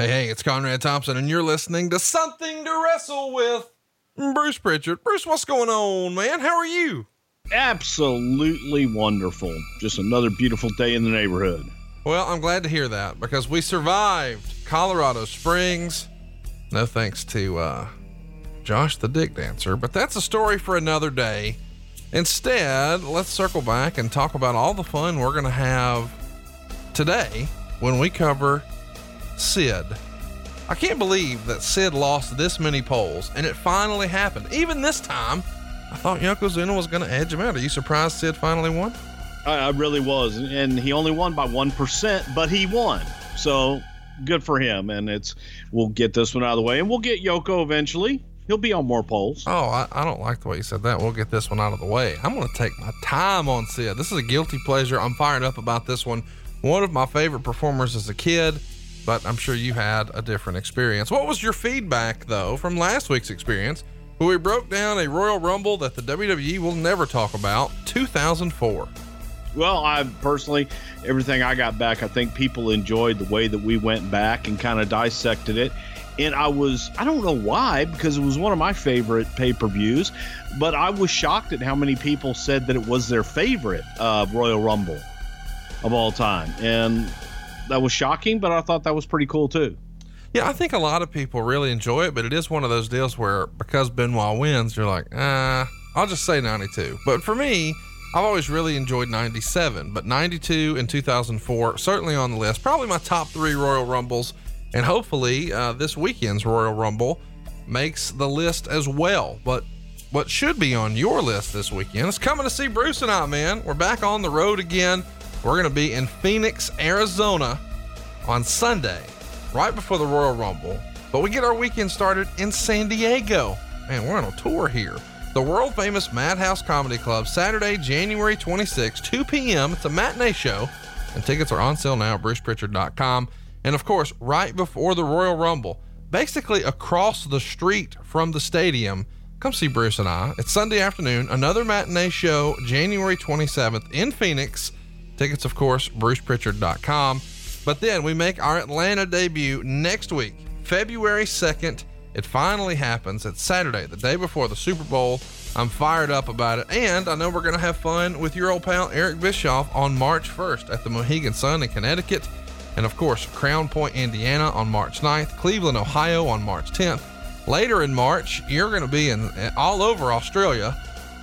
Hey, hey, it's Conrad Thompson, and you're listening to Something to Wrestle with Bruce Prichard. Bruce, what's going on, man? How are you? Absolutely wonderful. Just another beautiful day in the neighborhood. Well, I'm glad to hear that because we survived Colorado Springs. No thanks to uh, Josh the Dick Dancer, but that's a story for another day. Instead, let's circle back and talk about all the fun we're going to have today when we cover Sid. I can't believe that Sid lost this many polls and it finally happened. Even this time, I thought Yokozuna was going to edge him out. Are you surprised Sid finally won? I, I really was. And he only won by 1%, but he won. So good for him. And it's, we'll get this one out of the way and we'll get Yoko eventually. He'll be on more polls. Oh, I, I don't like the way you said that. We'll get this one out of the way. I'm going to take my time on Sid. This is a guilty pleasure. I'm fired up about this one. One of my favorite performers as a kid but I'm sure you had a different experience. What was your feedback, though, from last week's experience, where we broke down a Royal Rumble that the WWE will never talk about, 2004? Well, I personally, everything I got back, I think people enjoyed the way that we went back and kind of dissected it. And I was, I don't know why, because it was one of my favorite pay per views, but I was shocked at how many people said that it was their favorite uh, Royal Rumble of all time. And that was shocking, but I thought that was pretty cool too. Yeah, I think a lot of people really enjoy it, but it is one of those deals where because Benoit wins, you're like, ah, I'll just say 92. But for me, I've always really enjoyed 97, but 92 and 2004 certainly on the list. Probably my top three Royal Rumbles, and hopefully uh, this weekend's Royal Rumble makes the list as well. But what should be on your list this weekend is coming to see Bruce and I, man. We're back on the road again. We're going to be in Phoenix, Arizona on Sunday, right before the Royal Rumble. But we get our weekend started in San Diego. Man, we're on a tour here. The world famous Madhouse Comedy Club, Saturday, January 26, 2 p.m. It's a matinee show, and tickets are on sale now at bruceprichard.com. And of course, right before the Royal Rumble, basically across the street from the stadium, come see Bruce and I. It's Sunday afternoon, another matinee show, January 27th in Phoenix. Tickets, of course, bruceprichard.com. But then we make our Atlanta debut next week, February 2nd. It finally happens. It's Saturday, the day before the Super Bowl. I'm fired up about it. And I know we're going to have fun with your old pal Eric Bischoff on March 1st at the Mohegan Sun in Connecticut. And of course, Crown Point, Indiana on March 9th, Cleveland, Ohio on March 10th. Later in March, you're going to be in all over Australia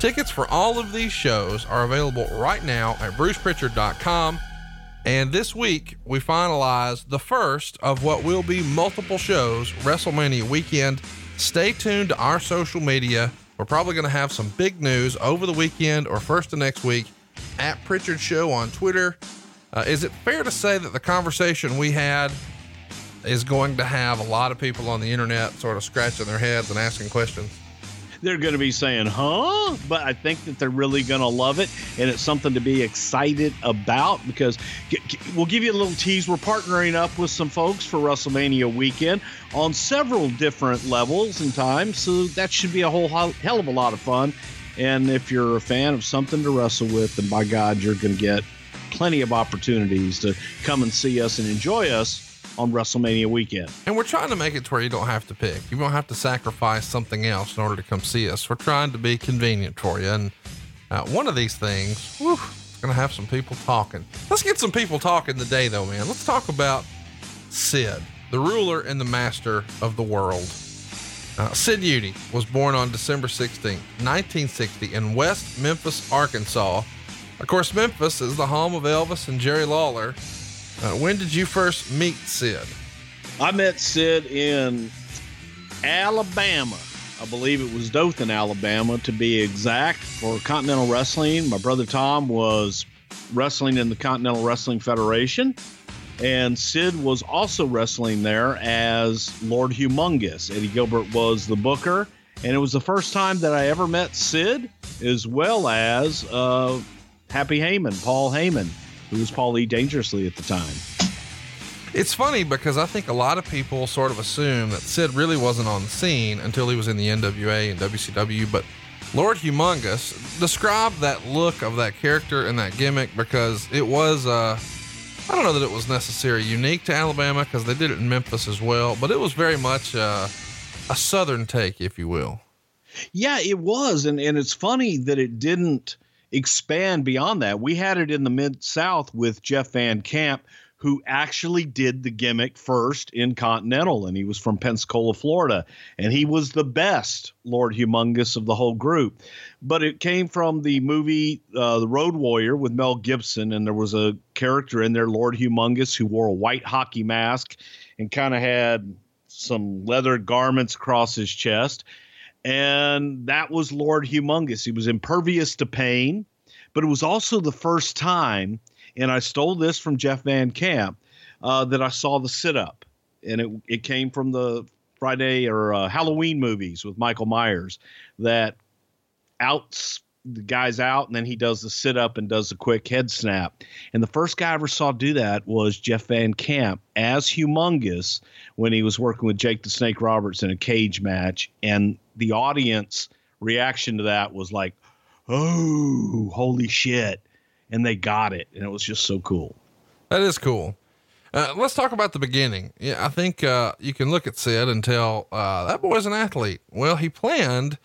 Tickets for all of these shows are available right now at bruceprichard.com. And this week, we finalized the first of what will be multiple shows WrestleMania weekend. Stay tuned to our social media. We're probably going to have some big news over the weekend or first of next week at Prichard Show on Twitter. Uh, is it fair to say that the conversation we had is going to have a lot of people on the internet sort of scratching their heads and asking questions? They're going to be saying, huh? But I think that they're really going to love it. And it's something to be excited about because we'll give you a little tease. We're partnering up with some folks for WrestleMania weekend on several different levels and times. So that should be a whole hell of a lot of fun. And if you're a fan of something to wrestle with, then by God, you're going to get plenty of opportunities to come and see us and enjoy us on WrestleMania weekend. And we're trying to make it to where you don't have to pick. You don't have to sacrifice something else in order to come see us. We're trying to be convenient for you. And uh, one of these things, whew, it's going to have some people talking. Let's get some people talking today, though, man. Let's talk about Sid, the ruler and the master of the world. Uh, Sid Eudy was born on December 16, 1960, in West Memphis, Arkansas. Of course, Memphis is the home of Elvis and Jerry Lawler. Uh, when did you first meet Sid? I met Sid in Alabama. I believe it was Dothan, Alabama, to be exact, for Continental Wrestling. My brother Tom was wrestling in the Continental Wrestling Federation, and Sid was also wrestling there as Lord Humongous. Eddie Gilbert was the booker, and it was the first time that I ever met Sid, as well as uh, Happy Heyman, Paul Heyman who was Paul Lee Dangerously at the time. It's funny because I think a lot of people sort of assume that Sid really wasn't on the scene until he was in the NWA and WCW. But Lord Humongous, describe that look of that character and that gimmick because it was uh, I don't know that it was necessarily unique to Alabama because they did it in Memphis as well, but it was very much uh, a Southern take, if you will. Yeah, it was. And, and it's funny that it didn't expand beyond that. We had it in the Mid South with Jeff Van Kamp, who actually did the gimmick first in Continental, and he was from Pensacola, Florida, and he was the best Lord Humongous of the whole group. But it came from the movie uh, The Road Warrior with Mel Gibson, and there was a character in there, Lord Humongous, who wore a white hockey mask and kind of had some leather garments across his chest. And that was Lord Humongous. He was impervious to pain, but it was also the first time – and I stole this from Jeff Van Kamp uh, that I saw the sit up, and it it came from the Friday or uh, Halloween movies with Michael Myers that outs the guy's out and then he does the sit up and does the quick head snap. And the first guy I ever saw do that was Jeff Van Kamp as humongous when he was working with Jake the Snake Roberts in a cage match. And the audience reaction to that was like, oh, holy shit and they got it, and it was just so cool. That is cool. Uh, let's talk about the beginning. Yeah, I think uh, you can look at Sid and tell uh, that boy's an athlete. Well, he planned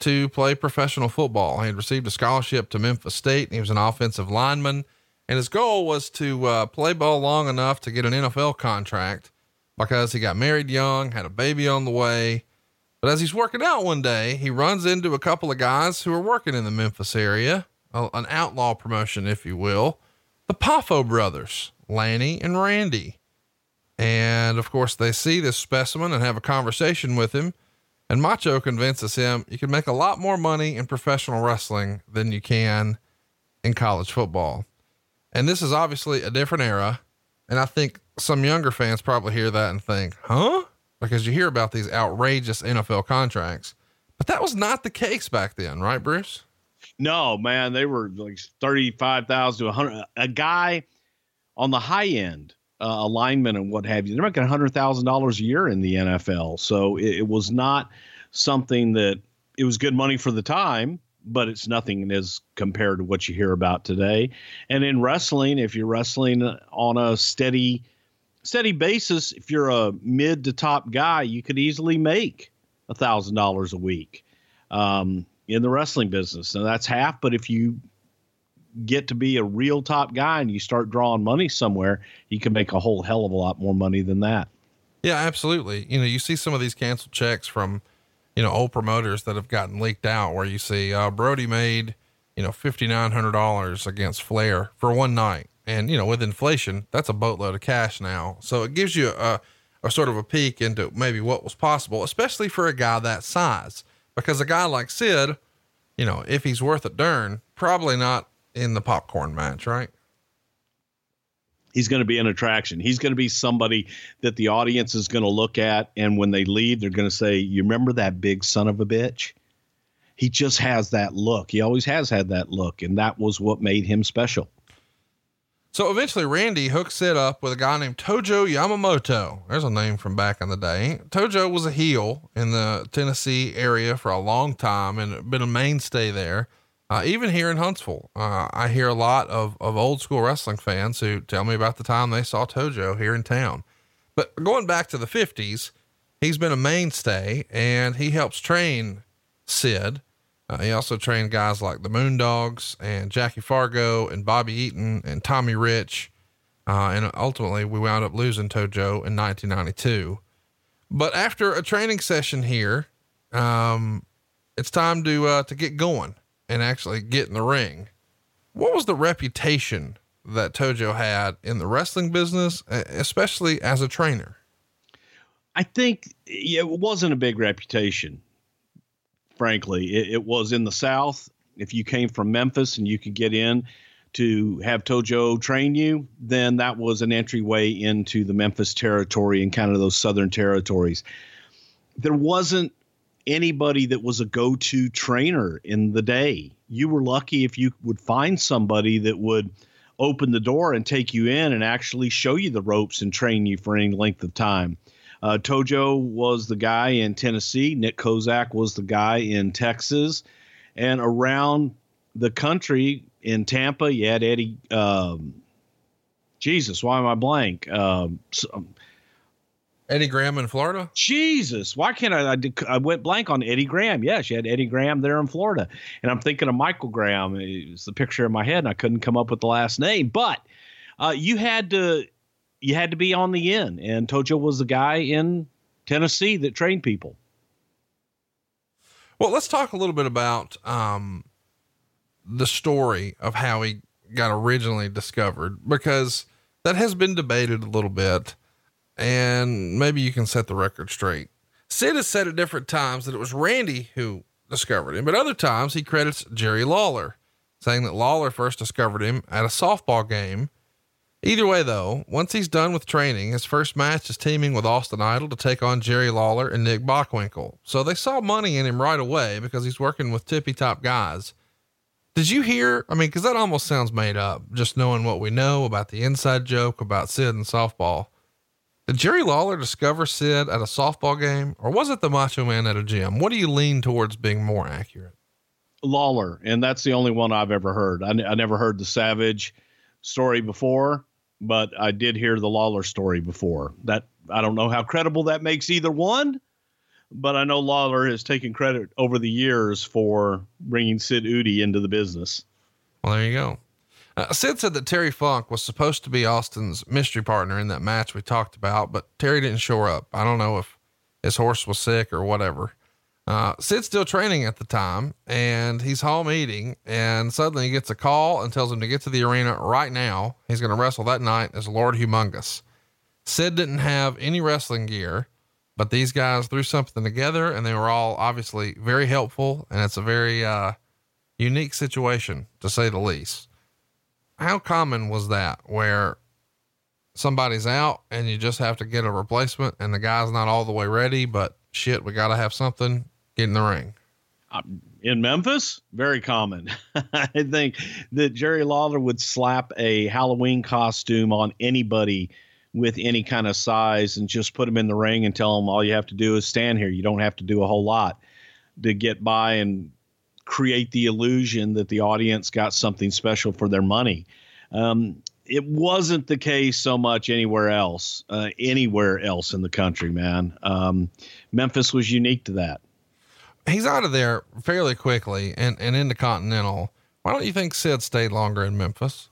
to play professional football. He had received a scholarship to Memphis State. He was an offensive lineman, and his goal was to uh, play ball long enough to get an NFL contract because he got married young, had a baby on the way. But as he's working out one day, he runs into a couple of guys who are working in the Memphis area an outlaw promotion, if you will, the Poffo brothers, Lanny and Randy. And of course, they see this specimen and have a conversation with him. And Macho convinces him you can make a lot more money in professional wrestling than you can in college football. And this is obviously a different era. And I think some younger fans probably hear that and think, huh? Because you hear about these outrageous NFL contracts. But that was not the case back then, right, Bruce? No, man, they were like thirty-five thousand to a hundred. A guy on the high end, uh, alignment and what have you, they're making hundred thousand dollars a year in the NFL. So it, it, was not something that it was good money for the time, but it's nothing as compared to what you hear about today. And in wrestling, if you're wrestling on a steady steady basis, if you're a mid to top guy, you could easily make a thousand dollars a week. Um, in the wrestling business. Now that's half, but if you get to be a real top guy and you start drawing money somewhere, you can make a whole hell of a lot more money than that. Yeah, absolutely. You know, you see some of these canceled checks from, you know, old promoters that have gotten leaked out where you see uh, Brody made, you know, $5,900 against Flair for one night. And, you know, with inflation, that's a boatload of cash now. So it gives you a, a sort of a peek into maybe what was possible, especially for a guy that size. Because a guy like Sid, you know, if he's worth a darn, probably not in the popcorn match, right? He's going to be an attraction. He's going to be somebody that the audience is going to look at. And when they leave, they're going to say, You remember that big son of a bitch? He just has that look. He always has had that look. And that was what made him special. So eventually, Randy hooks it up with a guy named Tojo Yamamoto. There's a name from back in the day. Tojo was a heel in the Tennessee area for a long time and been a mainstay there. Uh, even here in Huntsville, uh, I hear a lot of, of old school wrestling fans who tell me about the time they saw Tojo here in town. But going back to the 50s, he's been a mainstay and he helps train Sid uh, he also trained guys like the Moondogs and Jackie Fargo and Bobby Eaton and Tommy Rich. Uh, and ultimately, we wound up losing Tojo in 1992. But after a training session here, um, it's time to uh, to get going and actually get in the ring. What was the reputation that Tojo had in the wrestling business, especially as a trainer? I think it wasn't a big reputation frankly. It, it, was in the South. If you came from Memphis and you could get in to have Tojo train you, then that was an entryway into the Memphis territory and kind of those southern territories. There wasn't anybody that was a go to trainer in the day. You were lucky if you would find somebody that would open the door and take you in and actually show you the ropes and train you for any length of time. Uh, Tojo was the guy in Tennessee. Nick Kozak was the guy in Texas. And around the country in Tampa, you had Eddie um, Jesus, why am I blank? Um, so, Eddie Graham in Florida. Jesus, why can't I, I? I went blank on Eddie Graham. Yeah, she had Eddie Graham there in Florida, and I'm thinking of Michael Graham. It's the picture in my head, and I couldn't come up with the last name. But uh, you had to, you had to be on the end, and Tojo was the guy in Tennessee that trained people. Well, let's talk a little bit about um, the story of how he got originally discovered, because that has been debated a little bit and maybe you can set the record straight. Sid has said at different times that it was Randy who discovered him, but other times he credits Jerry Lawler, saying that Lawler first discovered him at a softball game. Either way, though, once he's done with training, his first match is teaming with Austin Idol to take on Jerry Lawler and Nick Bockwinkel. So they saw money in him right away because he's working with tippy top guys. Did you hear? I mean, because that almost sounds made up, just knowing what we know about the inside joke about Sid and softball. Did Jerry Lawler discover Sid at a softball game, or was it the Macho Man at a gym? What do you lean towards being more accurate? Lawler, and that's the only one I've ever heard. I, n- I never heard the Savage story before, but I did hear the Lawler story before. That I don't know how credible that makes either one, but I know Lawler has taken credit over the years for bringing Sid Eudy into the business. Well, there you go. Uh, Sid said that Terry Funk was supposed to be Austin's mystery partner in that match we talked about, but Terry didn't show up. I don't know if his horse was sick or whatever. Uh, Sid's still training at the time and he's home eating and suddenly he gets a call and tells him to get to the arena right now. He's going to wrestle that night as Lord Humongous. Sid didn't have any wrestling gear, but these guys threw something together and they were all obviously very helpful. And it's a very, uh, unique situation to say the least how common was that where somebody's out and you just have to get a replacement and the guy's not all the way ready, but shit, we got to have something get in the ring. Um, in Memphis, very common. I think that Jerry Lawler would slap a Halloween costume on anybody with any kind of size and just put them in the ring and tell them all you have to do is stand here. You don't have to do a whole lot to get by and create the illusion that the audience got something special for their money. Um, it wasn't the case so much anywhere else, uh, anywhere else in the country, man. Um, Memphis was unique to that. He's out of there fairly quickly and, and into Continental. Why don't you think Sid stayed longer in Memphis?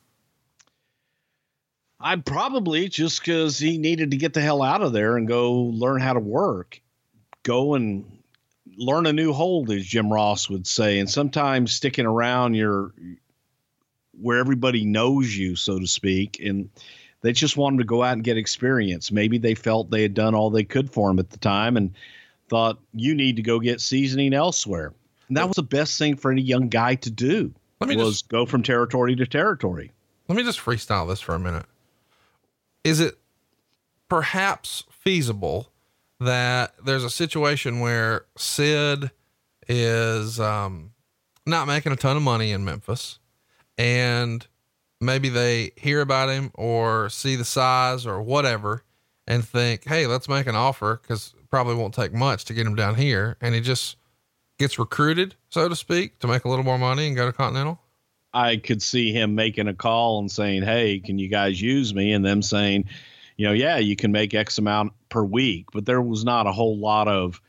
I probably just because he needed to get the hell out of there and go learn how to work, go and learn a new hold, as Jim Ross would say. And sometimes sticking around your where everybody knows you, so to speak, and they just wanted to go out and get experience. Maybe they felt they had done all they could for him at the time and thought you need to go get seasoning elsewhere. And that was the best thing for any young guy to do. Let me was just, go from territory to territory. Let me just freestyle this for a minute. Is it perhaps feasible that there's a situation where Sid is um, not making a ton of money in Memphis and maybe they hear about him or see the size or whatever and think, Hey, let's make an offer. Cause probably won't take much to get him down here. And he just gets recruited, so to speak, to make a little more money and go to Continental. I could see him making a call and saying, Hey, can you guys use me? And them saying, you know, yeah, you can make X amount per week, but there was not a whole lot of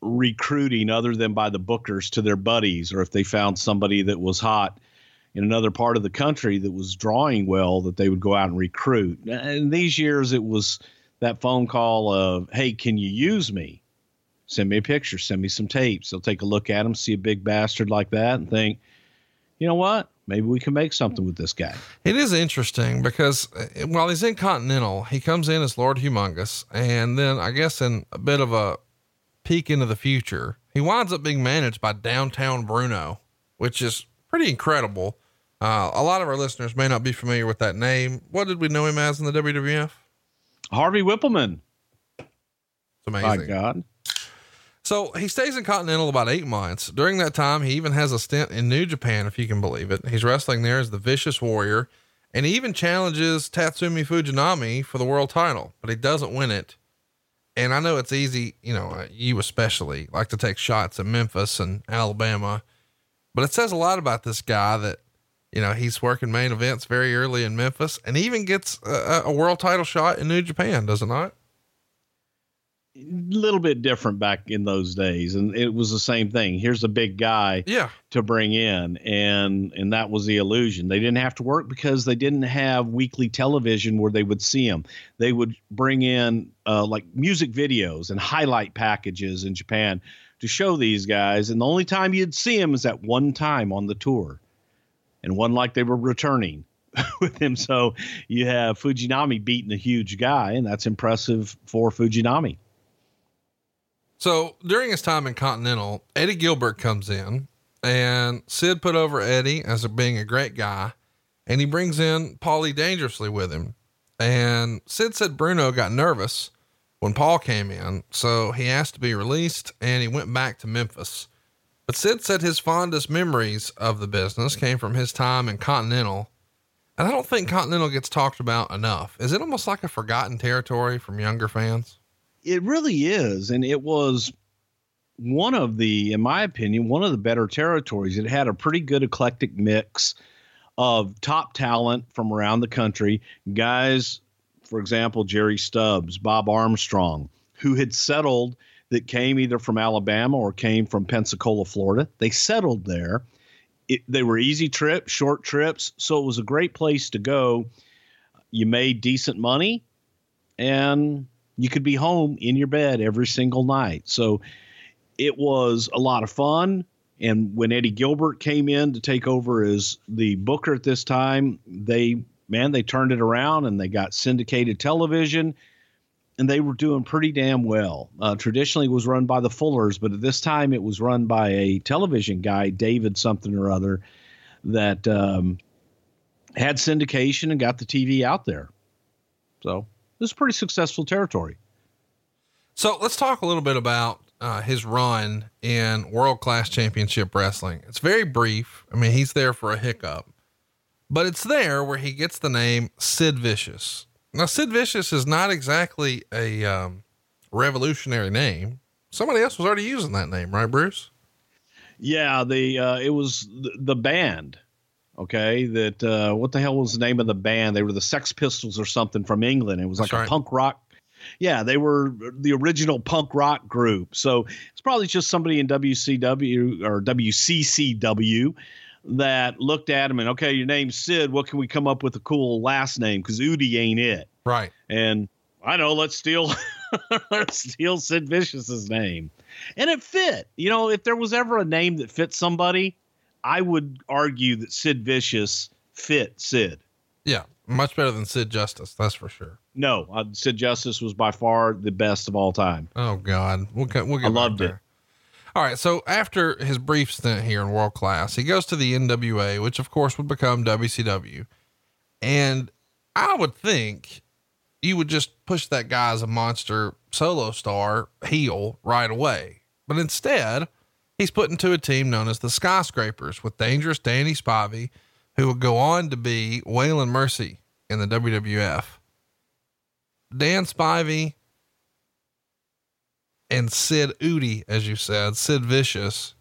recruiting other than by the bookers to their buddies, or if they found somebody that was hot in another part of the country that was drawing well, that they would go out and recruit. And these years, it was that phone call of, "Hey, can you use me? Send me a picture, send me some tapes." They'll take a look at them, see a big bastard like that, and think, "You know what? Maybe we can make something with this guy. It is interesting because uh, while he's in Continental, he comes in as Lord Humongous. And then I guess in a bit of a peek into the future, he winds up being managed by Downtown Bruno, which is pretty incredible. Uh, a lot of our listeners may not be familiar with that name. What did we know him as in the WWF? Harvey Wippleman. It's amazing. My God. So he stays in Continental about eight months. During that time, he even has a stint in New Japan, if you can believe it. He's wrestling there as the Vicious Warrior, and he even challenges Tatsumi Fujinami for the world title, but he doesn't win it. And I know it's easy, you know, uh, you especially like to take shots at Memphis and Alabama, but it says a lot about this guy that You know, he's working main events very early in Memphis and even gets a, a world title shot in New Japan, does it not? Little bit different back in those days and it was the same thing. Here's a big guy yeah. to bring in and and that was the illusion. They didn't have to work because they didn't have weekly television where they would see him they would bring in uh, like music videos and highlight packages in japan to show these guys and the only time you'd see him is at one time on the tour and one like they were returning with him so you have fujinami beating a huge guy and that's impressive for fujinami so during his time in Continental, Eddie Gilbert comes in and Sid put over Eddie as being a great guy. And he brings in Paulie dangerously with him. And Sid said Bruno got nervous when Paul came in. So he asked to be released and he went back to Memphis. But Sid said his fondest memories of the business came from his time in Continental. And I don't think Continental gets talked about enough. Is it almost like a forgotten territory from younger fans? It really is. And it was one of the, in my opinion, one of the better territories. It had a pretty good eclectic mix of top talent from around the country. Guys, for example, Jerry Stubbs, Bob Armstrong, who had settled that came either from Alabama or came from Pensacola, Florida. They settled there. It, they were easy trips, short trips. So it was a great place to go. You made decent money and you could be home in your bed every single night. So it was a lot of fun. And when Eddie Gilbert came in to take over as the booker at this time, they, man, they turned it around and they got syndicated television and they were doing pretty damn well. Uh, traditionally, it was run by the Fullers, but at this time, it was run by a television guy, David something or other, that um, had syndication and got the TV out there. So this is pretty successful territory. So let's talk a little bit about uh, his run in world class championship wrestling. It's very brief. I mean, he's there for a hiccup, but it's there where he gets the name Sid Vicious. Now, Sid Vicious is not exactly a um, revolutionary name. Somebody else was already using that name, right, Bruce? Yeah, the uh, it was the, the band Okay, that uh, what the hell was the name of the band? They were the Sex Pistols or something from England. It was like a punk rock. Yeah, they were the original punk rock group. So it's probably just somebody in WCW or WCCW that looked at him and okay, your name's Sid. What can we come up with a cool last name? Because Eudy ain't it. Right. And I know. Let's steal. let's steal Sid Vicious's name, and it fit. You know, if there was ever a name that fit somebody, I would argue that Sid Vicious fit Sid. Yeah, much better than Sid Justice, that's for sure. No, uh, Sid Justice was by far the best of all time. Oh God, we'll get, we'll get I loved it. All right, so after his brief stint here in world class, he goes to the NWA, which of course would become WCW, and I would think you would just push that guy as a monster solo star heel right away, but instead he's put into a team known as the Skyscrapers with dangerous Danny Spivey, who would go on to be Waylon Mercy in the WWF. Dan Spivey and Sid Eudy, as you said, Sid Vicious.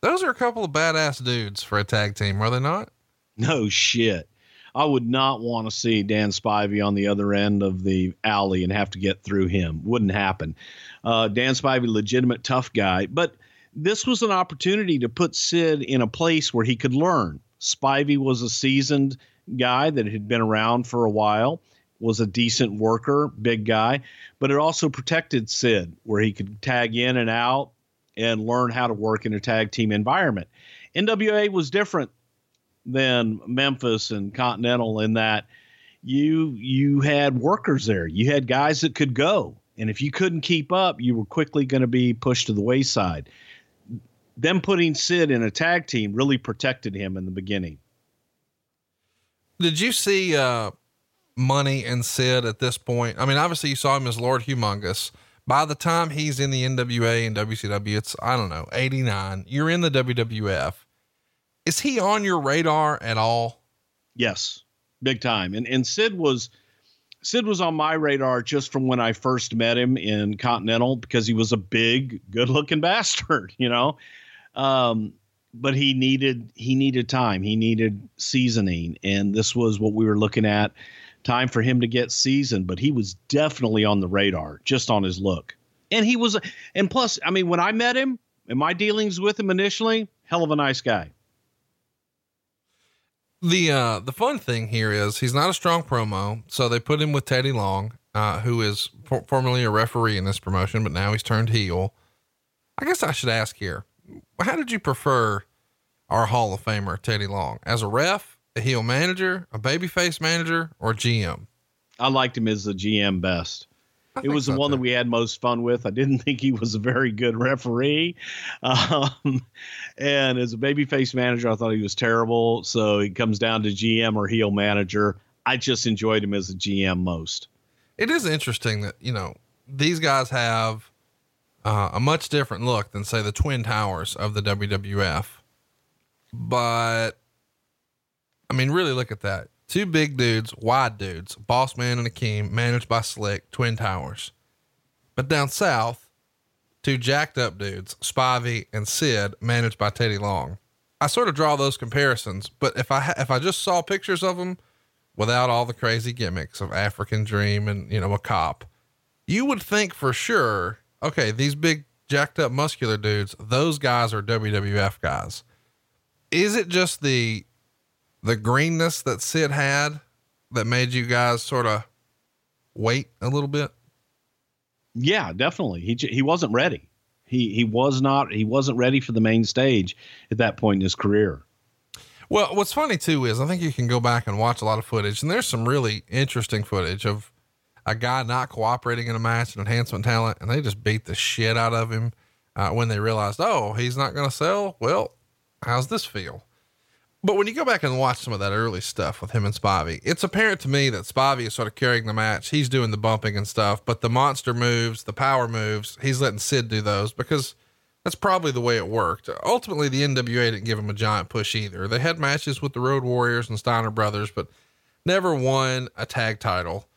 Those are a couple of badass dudes for a tag team, are they not? No shit. I would not want to see Dan Spivey on the other end of the alley and have to get through him. Wouldn't happen. Uh, Dan Spivey, legitimate tough guy, but this was an opportunity to put Sid in a place where he could learn. Spivey was a seasoned guy that had been around for a while, was a decent worker, big guy, but it also protected Sid where he could tag in and out and learn how to work in a tag team environment. NWA was different than Memphis and Continental in that you you had workers there. You had guys that could go. And if you couldn't keep up, you were quickly going to be pushed to the wayside them putting Sid in a tag team really protected him in the beginning. Did you see uh, Money and Sid at this point? I mean, obviously you saw him as Lord Humongous. By the time he's in the NWA and WCW, it's I don't know, 89. You're in the WWF. Is he on your radar at all? Yes, big time. And and Sid was Sid was on my radar just from when I first met him in Continental because he was a big, good-looking bastard, you know. Um, but he needed he needed time. He needed seasoning, and this was what we were looking at. Time for him to get seasoned, but he was definitely on the radar just on his look. And he was, and plus, I mean, when I met him in my dealings with him initially, hell of a nice guy. The uh, the fun thing here is he's not a strong promo, so they put him with Teddy Long, uh, who is for- formerly a referee in this promotion, but now he's turned heel. I guess I should ask here how did you prefer our Hall of Famer, Teddy Long, as a ref, a heel manager, a babyface manager, or GM? I liked him as the GM best. I it was the one too. that we had most fun with. I didn't think he was a very good referee. Um, and as a babyface manager, I thought he was terrible. So he comes down to GM or heel manager. I just enjoyed him as a GM most. It is interesting that, you know, these guys have uh, a much different look than say the twin towers of the WWF. But I mean, really look at that. Two big dudes, wide dudes, Boss Man and Akeem, managed by Slick, Twin Towers. But down south, two jacked up dudes, Spivey and Sid, managed by Teddy Long. I sort of draw those comparisons, but if I ha- if I just saw pictures of them without all the crazy gimmicks of African Dream and you know a cop, you would think for sure okay, these big jacked up muscular dudes, those guys are WWF guys. Is it just the the greenness that Sid had that made you guys sort of wait a little bit? Yeah, definitely. He he wasn't ready. He he was not he wasn't ready for the main stage at that point in his career. Well, what's funny too is I think you can go back and watch a lot of footage, and there's some really interesting footage of a guy not cooperating in a match, an enhancement talent, and they just beat the shit out of him uh, when they realized, oh, he's not going to sell. Well, how's this feel? But when you go back and watch some of that early stuff with him and Spivey, it's apparent to me that Spivey is sort of carrying the match. He's doing the bumping and stuff, but the monster moves, the power moves, he's letting Sid do those because that's probably the way it worked. Ultimately, the NWA didn't give him a giant push either. They had matches with the Road Warriors and Steiner Brothers, but never won a tag title.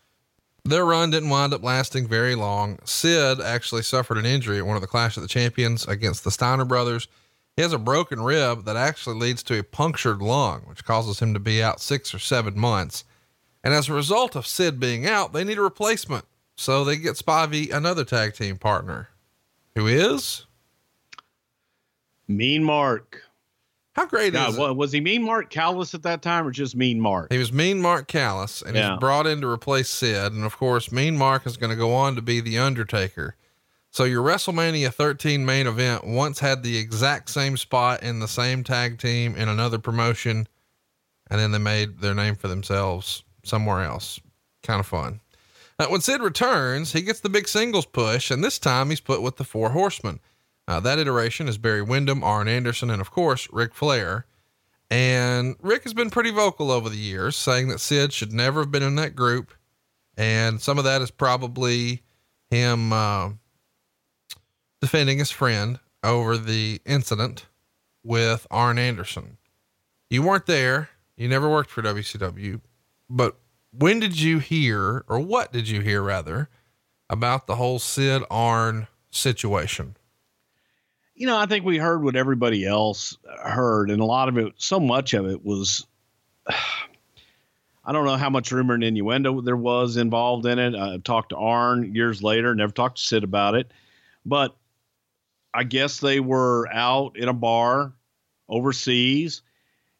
Their run didn't wind up lasting very long. Sid actually suffered an injury at one of the Clash of the Champions against the Steiner brothers. He has a broken rib that actually leads to a punctured lung, which causes him to be out six or seven months. And as a result of Sid being out, they need a replacement. So they get Spivey another tag team partner, who is Mean Mark. How great now, is it? Was he Mean Mark Callous at that time or just Mean Mark? He was Mean Mark Callous and yeah. he's brought in to replace Sid. And of course, Mean Mark is going to go on to be The Undertaker. So your WrestleMania 13 main event once had the exact same spot in the same tag team in another promotion. And then they made their name for themselves somewhere else. Kind of fun. Now, when Sid returns, he gets the big singles push, and this time he's put with the Four Horsemen. Uh, that iteration is Barry Windham, Arn Anderson, and of course, Ric Flair. And Ric has been pretty vocal over the years, saying that Sid should never have been in that group. And some of that is probably him uh, defending his friend over the incident with Arn Anderson. You weren't there, you never worked for WCW, but when did you hear, or what did you hear rather, about the whole Sid Arn situation? You know, I think we heard what everybody else heard, and a lot of it, so much of it was. I don't know how much rumor and innuendo there was involved in it. I talked to Arn years later, never talked to Sid about it, but I guess they were out in a bar overseas,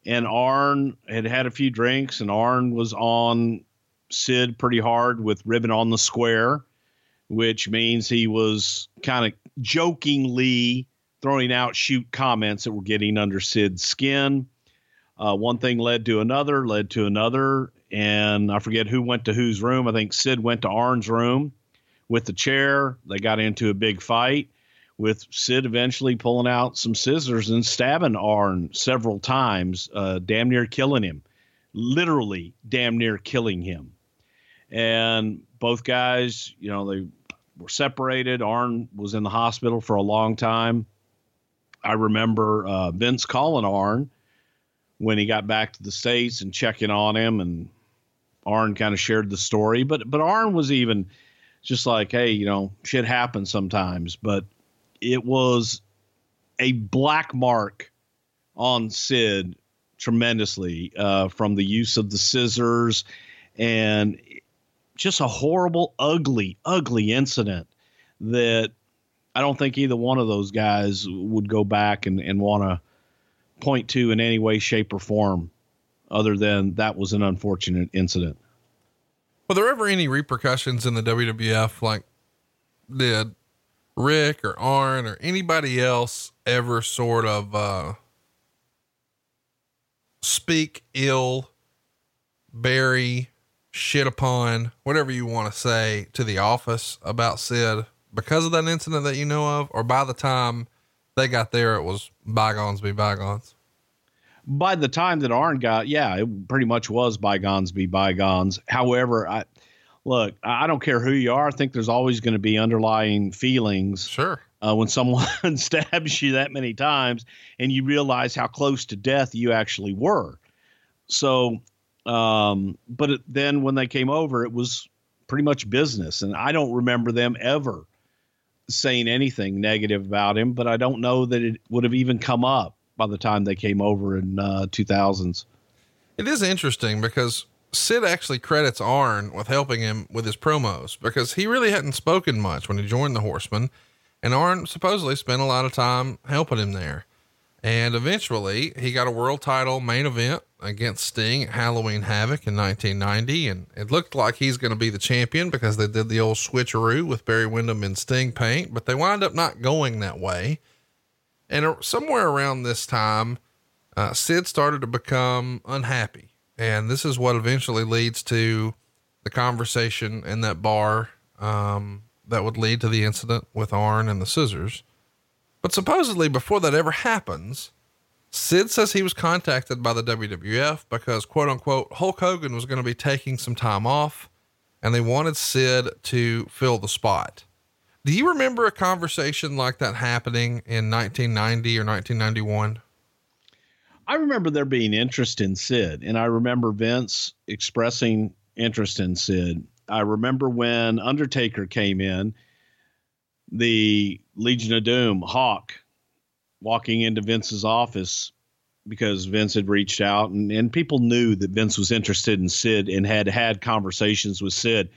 and Arn had had a few drinks, and Arn was on Sid pretty hard with ribbon on the square, which means he was kind of jokingly throwing out shoot comments that were getting under Sid's skin. Uh, one thing led to another, led to another, and I forget who went to whose room. I think Sid went to Arn's room with the chair. They got into a big fight with Sid eventually pulling out some scissors and stabbing Arn several times, uh, damn near killing him, literally damn near killing him. And both guys, you know, they were separated. Arn was in the hospital for a long time. I remember uh, Vince calling Arn when he got back to the states and checking on him, and Arn kind of shared the story. But but Arn was even just like, hey, you know, shit happens sometimes. But it was a black mark on Sid tremendously uh, from the use of the scissors and just a horrible, ugly, ugly incident that I don't think either one of those guys would go back and, and want to point to in any way, shape, or form, other than that was an unfortunate incident. Were there ever any repercussions in the WWF? Like, did Ric or Arn or anybody else ever sort of uh, speak ill, bury, shit upon, whatever you want to say to the office about Sid because of that incident that you know of? Or by the time they got there, it was bygones be bygones? by the time that Arn got, yeah, it pretty much was bygones be bygones. However, I look, I don't care who you are. I think there's always going to be underlying feelings. Sure. Uh, when someone stabs you that many times and you realize how close to death you actually were. So, um, but it, then when they came over, it was pretty much business. And I don't remember them ever saying anything negative about him, but I don't know that it would have even come up by the time they came over in uh, 2000s. It is interesting because Sid actually credits Arn with helping him with his promos because he really hadn't spoken much when he joined the Horsemen, and Arn supposedly spent a lot of time helping him there. And eventually, he got a world title main event against Sting at Halloween Havoc in 1990, and it looked like he's going to be the champion because they did the old switcheroo with Barry Windham and Sting paint, but they wind up not going that way. And somewhere around this time, uh, Sid started to become unhappy. And this is what eventually leads to the conversation in that bar um, that would lead to the incident with Arn and the scissors. But supposedly, before that ever happens, Sid says he was contacted by the WWF because, quote unquote, Hulk Hogan was going to be taking some time off and they wanted Sid to fill the spot. Do you remember a conversation like that happening in 1990 or 1991? I remember there being interest in Sid, and I remember Vince expressing interest in Sid. I remember when Undertaker came in, the Legion of Doom, Hawk, walking into Vince's office because Vince had reached out, and, and people knew that Vince was interested in Sid and had had conversations with Sid.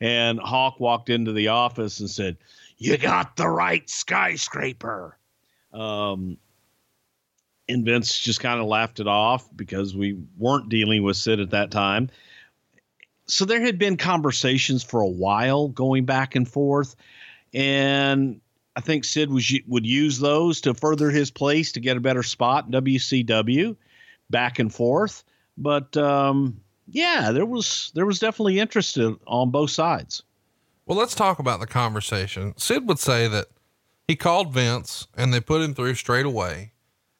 And Hawk walked into the office and said, You got the right skyscraper. Um, and Vince just kind of laughed it off because we weren't dealing with Sid at that time. So there had been conversations for a while going back and forth. And I think Sid was would use those to further his place to get a better spot in WCW back and forth. But um, yeah, there was there was definitely interest on both sides. Well, let's talk about the conversation. Sid would say that he called Vince and they put him through straight away.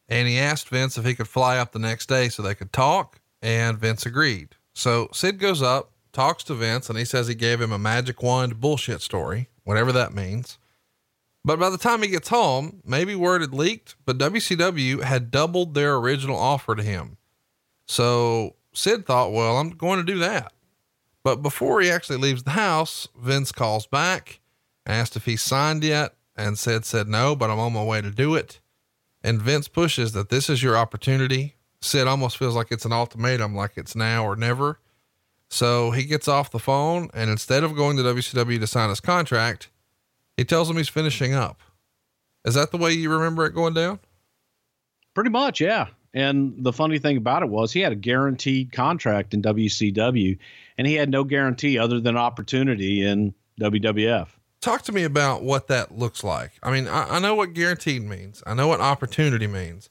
And he asked Vince if he could fly up the next day so they could talk, and Vince agreed. So Sid goes up, talks to Vince, and he says he gave him a magic wand bullshit story, whatever that means. But by the time he gets home, maybe word had leaked, but WCW had doubled their original offer to him. So Sid thought, well, I'm going to do that. But before he actually leaves the house, Vince calls back, asked if he signed yet, and Sid said no, but I'm on my way to do it. And Vince pushes that this is your opportunity. Sid almost feels like it's an ultimatum, like it's now or never. So he gets off the phone, and instead of going to WCW to sign his contract, he tells him he's finishing up. Is that the way you remember it going down? Pretty much, yeah. And the funny thing about it was he had a guaranteed contract in WCW and he had no guarantee other than opportunity in WWF. Talk to me about what that looks like. I mean, I, I know what guaranteed means, I know what opportunity means,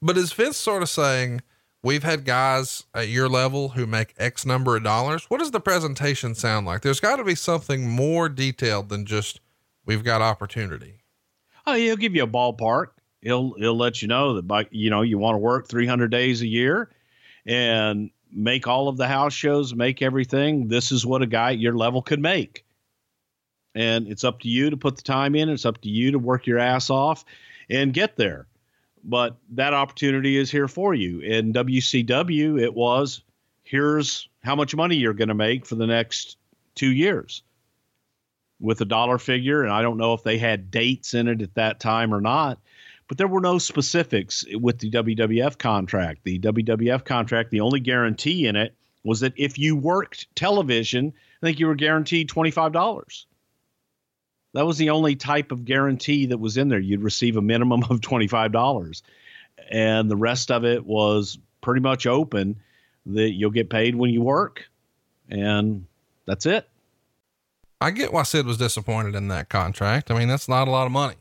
but is Vince sort of saying, We've had guys at your level who make X number of dollars. What does the presentation sound like? There's got to be something more detailed than just we've got opportunity. Oh, he'll give you a ballpark. He'll he'll let you know that by you know you want to work 300 days a year and make all of the house shows make everything. This is what a guy your level could make. And it's up to you to put the time in. It's up to you to work your ass off and get there. But that opportunity is here for you. In WCW it was here's how much money you're going to make for the next 2 years with a dollar figure and I don't know if they had dates in it at that time or not but there were no specifics with the WWF contract. The WWF contract, the only guarantee in it was that if you worked television, I think you were guaranteed $25. That was the only type of guarantee that was in there. You'd receive a minimum of $25. And the rest of it was pretty much open that you'll get paid when you work. And that's it. I get why Sid was disappointed in that contract. I mean, that's not a lot of money.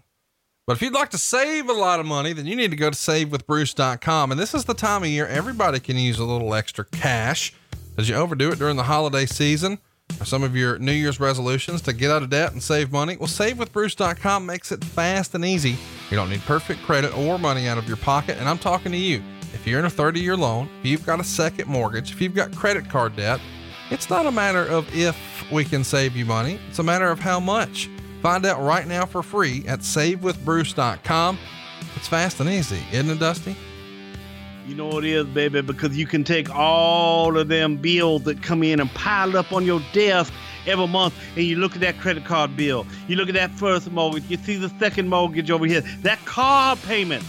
But if you'd like to save a lot of money, then you need to go to savewithbruce.com. And this is the time of year everybody can use a little extra cash as you overdo it during the holiday season or some of your New Year's resolutions to get out of debt and save money. Well, savewithbruce.com makes it fast and easy. You don't need perfect credit or money out of your pocket. And I'm talking to you. If you're in a 30 year loan, if you've got a second mortgage, if you've got credit card debt, it's not a matter of if we can save you money, it's a matter of how much. Find out right now for free at savewithbruce.com. It's fast and easy, isn't it, Dusty? You know it is, baby, because you can take all of them bills that come in and pile up on your desk every month, and you look at that credit card bill. You look at that first mortgage. You see the second mortgage over here. That car payment.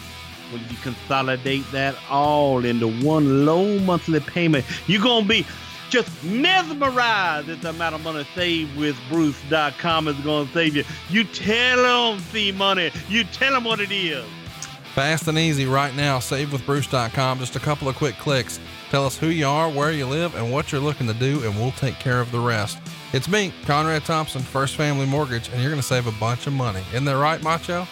When you consolidate that all into one low monthly payment, you're gonna be just mesmerized at the amount of money saved with Bruce.com is going to save you. You tell them the money. You tell them what it is. Fast and easy right now. Save with Bruce.com. Just a couple of quick clicks. Tell us who you are, where you live, and what you're looking to do, and we'll take care of the rest. It's me, Conrad Thompson, First Family Mortgage, and you're going to save a bunch of money. Isn't that right, Macho?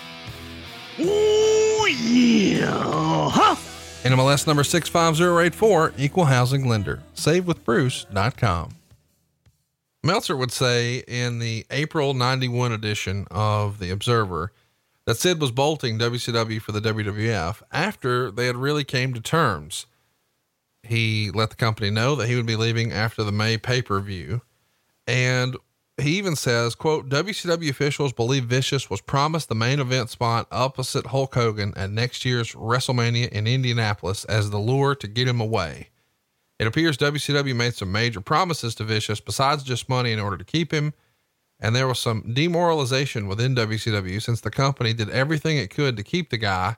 Ooh, yeah. Huh? NMLS number 65084, Equal Housing Lender. SaveWithBruce.com. Meltzer would say in the April 91 edition of The Observer that Sid was bolting WCW for the WWF after they had really came to terms. He let the company know that he would be leaving after the May pay per view. And he even says, quote, WCW officials believe Vicious was promised the main event spot opposite Hulk Hogan at next year's WrestleMania in Indianapolis as the lure to get him away. It appears WCW made some major promises to Vicious besides just money in order to keep him. And there was some demoralization within WCW since the company did everything it could to keep the guy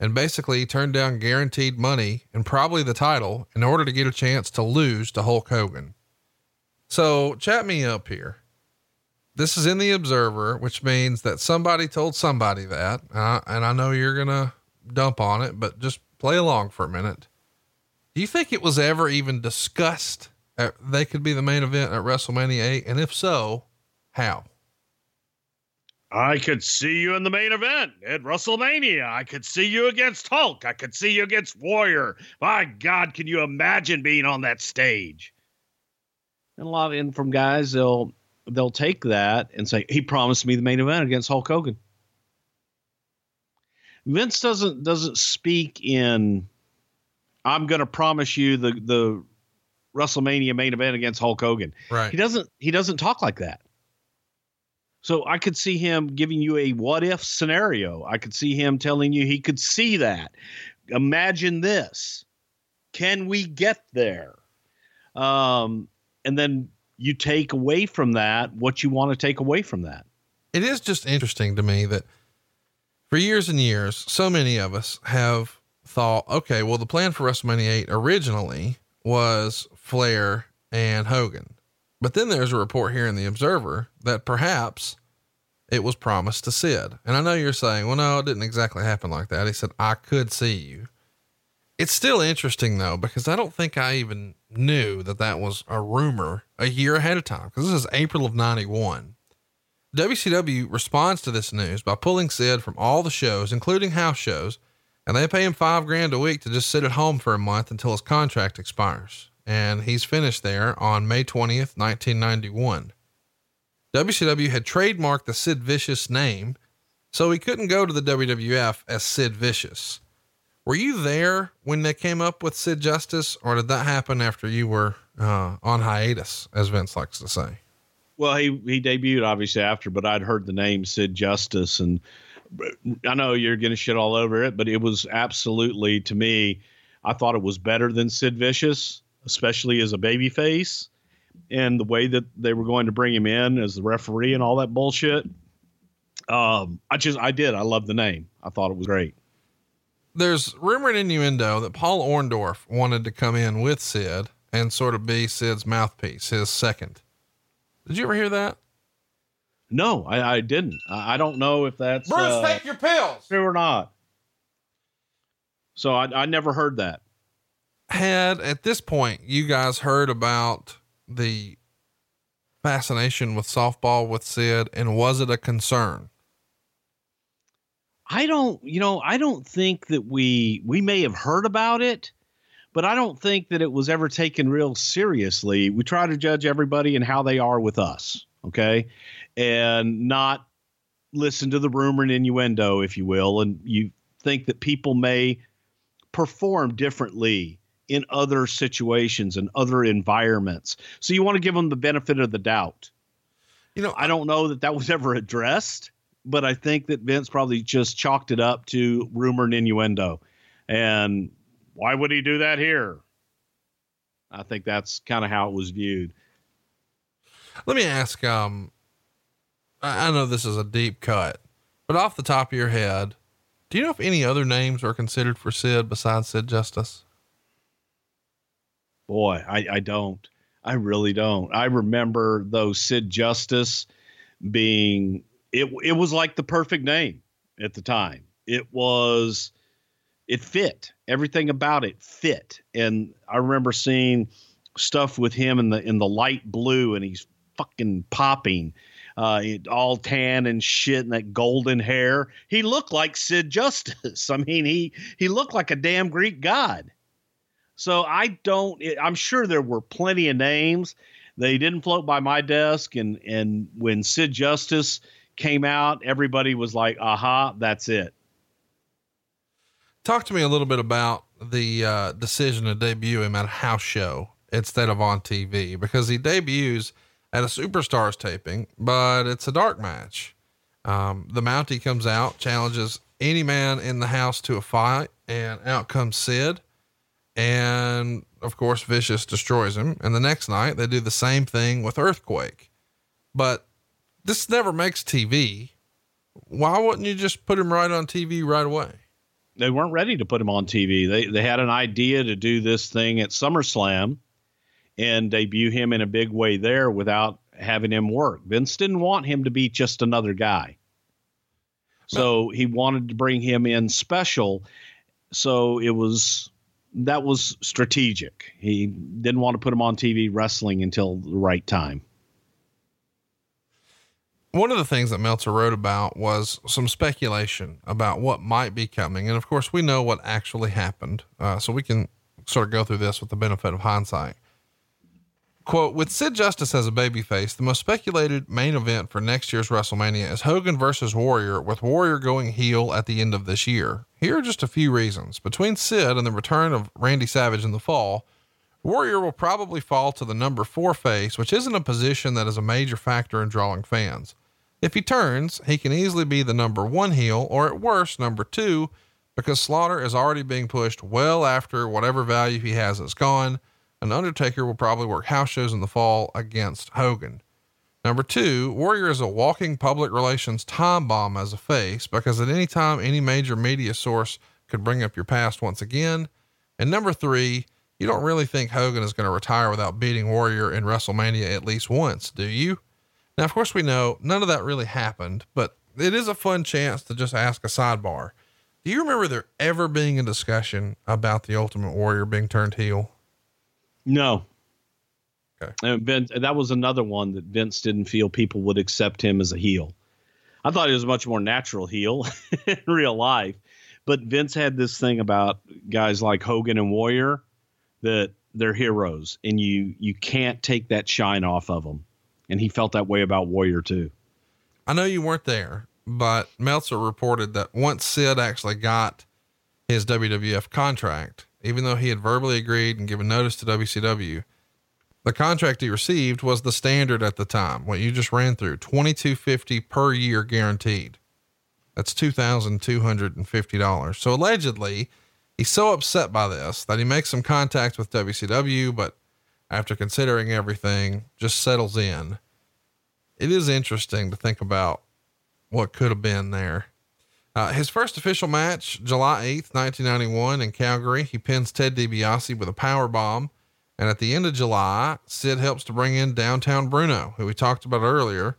and basically turned down guaranteed money and probably the title in order to get a chance to lose to Hulk Hogan. So chat me up here this is in the Observer, which means that somebody told somebody that, uh, and I know you're gonna dump on it, but just play along for a minute. Do you think it was ever even discussed at, they could be the main event at WrestleMania 8? And if so, how? I could see you in the main event at WrestleMania. I could see you against Hulk. I could see you against Warrior. My God, can you imagine being on that stage? And a lot of in from guys, they'll they'll take that and say he promised me the main event against Hulk Hogan. Vince doesn't doesn't speak in I'm going to promise you the the WrestleMania main event against Hulk Hogan. Right. He doesn't he doesn't talk like that. So I could see him giving you a what if scenario. I could see him telling you he could see that. Imagine this. Can we get there? Um, and then you take away from that what you want to take away from that. It is just interesting to me that for years and years, so many of us have thought, okay, well, the plan for WrestleMania 8 originally was Flair and Hogan. But then there's a report here in the Observer that perhaps it was promised to Sid. And I know you're saying, well, no, it didn't exactly happen like that. He said, I could see you. It's still interesting though, because I don't think I even knew that that was a rumor a year ahead of time because this is April of 91. WCW responds to this news by pulling Sid from all the shows, including house shows, and they pay him five grand a week to just sit at home for a month until his contract expires. And he's finished there on May 20th, 1991. WCW had trademarked the Sid Vicious name, so he couldn't go to the WWF as Sid Vicious. Were you there when they came up with Sid Justice, or did that happen after you were uh, on hiatus, as Vince likes to say? Well, he he debuted obviously after, but I'd heard the name Sid Justice, and I know you're to shit all over it, but it was absolutely to me. I thought it was better than Sid Vicious, especially as a babyface, and the way that they were going to bring him in as the referee and all that bullshit. Um, I just I did I love the name. I thought it was great. There's rumor and innuendo that Paul Orndorff wanted to come in with Sid and sort of be Sid's mouthpiece, his second. Did you ever hear that? No, I, I didn't. I, I, don't know if that's Bruce. Uh, take your pills. True or not. So I, I never heard that. Had at this point you guys heard about the fascination with softball with Sid, and was it a concern? I don't, you know, I don't think that we we may have heard about it, but I don't think that it was ever taken real seriously. We try to judge everybody and how they are with us, okay, and not listen to the rumor and innuendo, if you will, and you think that people may perform differently in other situations and other environments. So you want to give them the benefit of the doubt. You know, I don't know that that was ever addressed, but I think that Vince probably just chalked it up to rumor and innuendo. And why would he do that here? I think that's kind of how it was viewed. Let me ask, um, I know this is a deep cut, but off the top of your head, do you know if any other names are considered for Sid besides Sid Justice? Boy, I, I don't. I really don't. I remember though Sid Justice being it it was like the perfect name at the time. It was it fit. Everything about it fit. And I remember seeing stuff with him in the in the light blue and he's fucking popping. Uh, all tan and shit and that golden hair. He looked like Sid Justice. I mean, he he looked like a damn Greek god. So I don't. I'm sure there were plenty of names. They didn't float by my desk, and and when Sid Justice came out, everybody was like, "Aha, that's it." Talk to me a little bit about the uh, decision to debut him at a house show instead of on TV because he debuts at a Superstars taping, but it's a dark match. Um, the Mountie comes out, challenges any man in the house to a fight, and out comes Sid. And of course, Vicious destroys him. And the next night, they do the same thing with Earthquake. But this never makes TV. Why wouldn't you just put him right on TV right away? They weren't ready to put him on TV. They they had an idea to do this thing at SummerSlam and debut him in a big way there without having him work. Vince didn't want him to be just another guy. So he wanted to bring him in special. So it was that was strategic. He didn't want to put him on TV wrestling until the right time. One of the things that Meltzer wrote about was some speculation about what might be coming. And of course, we know what actually happened. Uh, so we can sort of go through this with the benefit of hindsight. Quote, with Sid Justice as a babyface, the most speculated main event for next year's WrestleMania is Hogan versus Warrior, with Warrior going heel at the end of this year. Here are just a few reasons. Between Sid and the return of Randy Savage in the fall, Warrior will probably fall to the number four face, which isn't a position that is a major factor in drawing fans. If he turns, he can easily be the number one heel, or at worst, number two, because Slaughter is already being pushed well after whatever value he has is gone An Undertaker will probably work house shows in the fall against Hogan. Number two, Warrior is a walking public relations time bomb as a face because at any time, any major media source could bring up your past once again. And number three, you don't really think Hogan is going to retire without beating Warrior in WrestleMania at least once, do you? Now, of course, we know none of that really happened, but it is a fun chance to just ask a sidebar. Do you remember there ever being a discussion about the Ultimate Warrior being turned heel? No. Okay. And Vince, that was another one that Vince didn't feel people would accept him as a heel. I thought he was a much more natural heel in real life. But Vince had this thing about guys like Hogan and Warrior that they're heroes and you you can't take that shine off of them. And he felt that way about Warrior too. I know you weren't there, but Meltzer reported that once Sid actually got his WWF contract, even though he had verbally agreed and given notice to WCW. The contract he received was the standard at the time, what you just ran through, 2250 per year guaranteed. That's $2,250. So allegedly, he's so upset by this that he makes some contact with WCW, but after considering everything, just settles in. It is interesting to think about what could have been there. Uh, his first official match, July 8th, 1991, in Calgary, he pins Ted DiBiase with a power bomb. And at the end of July, Sid helps to bring in Downtown Bruno, who we talked about earlier.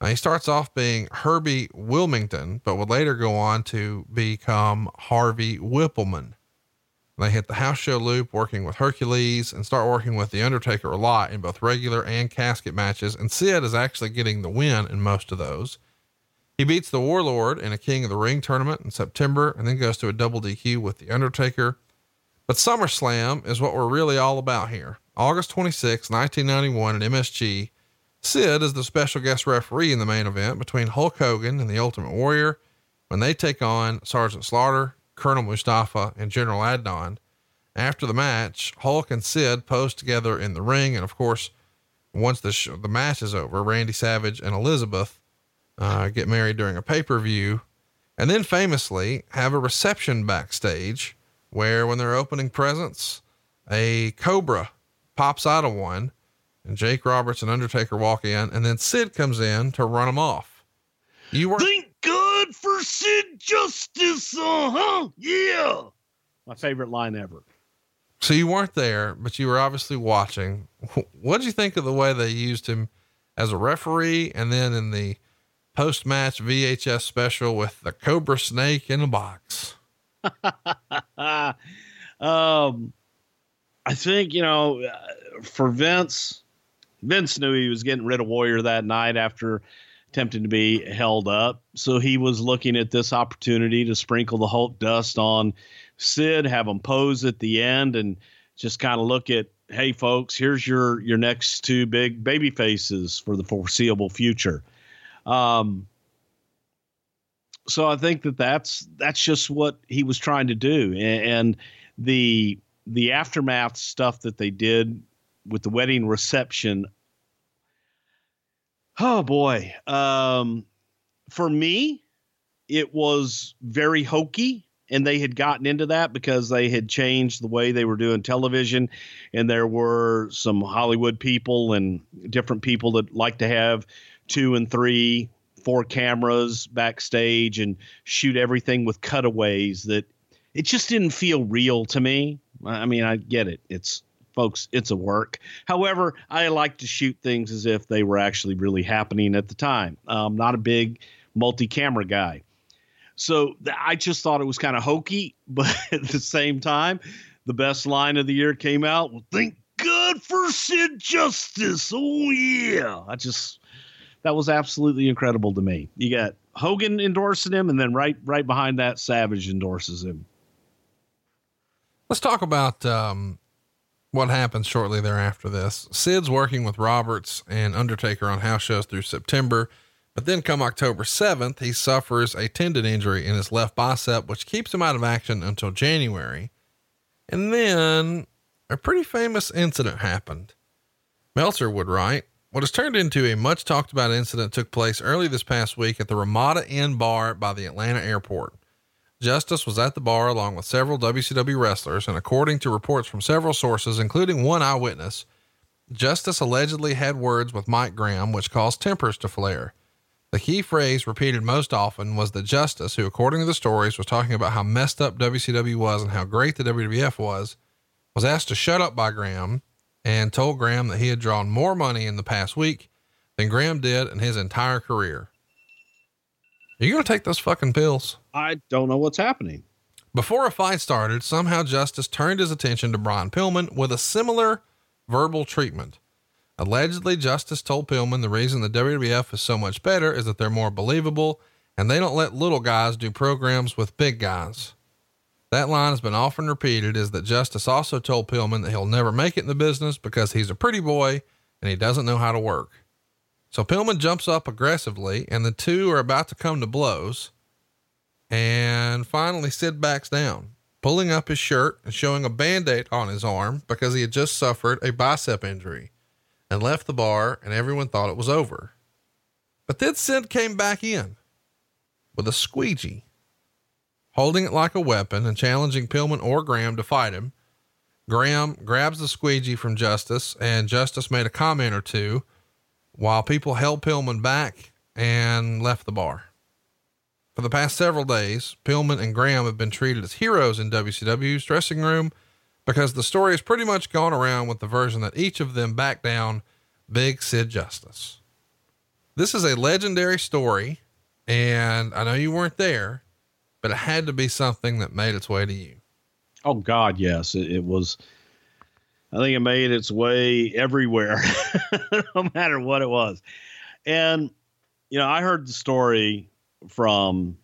Uh, he starts off being Herbie Wilmington, but would later go on to become Harvey Wippleman. They hit the house show loop working with Hercules and start working with The Undertaker a lot in both regular and casket matches. And Sid is actually getting the win in most of those. He beats the Warlord in a King of the Ring tournament in September and then goes to a double DQ with The Undertaker. But SummerSlam is what we're really all about here. August 26, 1991 at MSG. Sid is the special guest referee in the main event between Hulk Hogan and the Ultimate Warrior when they take on Sergeant Slaughter, Colonel Mustafa, and General Adnan. After the match, Hulk and Sid pose together in the ring. And of course, once the, sh- the match is over, Randy Savage and Elizabeth uh, get married during a pay per view. And then famously have a reception backstage where, when they're opening presents, a cobra pops out of one and Jake Roberts and Undertaker walk in, and then Sid comes in to run them off. You were God for Sid Justice, uh huh, yeah. My favorite line ever. So you weren't there, but you were obviously watching. What did you think of the way they used him as a referee, and then in the post-match VHS special with the Cobra Snake in a box? um, I think you know, uh, for Vince, Vince knew he was getting rid of Warrior that night after attempting to be held up. So he was looking at this opportunity to sprinkle the Hulk dust on Sid, have him pose at the end, and just kind of look at, hey, folks, here's your your next two big baby faces for the foreseeable future. Um, so I think that that's that's just what he was trying to do, and, and the the aftermath stuff that they did with the wedding reception. Oh boy. Um, for me, it was very hokey and they had gotten into that because they had changed the way they were doing television and there were some hollywood people and different people that like to have two and three four cameras backstage and shoot everything with cutaways that it just didn't feel real to me i mean i get it it's folks, it's a work. However, I like to shoot things as if they were actually really happening at the time. I'm not a big multi camera guy. So I just thought it was kind of hokey, but at the same time, the best line of the year came out. Well, thank God for Sid Justice. Oh, yeah. I just, that was absolutely incredible to me. You got Hogan endorsing him, and then right right behind that, Savage endorses him. Let's talk about um, what happens shortly thereafter this. Sid's working with Roberts and Undertaker on house shows through September, but then come October 7th, he suffers a tendon injury in his left bicep, which keeps him out of action until January. And then a pretty famous incident happened. Meltzer would write, what has turned into a much talked about incident took place early this past week at the Ramada Inn bar by the Atlanta airport. Justice was at the bar along with several WCW wrestlers, and according to reports from several sources, including one eyewitness, Justice allegedly had words with Mike Graham, which caused tempers to flare. The key phrase repeated most often was that Justice, who, according to the stories, was talking about how messed up WCW was and how great the WWF was, was asked to shut up by Graham and told Graham that he had drawn more money in the past week than Graham did in his entire career. Are you going to take those fucking pills? I don't know what's happening. Before a fight started, somehow Justice turned his attention to Brian Pillman with a similar verbal treatment. Allegedly, Justice told Pillman the reason the WWF is so much better is that they're more believable and they don't let little guys do programs with big guys. That line has been often repeated is that Justice also told Pillman that he'll never make it in the business because he's a pretty boy and he doesn't know how to work. So Pillman jumps up aggressively and the two are about to come to blows. And finally, Sid backs down, pulling up his shirt and showing a band aid on his arm because he had just suffered a bicep injury and left the bar, and everyone thought it was over. But then Sid came back in with a squeegee, holding it like a weapon and challenging Pillman or Graham to fight him. Graham grabs the squeegee from Justice, and Justice made a comment or two while people held Pillman back and left the bar. For the past several days, Pillman and Graham have been treated as heroes in WCW's dressing room because the story has pretty much gone around with the version that each of them backed down Big Sid Justice. This is a legendary story, and I know you weren't there, but it had to be something that made its way to you. Oh God, yes, it, it was. I think it made its way everywhere, no matter what it was. And you know, I heard the story from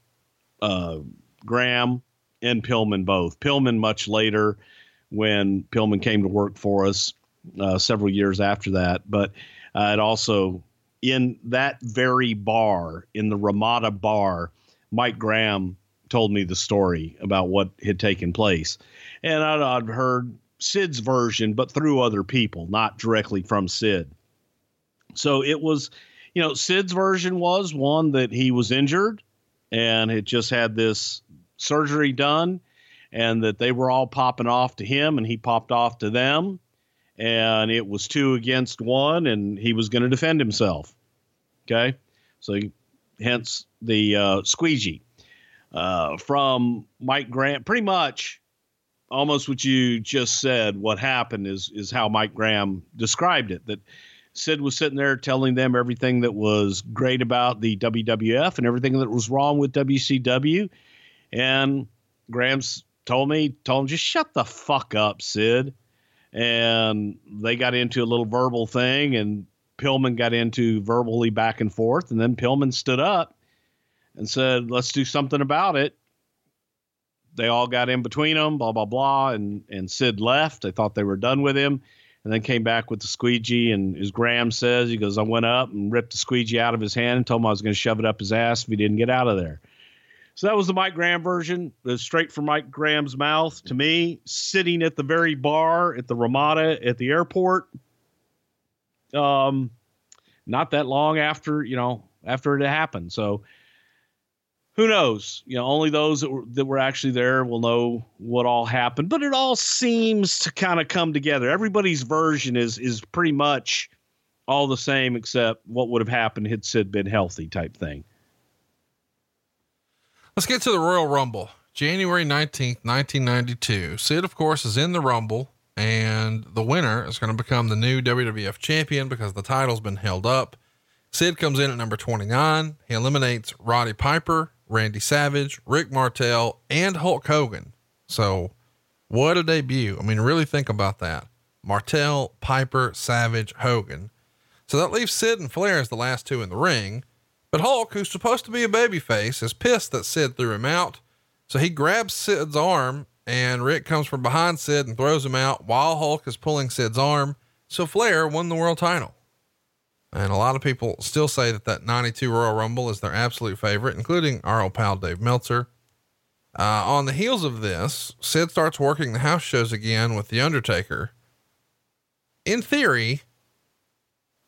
uh, Graham and Pillman both. Pillman much later, when Pillman came to work for us uh, several years after that, but uh, it also in that very bar in the Ramada bar, Mike Graham told me the story about what had taken place. And I'd, I'd heard Sid's version, but through other people, not directly from Sid. So it was, you know, Sid's version was one that he was injured and had just had this surgery done and that they were all popping off to him and he popped off to them and it was two against one and he was going to defend himself okay so hence the uh, squeegee uh, from Mike Graham. Pretty much, almost what you just said. What happened is is how Mike Graham described it. That Sid was sitting there telling them everything that was great about the WWF and everything that was wrong with WCW, and Graham's told me told him just shut the fuck up, Sid. And they got into a little verbal thing, and Pillman got into verbally back and forth, and then Pillman stood up and said, let's do something about it. They all got in between them, blah, blah, blah. And, and Sid left. They thought they were done with him and then came back with the squeegee. And as Graham says, he goes, I went up and ripped the squeegee out of his hand and told him I was going to shove it up his ass if he didn't get out of there. So that was the Mike Graham version, straight from Mike Graham's mouth to me, sitting at the very bar at the Ramada at the airport. Um, not that long after, you know, after it happened. So who knows? You know, only those that were, that were actually there will know what all happened. But it all seems to kind of come together. Everybody's version is is pretty much all the same, except what would have happened had Sid been healthy, type thing. Let's get to the Royal Rumble, January nineteenth, nineteen ninety two. Sid, of course, is in the Rumble, and the winner is going to become the new WWF champion because the title's been held up. Sid comes in at number 29. He eliminates Roddy Piper, Randy Savage, Rick Martel, and Hulk Hogan. So, what a debut. I mean, really think about that. Martel, Piper, Savage, Hogan. So that leaves Sid and Flair as the last two in the ring. But Hulk, who's supposed to be a babyface, is pissed that Sid threw him out. So he grabs Sid's arm, and Rick comes from behind Sid and throws him out while Hulk is pulling Sid's arm. So Flair won the world title. And a lot of people still say that that 92 Royal Rumble is their absolute favorite, including our old pal Dave Meltzer. Uh, on the heels of this, Sid starts working the house shows again with The Undertaker. In theory,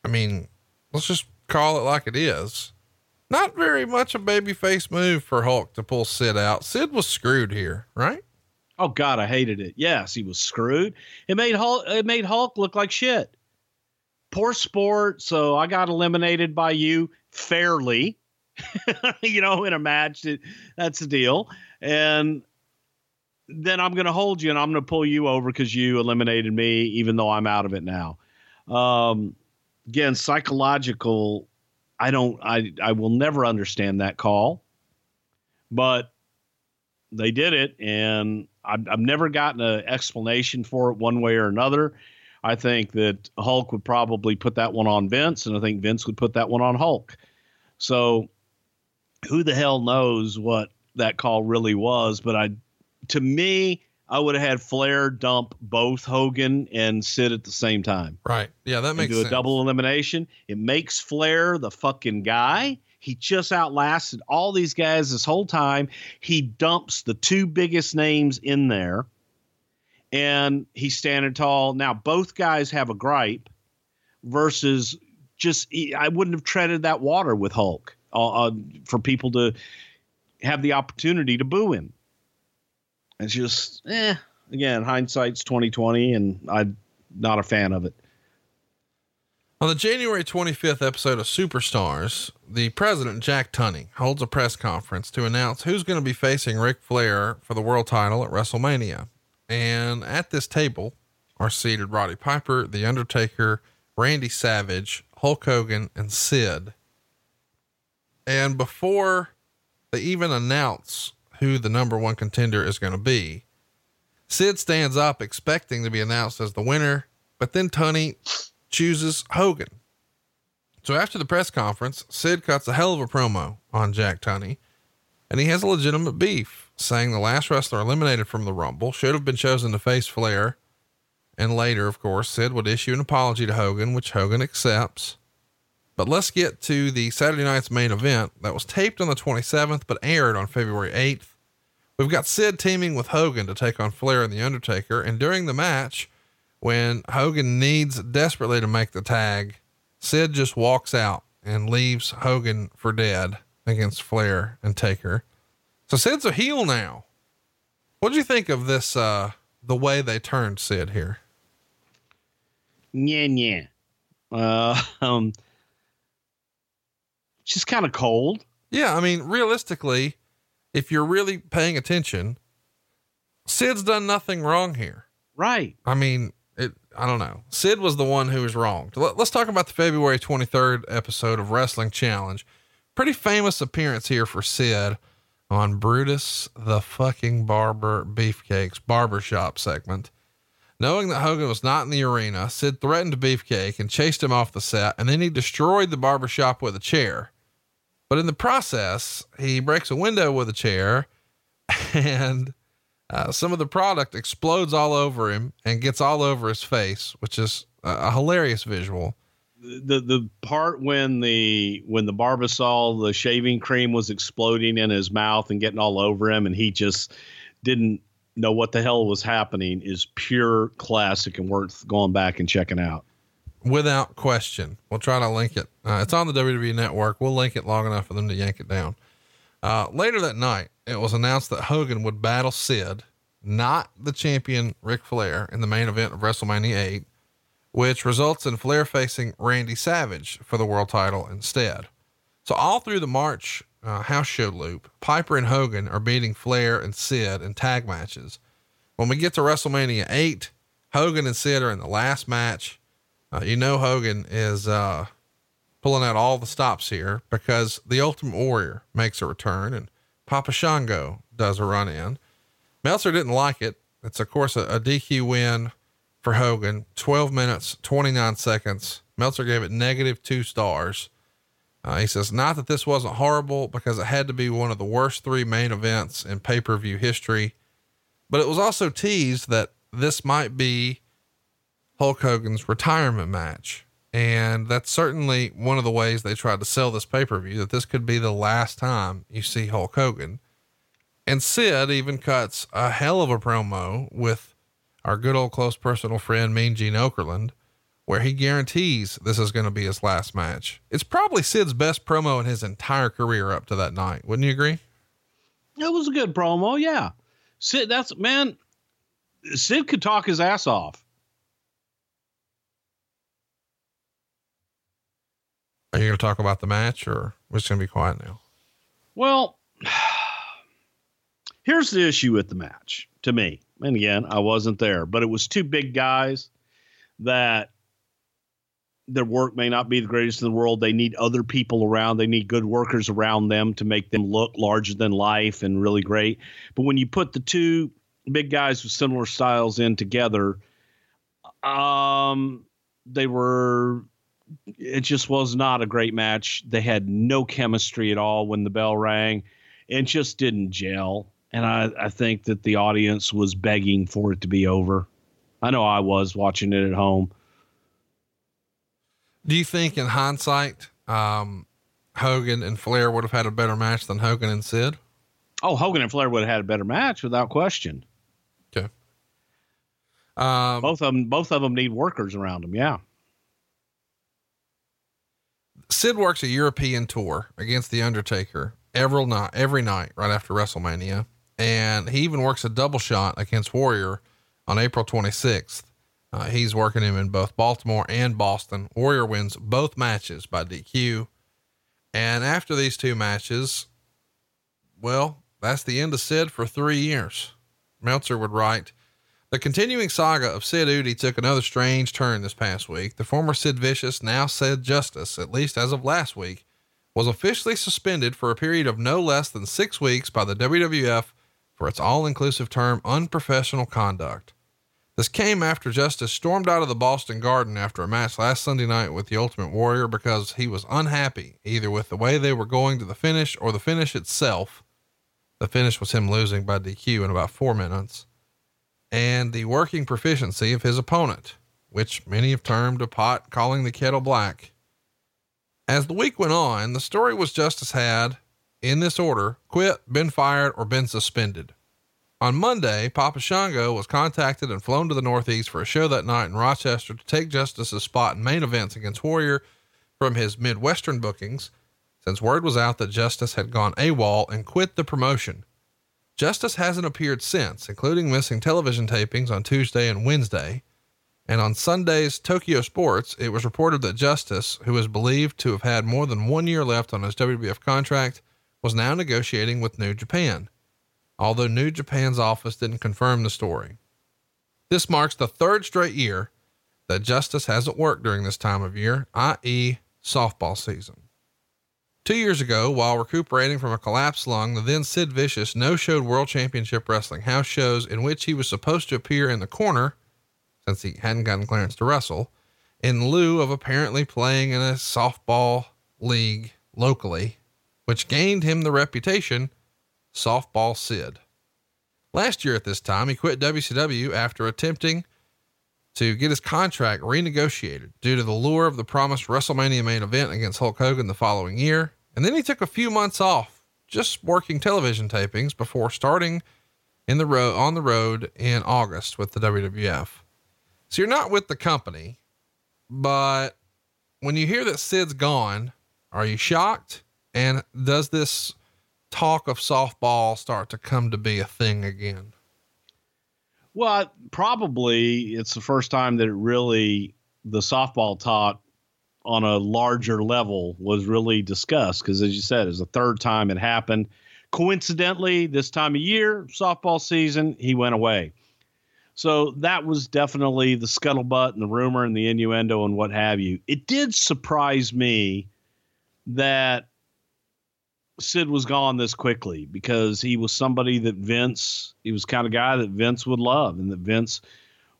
I mean, let's just call it like it is. Not very much a babyface move for Hulk to pull Sid out. Sid was screwed here, right? Oh God, I hated it. Yes, he was screwed. It made Hulk. It made Hulk look like shit poor sport. So I got eliminated by you fairly, you know, in a match. That's the deal. And then I'm going to hold you and I'm going to pull you over because you eliminated me, even though I'm out of it now. Um, again, psychological. I don't, I, I will never understand that call, but they did it. And I've, I've never gotten an explanation for it one way or another. I think that Hulk would probably put that one on Vince, and I think Vince would put that one on Hulk. So who the hell knows what that call really was? But I, to me, I would have had Flair dump both Hogan and Sid at the same time. Right. Yeah, that makes do sense. a double elimination. It makes Flair the fucking guy. He just outlasted all these guys this whole time. He dumps the two biggest names in there and he's standing tall. Now both guys have a gripe versus just I wouldn't have treaded that water with Hulk uh, uh, for people to have the opportunity to boo him. It's just eh. Again, hindsight's twenty twenty, and I'm not a fan of it. On the January 25th episode of Superstars, the president, Jack Tunney, holds a press conference to announce who's going to be facing Ric Flair for the world title at WrestleMania. And at this table are seated Roddy Piper, The Undertaker, Randy Savage, Hulk Hogan, and Sid. And before they even announce who the number one contender is going to be, Sid stands up expecting to be announced as the winner, but then Tunney chooses Hogan. So after the press conference, Sid cuts a hell of a promo on Jack Tunney, and he has a legitimate beef, saying the last wrestler eliminated from the Rumble should have been chosen to face Flair. And later, of course, Sid would issue an apology to Hogan, which Hogan accepts. But let's get to the Saturday night's main event that was taped on the 27th but aired on February 8th. We've got Sid teaming with Hogan to take on Flair and The Undertaker, and during the match, when Hogan needs desperately to make the tag, Sid just walks out and leaves Hogan for dead against Flair and Taker. So Sid's a heel now. What do you think of this, uh, the way they turned Sid here? Yeah, yeah. Uh, um, just kind of cold. Yeah. I mean, realistically, if you're really paying attention, Sid's done nothing wrong here. Right. I mean, it, I don't know. Sid was the one who was wrong. Let, us talk about the February 23rd episode of Wrestling Challenge. Pretty famous appearance here for Sid on Brutus the fucking Barber Beefcake's barbershop segment. Knowing that Hogan was not in the arena, Sid threatened Beefcake and chased him off the set, and then he destroyed the barbershop with a chair. But in the process, he breaks a window with a chair and uh, some of the product explodes all over him and gets all over his face, which is a, a hilarious visual. The the part when the when the Barbasol the shaving cream was exploding in his mouth and getting all over him, and he just didn't know what the hell was happening is pure classic and worth going back and checking out. Without question, we'll try to link it. Uh, it's on the WWE Network. We'll link it long enough for them to yank it down. Uh, later that night, it was announced that Hogan would battle Sid, not the champion Ric Flair, in the main event of WrestleMania 8, which results in Flair facing Randy Savage for the world title instead. So, all through the March uh, house show loop, Piper and Hogan are beating Flair and Sid in tag matches. When we get to WrestleMania 8, Hogan and Sid are in the last match. Uh, you know, Hogan is uh, pulling out all the stops here because the Ultimate Warrior makes a return and Papa Shango does a run in. Meltzer didn't like it. It's, of course, a, a DQ win for Hogan 12 minutes, 29 seconds. Meltzer gave it negative two stars. Uh, he says, not that this wasn't horrible because it had to be one of the worst three main events in pay per view history, but it was also teased that this might be Hulk Hogan's retirement match. And that's certainly one of the ways they tried to sell this pay per view that this could be the last time you see Hulk Hogan. And Sid even cuts a hell of a promo with our good old close personal friend, Mean Gene Okerlund, where he guarantees this is going to be his last match. It's probably Sid's best promo in his entire career up to that night. Wouldn't you agree? It was a good promo. Yeah. Sid, that's, man, Sid could talk his ass off. Are you going to talk about the match or we're just going to be quiet now? Well, here's the issue with the match to me. And again, I wasn't there, but it was two big guys that their work may not be the greatest in the world. They need other people around. They need good workers around them to make them look larger than life and really great. But when you put the two big guys with similar styles in together, um, they were it just was not a great match. They had no chemistry at all when the bell rang. It just didn't gel. And I, I think that the audience was begging for it to be over. I know I was watching it at home. Do you think, in hindsight, um, Hogan and Flair would have had a better match than Hogan and Sid? Oh, Hogan and Flair would have had a better match without question. Okay. Um, both of them, both of them need workers around them. Yeah. Sid works a European tour against The Undertaker every night, every night right after WrestleMania. And he even works a double shot against Warrior on April 26th. Uh, he's working him in both Baltimore and Boston. Warrior wins both matches by DQ. And after these two matches, well, that's the end of Sid for three years. Meltzer would write, the continuing saga of Sid Eudy took another strange turn this past week. The former Sid Vicious, now Sid Justice, at least as of last week, was officially suspended for a period of no less than six weeks by the WWF for its all inclusive term unprofessional conduct. This came after Justice stormed out of the Boston Garden after a match last Sunday night with the Ultimate Warrior because he was unhappy either with the way they were going to the finish or the finish itself. The finish was him losing by DQ in about four minutes, and the working proficiency of his opponent, which many have termed a pot calling the kettle black. As the week went on, the story was Justice had, in this order, quit, been fired, or been suspended. On Monday, Papa Shango was contacted and flown to the Northeast for a show that night in Rochester to take Justice's spot in main events against Warrior from his Midwestern bookings, since word was out that Justice had gone AWOL and quit the promotion. Justice hasn't appeared since, including missing television tapings on Tuesday and Wednesday. And on Sunday's Tokyo Sports, it was reported that Justice, who is believed to have had more than one year left on his WWF contract, was now negotiating with New Japan although New Japan's office didn't confirm the story. This marks the third straight year that Justice hasn't worked during this time of year, i.e., softball season. Two years ago, while recuperating from a collapsed lung, the then Sid Vicious no showed World Championship Wrestling house shows in which he was supposed to appear in the corner, since he hadn't gotten clearance to wrestle, in lieu of apparently playing in a softball league locally, which gained him the reputation Softball Sid. Last year at this time, he quit WCW after attempting to get his contract renegotiated due to the lure of the promised WrestleMania main event against Hulk Hogan the following year. And then he took a few months off, just working television tapings before starting in the on the road in August with the WWF. So you're not with the company, but when you hear that Sid's gone, are you shocked? And does this talk of softball start to come to be a thing again? Well, probably it's the first time that it really the softball talk on a larger level was really discussed because, as you said, it's the third time it happened. Coincidentally, this time of year, softball season, he went away. So that was definitely the scuttlebutt and the rumor and the innuendo and what have you. It did surprise me that Sid was gone this quickly because he was somebody that Vince, he was kind of guy that Vince would love and that Vince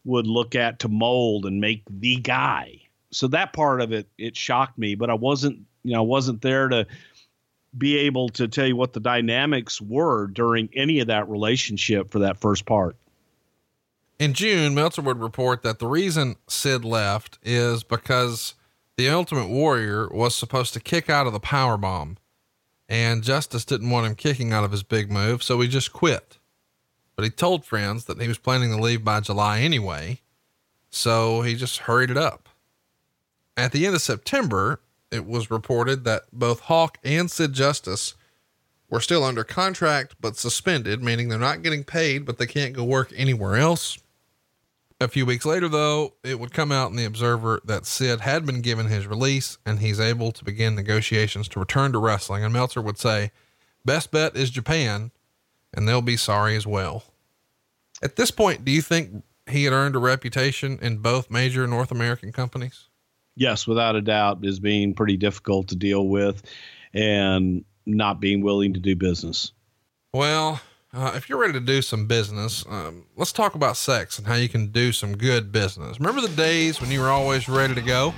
would look at to mold and make the guy. So that part of it, it shocked me, but I wasn't, you know, I wasn't there to be able to tell you what the dynamics were during any of that relationship for that first part. In June, Meltzer would report that the reason Sid left is because the Ultimate Warrior was supposed to kick out of the power bomb and Justice didn't want him kicking out of his big move, so he just quit. But he told friends that he was planning to leave by July anyway, so he just hurried it up. At the end of September, it was reported that both Hawk and Sid Justice were still under contract but suspended, meaning they're not getting paid, but they can't go work anywhere else. A few weeks later, though, it would come out in the Observer that Sid had been given his release and he's able to begin negotiations to return to wrestling. And Meltzer would say, best bet is Japan, and they'll be sorry as well. At this point, do you think he had earned a reputation in both major North American companies? Yes, without a doubt, is being pretty difficult to deal with and not being willing to do business. Well, uh, if you're ready to do some business, um, let's talk about sex and how you can do some good business. Remember the days when you were always ready to go?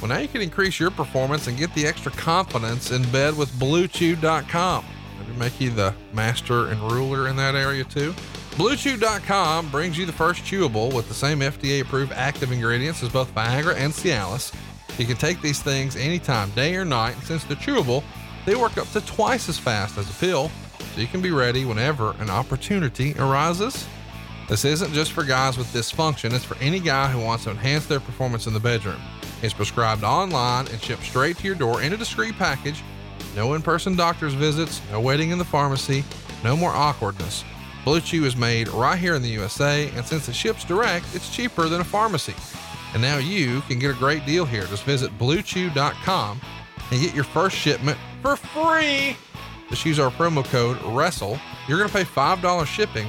Well, now you can increase your performance and get the extra confidence in bed with BlueChew.com. Maybe make you the master and ruler in that area too. BlueChew.com brings you the first chewable with the same FDA approved active ingredients as both Viagra and Cialis. You can take these things anytime, day or night, and since they're chewable, they work up to twice as fast as a pill so you can be ready whenever an opportunity arises. This isn't just for guys with dysfunction, it's for any guy who wants to enhance their performance in the bedroom. It's prescribed online and shipped straight to your door in a discreet package. No in person doctor's visits, no waiting in the pharmacy, no more awkwardness. Blue Chew is made right here in the USA, and since it ships direct, it's cheaper than a pharmacy. And now you can get a great deal here. Just visit bluechew.com and get your first shipment for free. Just use our promo code WRESTLE. You're going to pay $5 shipping,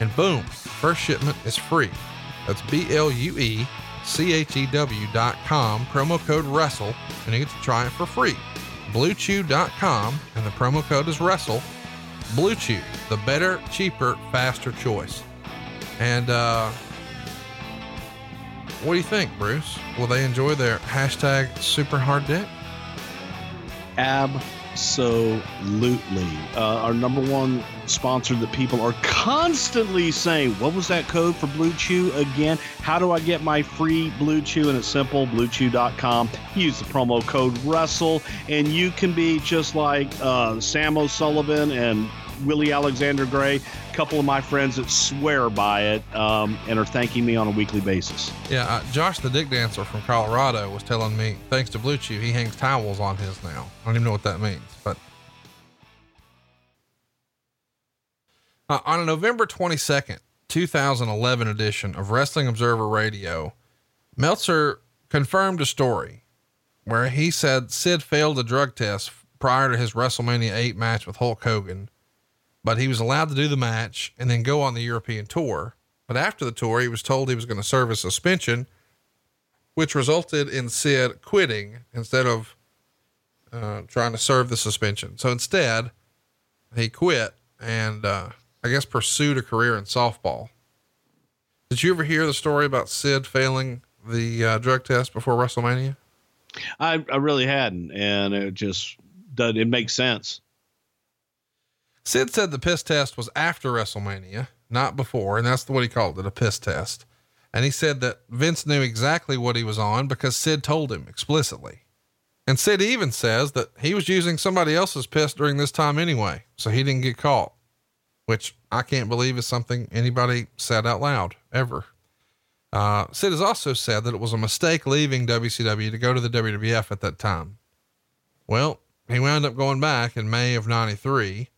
and boom, first shipment is free. That's B L U E C H E W dot com, promo code WRESTLE, and you get to try it for free. BlueChew.com, and the promo code is WRESTLE. Blue Chew, the better, cheaper, faster choice. And uh, what do you think, Bruce? Will they enjoy their hashtag super hard dick? Absolutely. Uh, our number one sponsor that people are constantly saying, What was that code for Blue Chew again? How do I get my free Blue Chew? And it's simple bluechew.com. Use the promo code WRESTLE, and you can be just like uh, Sam O'Sullivan and Willie Alexander Gray, a couple of my friends that swear by it um, and are thanking me on a weekly basis. Yeah, uh, Josh, the dick dancer from Colorado, was telling me, thanks to Blue Chew, he hangs towels on his now. I don't even know what that means, but. Uh, on a November 22nd, 2011 edition of Wrestling Observer Radio, Meltzer confirmed a story where he said Sid failed a drug test prior to his WrestleMania 8 match with Hulk Hogan but he was allowed to do the match and then go on the European tour. But after the tour, he was told he was going to serve a suspension, which resulted in Sid quitting instead of uh, trying to serve the suspension. So instead, he quit and uh, I guess pursued a career in softball. Did you ever hear the story about Sid failing the uh, drug test before WrestleMania? I, I really hadn't, and it just does. It makes sense. Sid said the piss test was after WrestleMania, not before, and that's what he called it a piss test. And he said that Vince knew exactly what he was on because Sid told him explicitly. And Sid even says that he was using somebody else's piss during this time anyway, so he didn't get caught, which I can't believe is something anybody said out loud ever. Uh, Sid has also said that it was a mistake leaving WCW to go to the WWF at that time. Well, he wound up going back in May of 93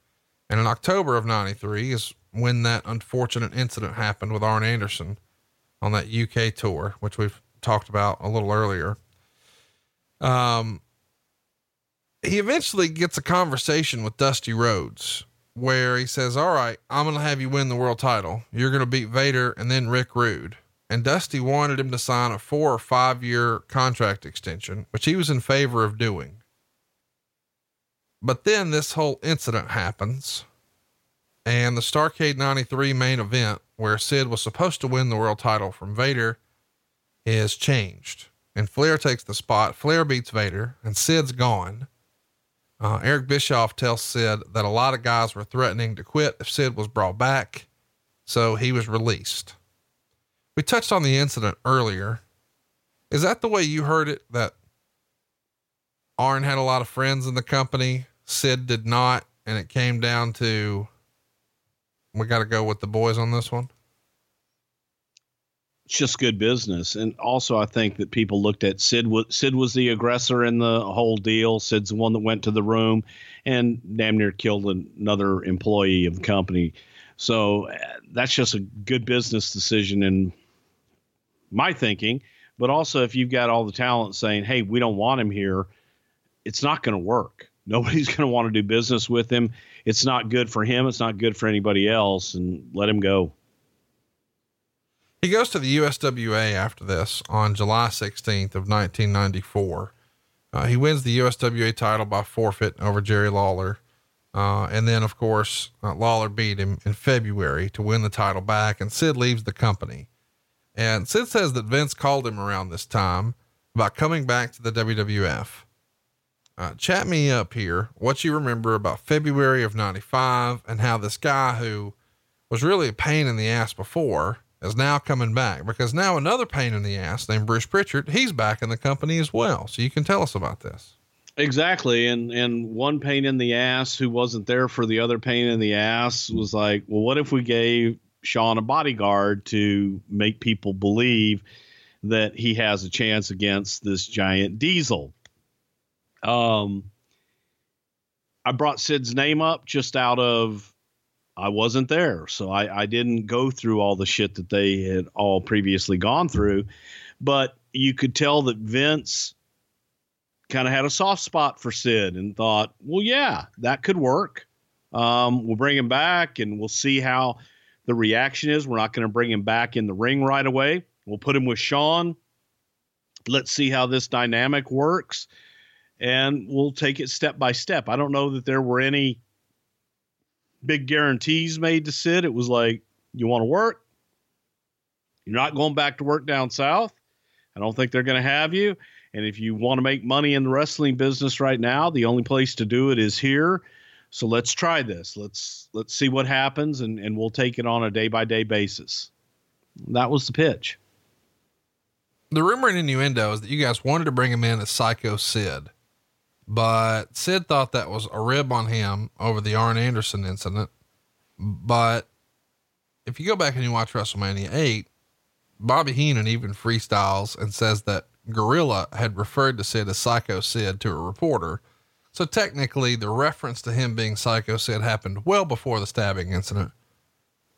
and in October of 93 is when that unfortunate incident happened with Arn Anderson on that UK tour, which we've talked about a little earlier. Um, he eventually gets a conversation with Dusty Rhodes where he says, All right, I'm going to have you win the world title. You're going to beat Vader and then Rick Rude. And Dusty wanted him to sign a four or five year contract extension, which he was in favor of doing. But then this whole incident happens, and the Starcade 93 main event, where Sid was supposed to win the world title from Vader, is changed. And Flair takes the spot. Flair beats Vader, and Sid's gone. Uh, Eric Bischoff tells Sid that a lot of guys were threatening to quit if Sid was brought back, so he was released. We touched on the incident earlier. Is that the way you heard it? That Arn had a lot of friends in the company. Sid did not. And it came down to we got to go with the boys on this one. It's just good business. And also, I think that people looked at Sid. Was, Sid was the aggressor in the whole deal. Sid's the one that went to the room and damn near killed another employee of the company. So uh, that's just a good business decision in my thinking. But also, if you've got all the talent saying, hey, we don't want him here, it's not going to work. Nobody's going to want to do business with him. It's not good for him. It's not good for anybody else. And let him go. He goes to the USWA after this on July 16th of 1994. Uh, he wins the USWA title by forfeit over Jerry Lawler. Uh, and then, of course, uh, Lawler beat him in February to win the title back, and Sid leaves the company. And Sid says that Vince called him around this time about coming back to the WWF. Uh, chat me up here what you remember about February of 95 and how this guy who was really a pain in the ass before is now coming back because now another pain in the ass named Bruce Prichard, he's back in the company as well. So you can tell us about this. Exactly. And and one pain in the ass who wasn't there for the other pain in the ass was like, well, what if we gave Shawn a bodyguard to make people believe that he has a chance against this giant diesel? Um, I brought Sid's name up just out of I wasn't there, so I, I didn't go through all the shit that they had all previously gone through. But you could tell that Vince kind of had a soft spot for Sid and thought, well, yeah, that could work. Um, we'll bring him back and we'll see how the reaction is. We're not going to bring him back in the ring right away. We'll put him with Shawn. Let's see how this dynamic works. And we'll take it step by step. I don't know that there were any big guarantees made to Sid. It was like, you want to work? You're not going back to work down south. I don't think they're going to have you. And if you want to make money in the wrestling business right now, the only place to do it is here. So let's try this. Let's let's see what happens and, and we'll take it on a day by day basis. That was the pitch. The rumor and innuendo is that you guys wanted to bring him in as Psycho Sid, but Sid thought that was a rib on him over the Arn Anderson incident. But if you go back and you watch WrestleMania 8, Bobby Heenan even freestyles and says that Gorilla had referred to Sid as Psycho Sid to a reporter. So technically, the reference to him being Psycho Sid happened well before the stabbing incident.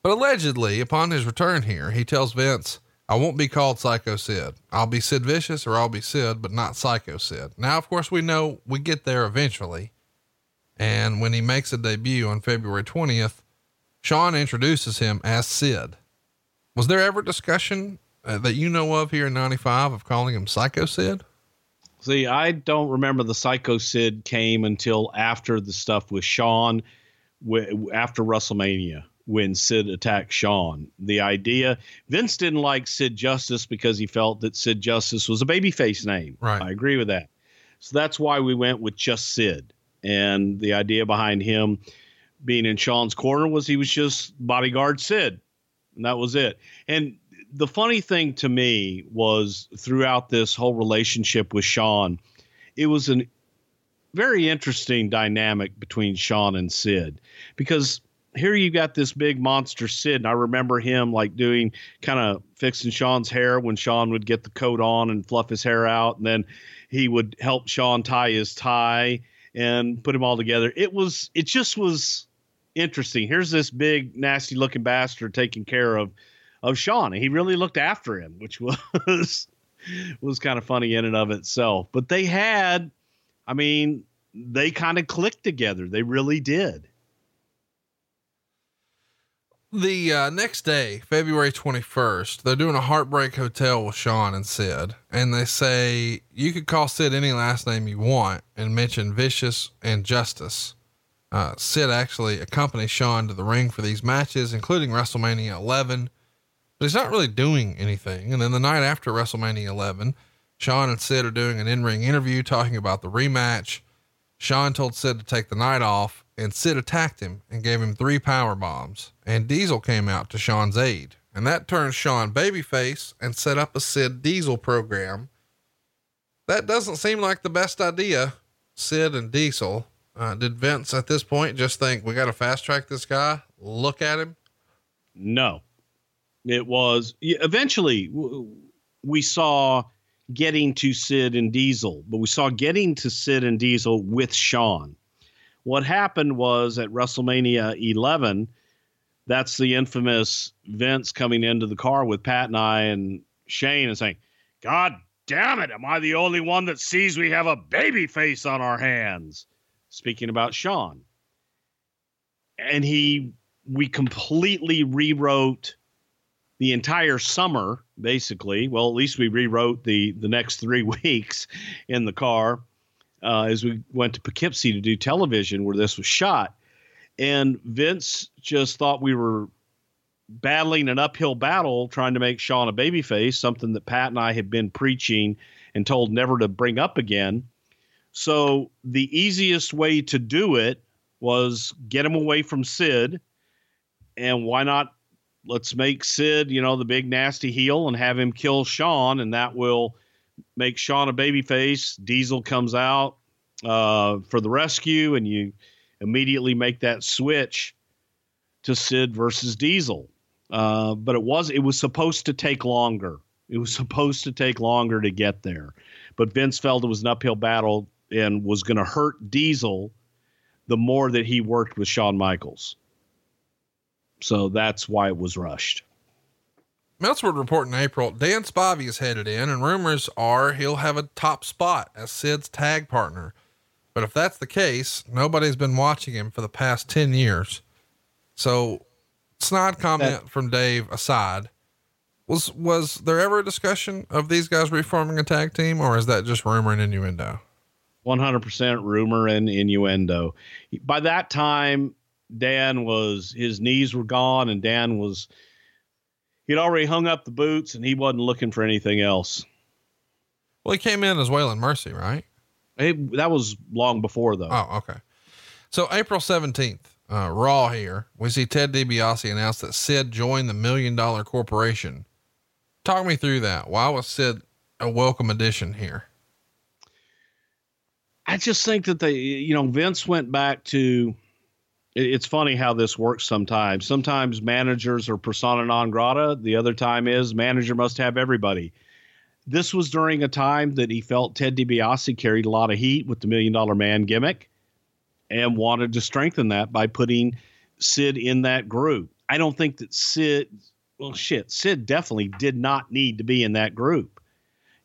But allegedly, upon his return here, he tells Vince, I won't be called Psycho Sid. I'll be Sid Vicious or I'll be Sid, but not Psycho Sid. Now, of course, we know we get there eventually. And when he makes a debut on February 20th, Shawn introduces him as Sid. Was there ever discussion uh, that you know of here in 95 of calling him Psycho Sid? See, I don't remember the Psycho Sid came until after the stuff with Shawn, w- after WrestleMania when Sid attacked Shawn. The idea Vince didn't like Sid Justice because he felt that Sid Justice was a babyface name. Right. I agree with that. So that's why we went with just Sid. And the idea behind him being in Shawn's corner was he was just bodyguard Sid. And that was it. And the funny thing to me was throughout this whole relationship with Shawn, it was an very interesting dynamic between Shawn and Sid because here you got this big monster Sid, and I remember him like doing kind of fixing Shawn's hair when Shawn would get the coat on and fluff his hair out, and then he would help Shawn tie his tie and put him all together. It was it just was interesting. Here's this big nasty looking bastard taking care of of Shawn, and he really looked after him, which was was kind of funny in and of itself. But they had, I mean, they kind of clicked together. They really did. The uh, next day, February 21st, they're doing a Heartbreak Hotel with Shawn and Sid. And they say, you could call Sid any last name you want and mention Vicious and Justice. Uh, Sid actually accompanies Shawn to the ring for these matches, including WrestleMania 11, but he's not really doing anything. And then the night after WrestleMania 11, Shawn and Sid are doing an in ring interview talking about the rematch. Shawn told Sid to take the night off, and Sid attacked him and gave him three power bombs. And Diesel came out to Shawn's aid, and that turned Shawn babyface and set up a Sid Diesel program. That doesn't seem like the best idea, Sid and Diesel. Uh, did Vince at this point just think we got to fast track this guy? Look at him. No, it was eventually we saw getting to Sid and Diesel, but we saw getting to Sid and Diesel with Shawn. What happened was at WrestleMania 11, that's the infamous Vince coming into the car with Pat and I and Shane and saying, God damn it, am I the only one that sees we have a baby face on our hands? Speaking about Shawn. And he, we completely rewrote the entire summer, basically. Well, at least we rewrote the the next three weeks in the car uh, as we went to Poughkeepsie to do television, where this was shot. And Vince just thought we were battling an uphill battle trying to make Shawn a babyface, something that Pat and I had been preaching and told never to bring up again. So the easiest way to do it was get him away from Sid. And why not let's make Sid, you know, the big nasty heel and have him kill Shawn, and that will make Shawn a babyface. Diesel comes out uh, for the rescue, and you immediately make that switch to Sid versus Diesel. Uh, but it was it was supposed to take longer. It was supposed to take longer to get there. But Vince felt it was an uphill battle and was going to hurt Diesel the more that he worked with Shawn Michaels. So that's why it was rushed. Meltzer would report in April, Dan Spivey is headed in, and rumors are he'll have a top spot as Sid's tag partner. But if that's the case, nobody's been watching him for the past 10 years. So, snide comment that, from Dave aside, was was there ever a discussion of these guys reforming a tag team, or is that just rumor and innuendo? 100% rumor and innuendo. By that time, Dan was his knees were gone, and Dan was he'd already hung up the boots, and he wasn't looking for anything else. Well, he came in as Waylon Mercy, right? It, that was long before, though. Oh, okay. So April 17th, uh, Raw here, we see Ted DiBiase announce that Sid joined the Million Dollar Corporation Talk me through that. Why was Sid a welcome addition here? I just think that they, you know, Vince went back to. It's funny how this works sometimes. Sometimes managers are persona non grata. The other time is manager must have everybody. This was during a time that he felt Ted DiBiase carried a lot of heat with the Million Dollar Man gimmick, and wanted to strengthen that by putting Sid in that group. I don't think that Sid well, shit, Sid definitely did not need to be in that group.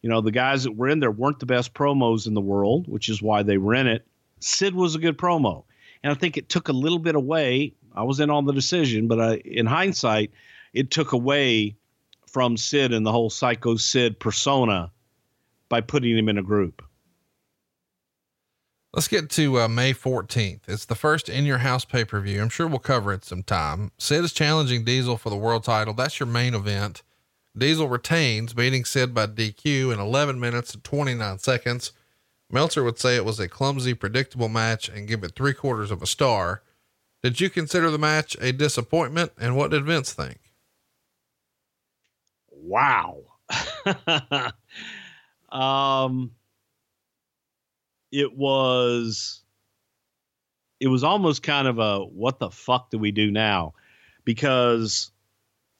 You know, the guys that were in there weren't the best promos in the world, which is why they were in it. Sid was a good promo. And I think it took a little bit away. I was in on the decision, but I, in hindsight, it took away from Sid and the whole Psycho Sid persona by putting him in a group. Let's get to uh, May 14th. It's the first in your house pay per view. I'm sure we'll cover it sometime. Sid is challenging Diesel for the world title. That's your main event. Diesel retains, beating Sid by DQ in 11 minutes and 29 seconds. Meltzer would say it was a clumsy, predictable match and give it three quarters of a star. Did you consider the match a disappointment? And what did Vince think? Wow. um, it was it was almost kind of a what the fuck do we do now because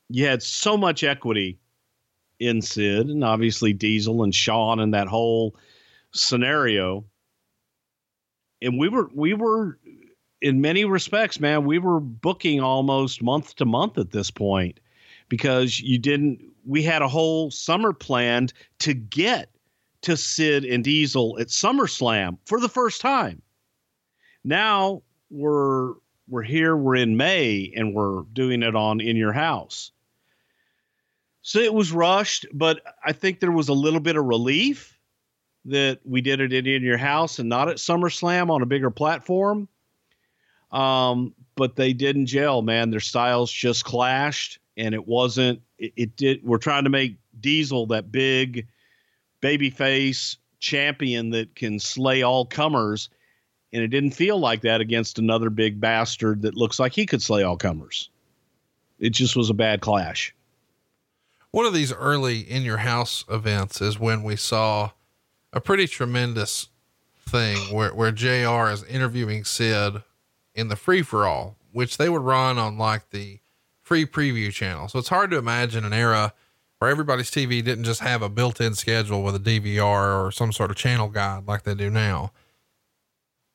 you had so much equity in Sid and obviously Diesel and Shawn and that whole scenario and we were we were in many respects man we were booking almost month to month at this point because you didn't we had a whole summer planned to get to Sid and Diesel at SummerSlam for the first time. Now we're we're here, we're in May, and we're doing it on In Your House. So it was rushed, but I think there was a little bit of relief that we did it in, Your House and not at SummerSlam on a bigger platform. Um, but they didn't gel, man. Their styles just clashed, and it wasn't. It, it did. We're trying to make Diesel that big babyface champion that can slay all comers. And it didn't feel like that against another big bastard that looks like he could slay all comers. It just was a bad clash. One of these early in your house events is when we saw a pretty tremendous thing where, where JR is interviewing Sid in the free for all, which they would run on like the free preview channel. So it's hard to imagine an era where everybody's TV didn't just have a built-in schedule with a DVR or some sort of channel guide like they do now.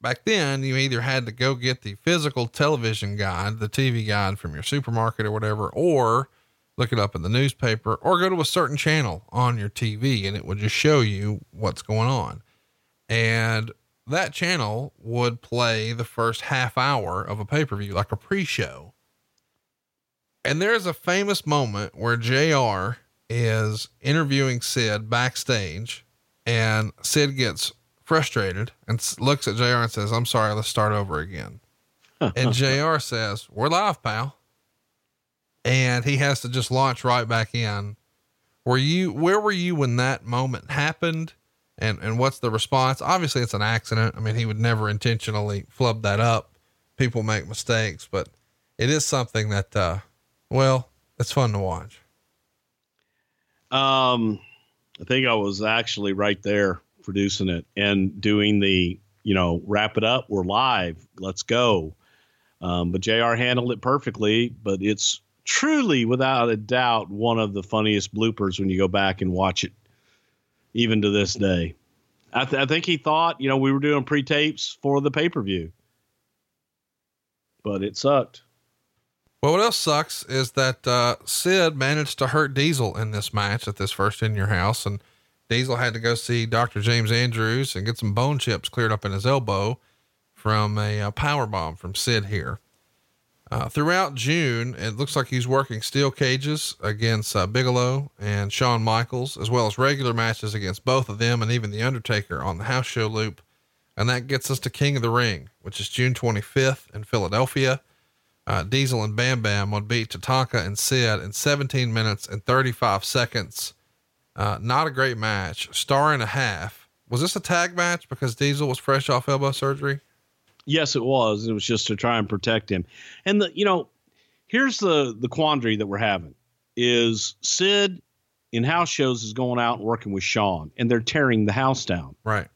Back then, you either had to go get the physical television guide, the TV guide from your supermarket or whatever, or look it up in the newspaper or go to a certain channel on your TV and it would just show you what's going on. And that channel would play the first half hour of a pay per view, like a pre show. And there's a famous moment where JR is interviewing Sid backstage, and Sid gets frustrated and looks at JR and says, I'm sorry, let's start over again. and JR says, We're live, pal. And he has to just launch right back in. Were you, where were you when that moment happened? And, and what's the response? Obviously, it's an accident. I mean, he would never intentionally flub that up. People make mistakes, but it is something that, uh, well, it's fun to watch. Um, I think I was actually right there producing it and doing the, you know, wrap it up. We're live. Let's go. Um, but JR handled it perfectly. But it's truly, without a doubt, one of the funniest bloopers when you go back and watch it, even to this day. I, th- I think he thought, you know, we were doing pre tapes for the pay per view, but it sucked. Well, what else sucks is that uh, Sid managed to hurt Diesel in this match at this first in your house, and Diesel had to go see Dr. James Andrews and get some bone chips cleared up in his elbow from a, a uh, power bomb from Sid here. Uh, throughout June, it looks like he's working steel cages against uh, Bigelow and Shawn Michaels, as well as regular matches against both of them and even The Undertaker on the house show loop. And that gets us to King of the Ring, which is June 25th in Philadelphia. Uh, Diesel and Bam Bam would beat Tatanka and Sid in 17 minutes and 35 seconds. Uh, not a great match. Star and a half. Was this a tag match because Diesel was fresh off elbow surgery? Yes, it was. It was just to try and protect him. And the, you know, here's the the quandary that we're having is Sid in house shows is going out and working with Shawn, and they're tearing the house down. Right.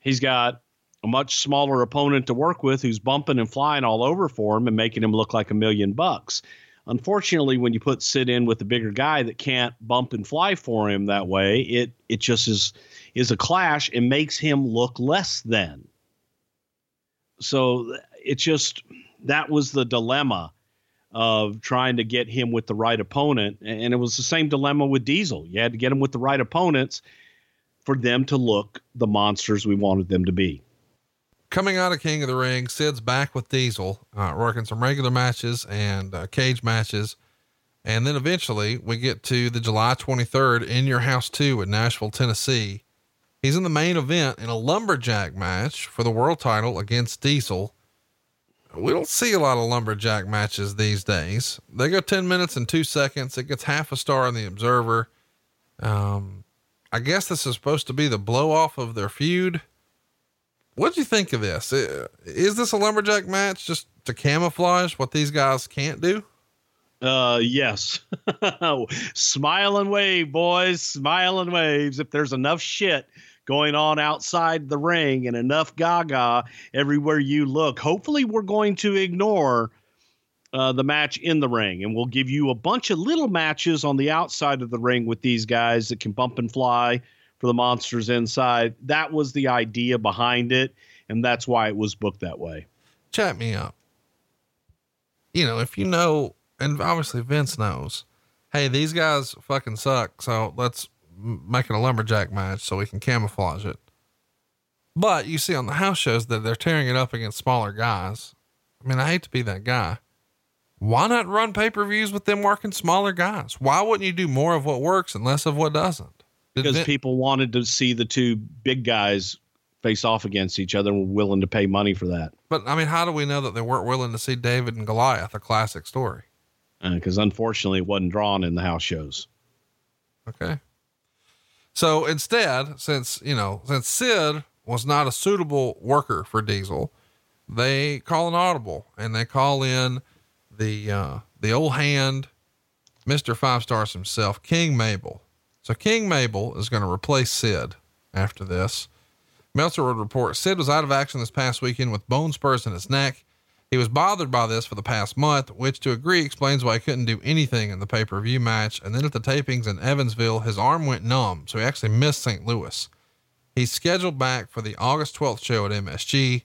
He's got a much smaller opponent to work with who's bumping and flying all over for him and making him look like a million bucks. Unfortunately, when you put Sid in with a bigger guy that can't bump and fly for him that way, it it just is is a clash and makes him look less than. So it just that was the dilemma of trying to get him with the right opponent. And it was the same dilemma with Diesel. You had to get him with the right opponents for them to look the monsters we wanted them to be. Coming out of King of the Ring, Sid's back with Diesel, uh, working some regular matches and uh, cage matches. And then eventually we get to the July 23rd in your house two in Nashville, Tennessee. He's in the main event in a lumberjack match for the world title against Diesel. We don't see a lot of lumberjack matches these days. They go 10 minutes and two seconds. It gets half a star in the Observer. Um, I guess this is supposed to be the blow off of their feud. What'd you think of this? Is this a lumberjack match just to camouflage what these guys can't do? Uh, yes. Smile and wave, boys. Smile and waves. If there's enough shit going on outside the ring and enough gaga everywhere you look. Hopefully, we're going to ignore uh, the match in the ring and we'll give you a bunch of little matches on the outside of the ring with these guys that can bump and fly for the monsters inside. That was the idea behind it, and that's why it was booked that way. Chat me up. You know, if you know, and obviously Vince knows, hey, these guys fucking suck. So let's making a lumberjack match so we can camouflage it. But you see on the house shows that they're tearing it up against smaller guys. I mean, I hate to be that guy. Why not run pay per views with them working smaller guys? Why wouldn't you do more of what works and less of what doesn't? Because it, people wanted to see the two big guys face off against each other and were willing to pay money for that. But I mean, how do we know that they weren't willing to see David and Goliath, a classic story? Because uh, unfortunately, it wasn't drawn in the house shows. Okay. So instead, since, you know, since Sid was not a suitable worker for Diesel, they call an audible and they call in the, uh, the old hand, Mr. Five Stars himself, King Mabel. So King Mabel is going to replace Sid after this. Meltzer would report Sid was out of action this past weekend with bone spurs in his neck. He was bothered by this for the past month, which to agree explains why he couldn't do anything in the pay per view match. And then at the tapings in Evansville, his arm went numb, so he actually missed St. Louis. He's scheduled back for the August 12th show at MSG,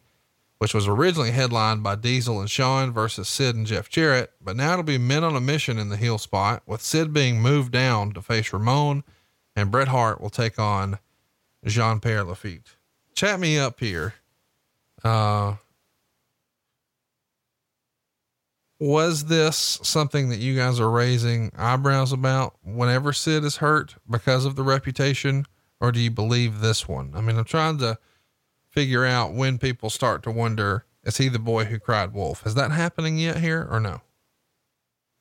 which was originally headlined by Diesel and Shawn versus Sid and Jeff Jarrett, but now it'll be men on a mission in the heel spot, with Sid being moved down to face Ramon, and Bret Hart will take on Jean Pierre Lafitte. Chat me up here. Uh, was this something that you guys are raising eyebrows about whenever Sid is hurt because of the reputation, or do you believe this one? I mean, I'm trying to figure out when people start to wonder, is he the boy who cried wolf? Is that happening yet here or no?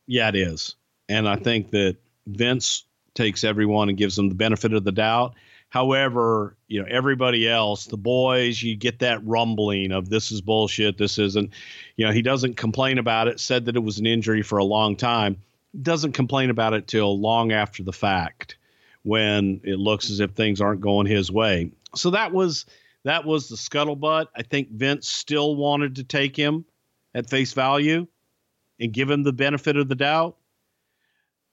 Yeah, it is. And I think that Vince takes everyone and gives them the benefit of the doubt. However, you know, everybody else, the boys, you get that rumbling of this is bullshit. This isn't, you know, he doesn't complain about it, said that it was an injury for a long time, doesn't complain about it till long after the fact when it looks as if things aren't going his way. So that was that was the scuttlebutt. I think Vince still wanted to take him at face value and give him the benefit of the doubt.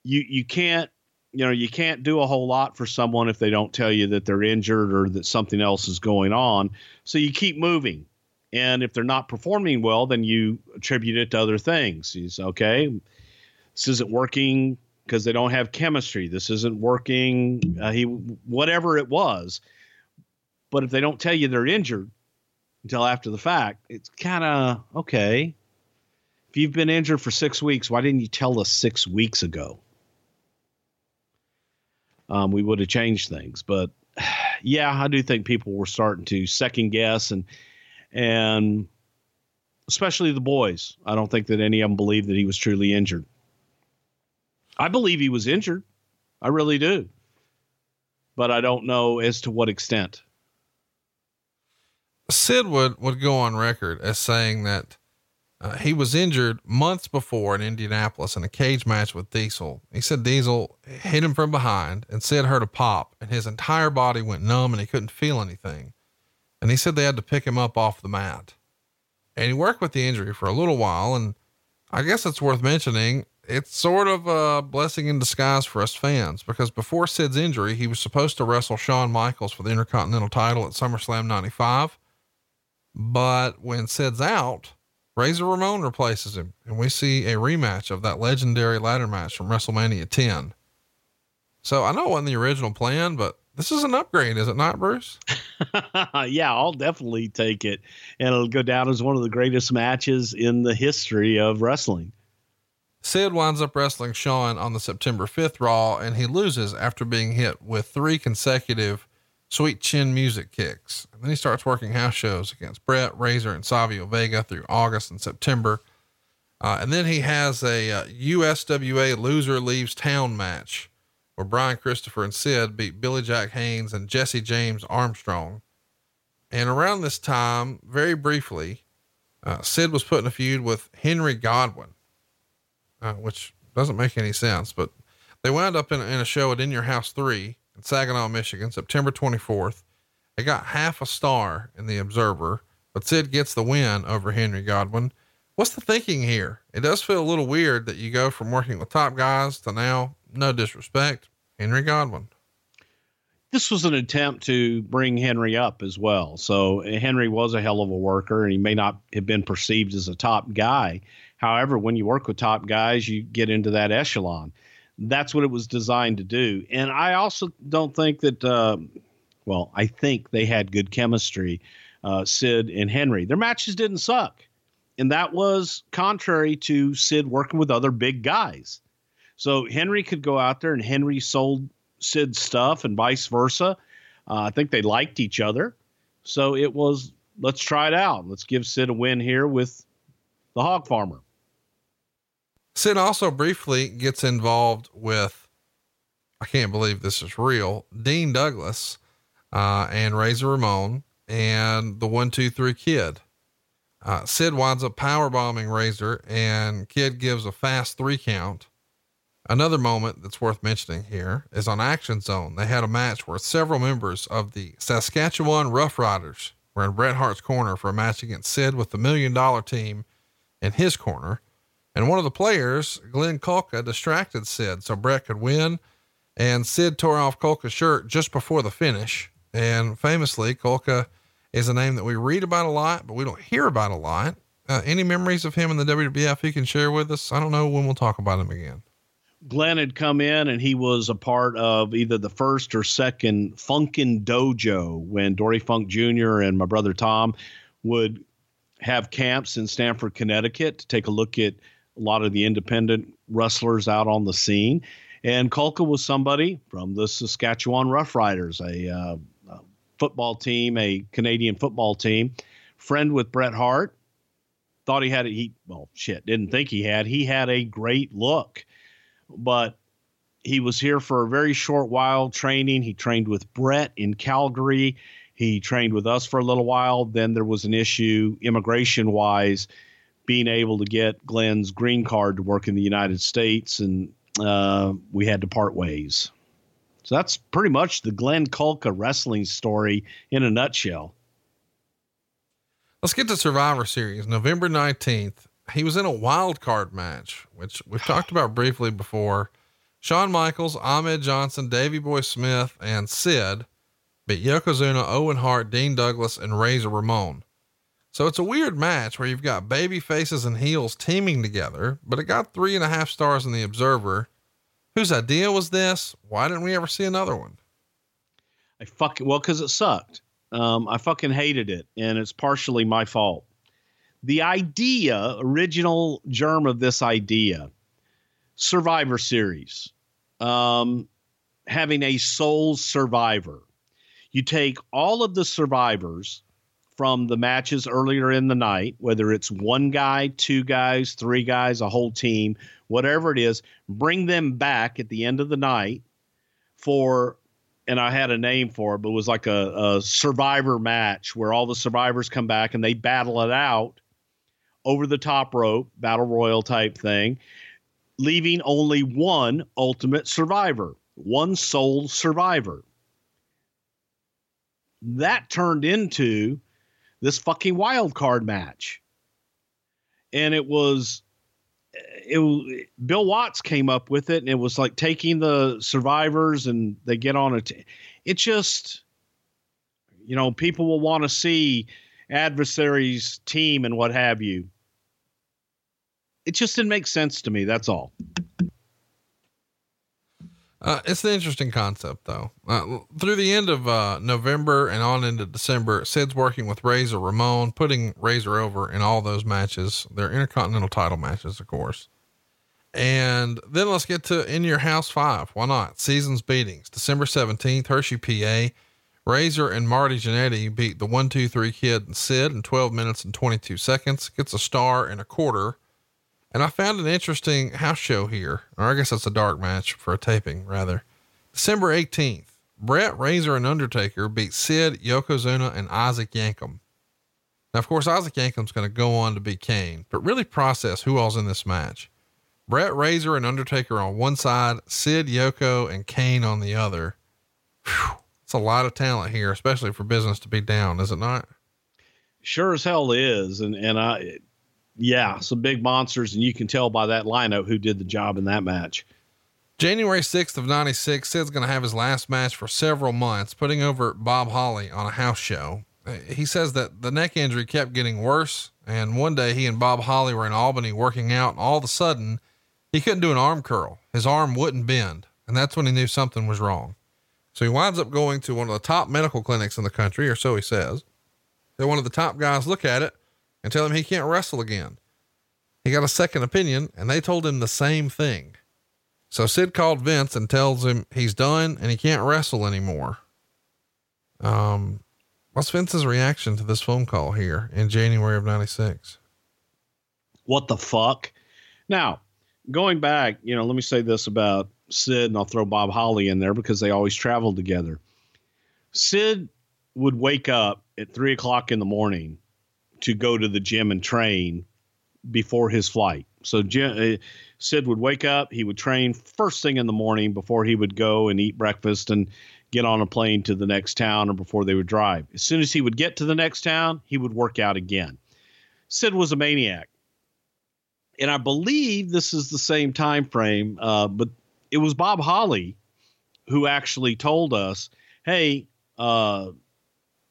You you can't you know, you can't do a whole lot for someone if they don't tell you that they're injured or that something else is going on. So you keep moving. And if they're not performing well, then you attribute it to other things. He's okay. This isn't working because they don't have chemistry. This isn't working. Uh, he whatever it was. But if they don't tell you they're injured until after the fact, it's kind of okay. If you've been injured for six weeks, why didn't you tell us six weeks ago? Um, we would have changed things. But yeah, I do think people were starting to second guess and and especially the boys. I don't think that any of them believed that he was truly injured. I believe he was injured. I really do. But I don't know as to what extent. Sid would, would go on record as saying that uh, he was injured months before in Indianapolis in a cage match with Diesel. He said Diesel hit him from behind and Sid heard a pop and his entire body went numb and he couldn't feel anything. And he said they had to pick him up off the mat. And he worked with the injury for a little while. And I guess it's worth mentioning it's sort of a blessing in disguise for us fans because before Sid's injury, he was supposed to wrestle Shawn Michaels for the Intercontinental title at SummerSlam 95. But when Sid's out, Razor Ramon replaces him, and we see a rematch of that legendary ladder match from WrestleMania 10. So I know it wasn't the original plan, but this is an upgrade, is it not, Bruce? yeah, I'll definitely take it. And it'll go down as one of the greatest matches in the history of wrestling. Sid winds up wrestling Shawn on the September 5th Raw, and he loses after being hit with three consecutive sweet chin music kicks. And then he starts working house shows against Bret, Razor, and Savio Vega through August and September. Uh, and then he has a uh, USWA loser leaves town match where Brian Christopher and Sid beat Billy Jack Haynes and Jesse James Armstrong. And around this time, very briefly, uh, Sid was put in a feud with Henry Godwinn, uh, which doesn't make any sense, but they wound up in, in a show at In Your House 3 in Saginaw, Michigan, September 24th. It got half a star in the Observer, but Sid gets the win over Henry Godwinn. What's the thinking here? It does feel a little weird that you go from working with top guys to now, no disrespect, Henry Godwinn. This was an attempt to bring Henry up as well. So Henry was a hell of a worker and he may not have been perceived as a top guy. However, when you work with top guys, you get into that echelon that's what it was designed to do. And I also don't think that, uh, well, I think they had good chemistry, uh, Sid and Henry. Their matches didn't suck. And that was contrary to Sid working with other big guys. So Henry could go out there and Henry sold Sid stuff and vice versa. Uh, I think they liked each other. So it was, let's try it out. Let's give Sid a win here with the hog farmer. Sid also briefly gets involved with, I can't believe this is real, Dean Douglas, uh, and Razor Ramon and the one, two, three kid. Uh, Sid winds up power bombing Razor and Kid gives a fast three count. Another moment that's worth mentioning here is on Action Zone. They had a match where several members of the Saskatchewan Rough Riders were in Bret Hart's corner for a match against Sid with the million dollar team in his corner. And one of the players, Glenn Kulka, distracted Sid so Bret could win. And Sid tore off Kulka's shirt just before the finish. And famously, Kulka is a name that we read about a lot, but we don't hear about a lot. Uh, any memories of him in the WWF you can share with us? I don't know when we'll talk about him again. Glenn had come in and he was a part of either the first or second Funkin' Dojo when Dory Funk Jr. and my brother Tom would have camps in Stamford, Connecticut to take a look at a lot of the independent wrestlers out on the scene. And Kulka was somebody from the Saskatchewan Roughriders, a, uh, a football team, a Canadian football team, friend with Bret Hart. Thought he had a he well shit didn't think he had he had a great look, but he was here for a very short while training. He trained with Bret in Calgary. He trained with us for a little while. Then there was an issue immigration wise being able to get Glenn's green card to work in the United States, and uh, we had to part ways. So that's pretty much the Glenn Kulka wrestling story in a nutshell. Let's get to Survivor Series, November 19th. He was in a wild card match, which we've talked about briefly before. Shawn Michaels, Ahmed Johnson, Davey Boy Smith, and Sid beat Yokozuna, Owen Hart, Dean Douglas, and Razor Ramon. So it's a weird match where you've got baby faces and heels teaming together, but it got three and a half stars in the Observer. Whose idea was this? Why didn't we ever see another one? I fucking well because it sucked. Um, I fucking hated it, and it's partially my fault. The idea, original germ of this idea, Survivor Series, um, having a sole survivor. You take all of the survivors from the matches earlier in the night, whether it's one guy, two guys, three guys, a whole team, whatever it is, bring them back at the end of the night for, and I had a name for it, but it was like a, a survivor match where all the survivors come back and they battle it out over the top rope, battle royal type thing, leaving only one ultimate survivor, one sole survivor. That turned into this fucking wild card match. And it was it Bill Watts came up with it and it was like taking the survivors and they get on a t- it just you know people will want to see adversaries team and what have you it just didn't make sense to me that's all uh, it's an interesting concept, though. Uh, through the end of uh, November and on into December, Sid's working with Razor Ramon, putting Razor over in all those matches. They're intercontinental title matches, of course. And then let's get to In Your House 5. Why not? Seasons beatings. December 17th, Hershey, PA. Razor and Marty Jannetty beat the 123 Kid and Sid in 12 minutes and 22 seconds. Gets a star and a quarter. And I found an interesting house show here, or I guess that's a dark match for a taping, rather. December 18th, Bret, Razor, and Undertaker beat Sid, Yokozuna, and Isaac Yankem. Now, of course, Isaac Yankem's going to go on to beat Kane, but really process who all's in this match. Bret, Razor, and Undertaker on one side, Sid, Yoko, and Kane on the other. Whew, it's a lot of talent here, especially for business to be down, is it not? Sure as hell is. And, and I, yeah, some big monsters, and you can tell by that lineup who did the job in that match. January 6th of 96, Sid's going to have his last match for several months, putting over Bob Holly on a house show. He says that the neck injury kept getting worse, and one day he and Bob Holly were in Albany working out, and all of a sudden, he couldn't do an arm curl. His arm wouldn't bend, and that's when he knew something was wrong. So he winds up going to one of the top medical clinics in the country, or so he says. Then one of the top guys look at it and tell him he can't wrestle again. He got a second opinion and they told him the same thing. So Sid called Vince and tells him he's done and he can't wrestle anymore. Um, what's Vince's reaction to this phone call here in January of 96? What the fuck? Now, going back, you know, let me say this about Sid and I'll throw Bob Holly in there because they always traveled together. Sid would wake up at three o'clock in the morning to go to the gym and train before his flight. So uh, Sid would wake up, he would train first thing in the morning before he would go and eat breakfast and get on a plane to the next town or before they would drive. As soon as he would get to the next town, he would work out again. Sid was a maniac. And I believe this is the same time frame, uh, but it was Bob Holly who actually told us, "Hey, uh,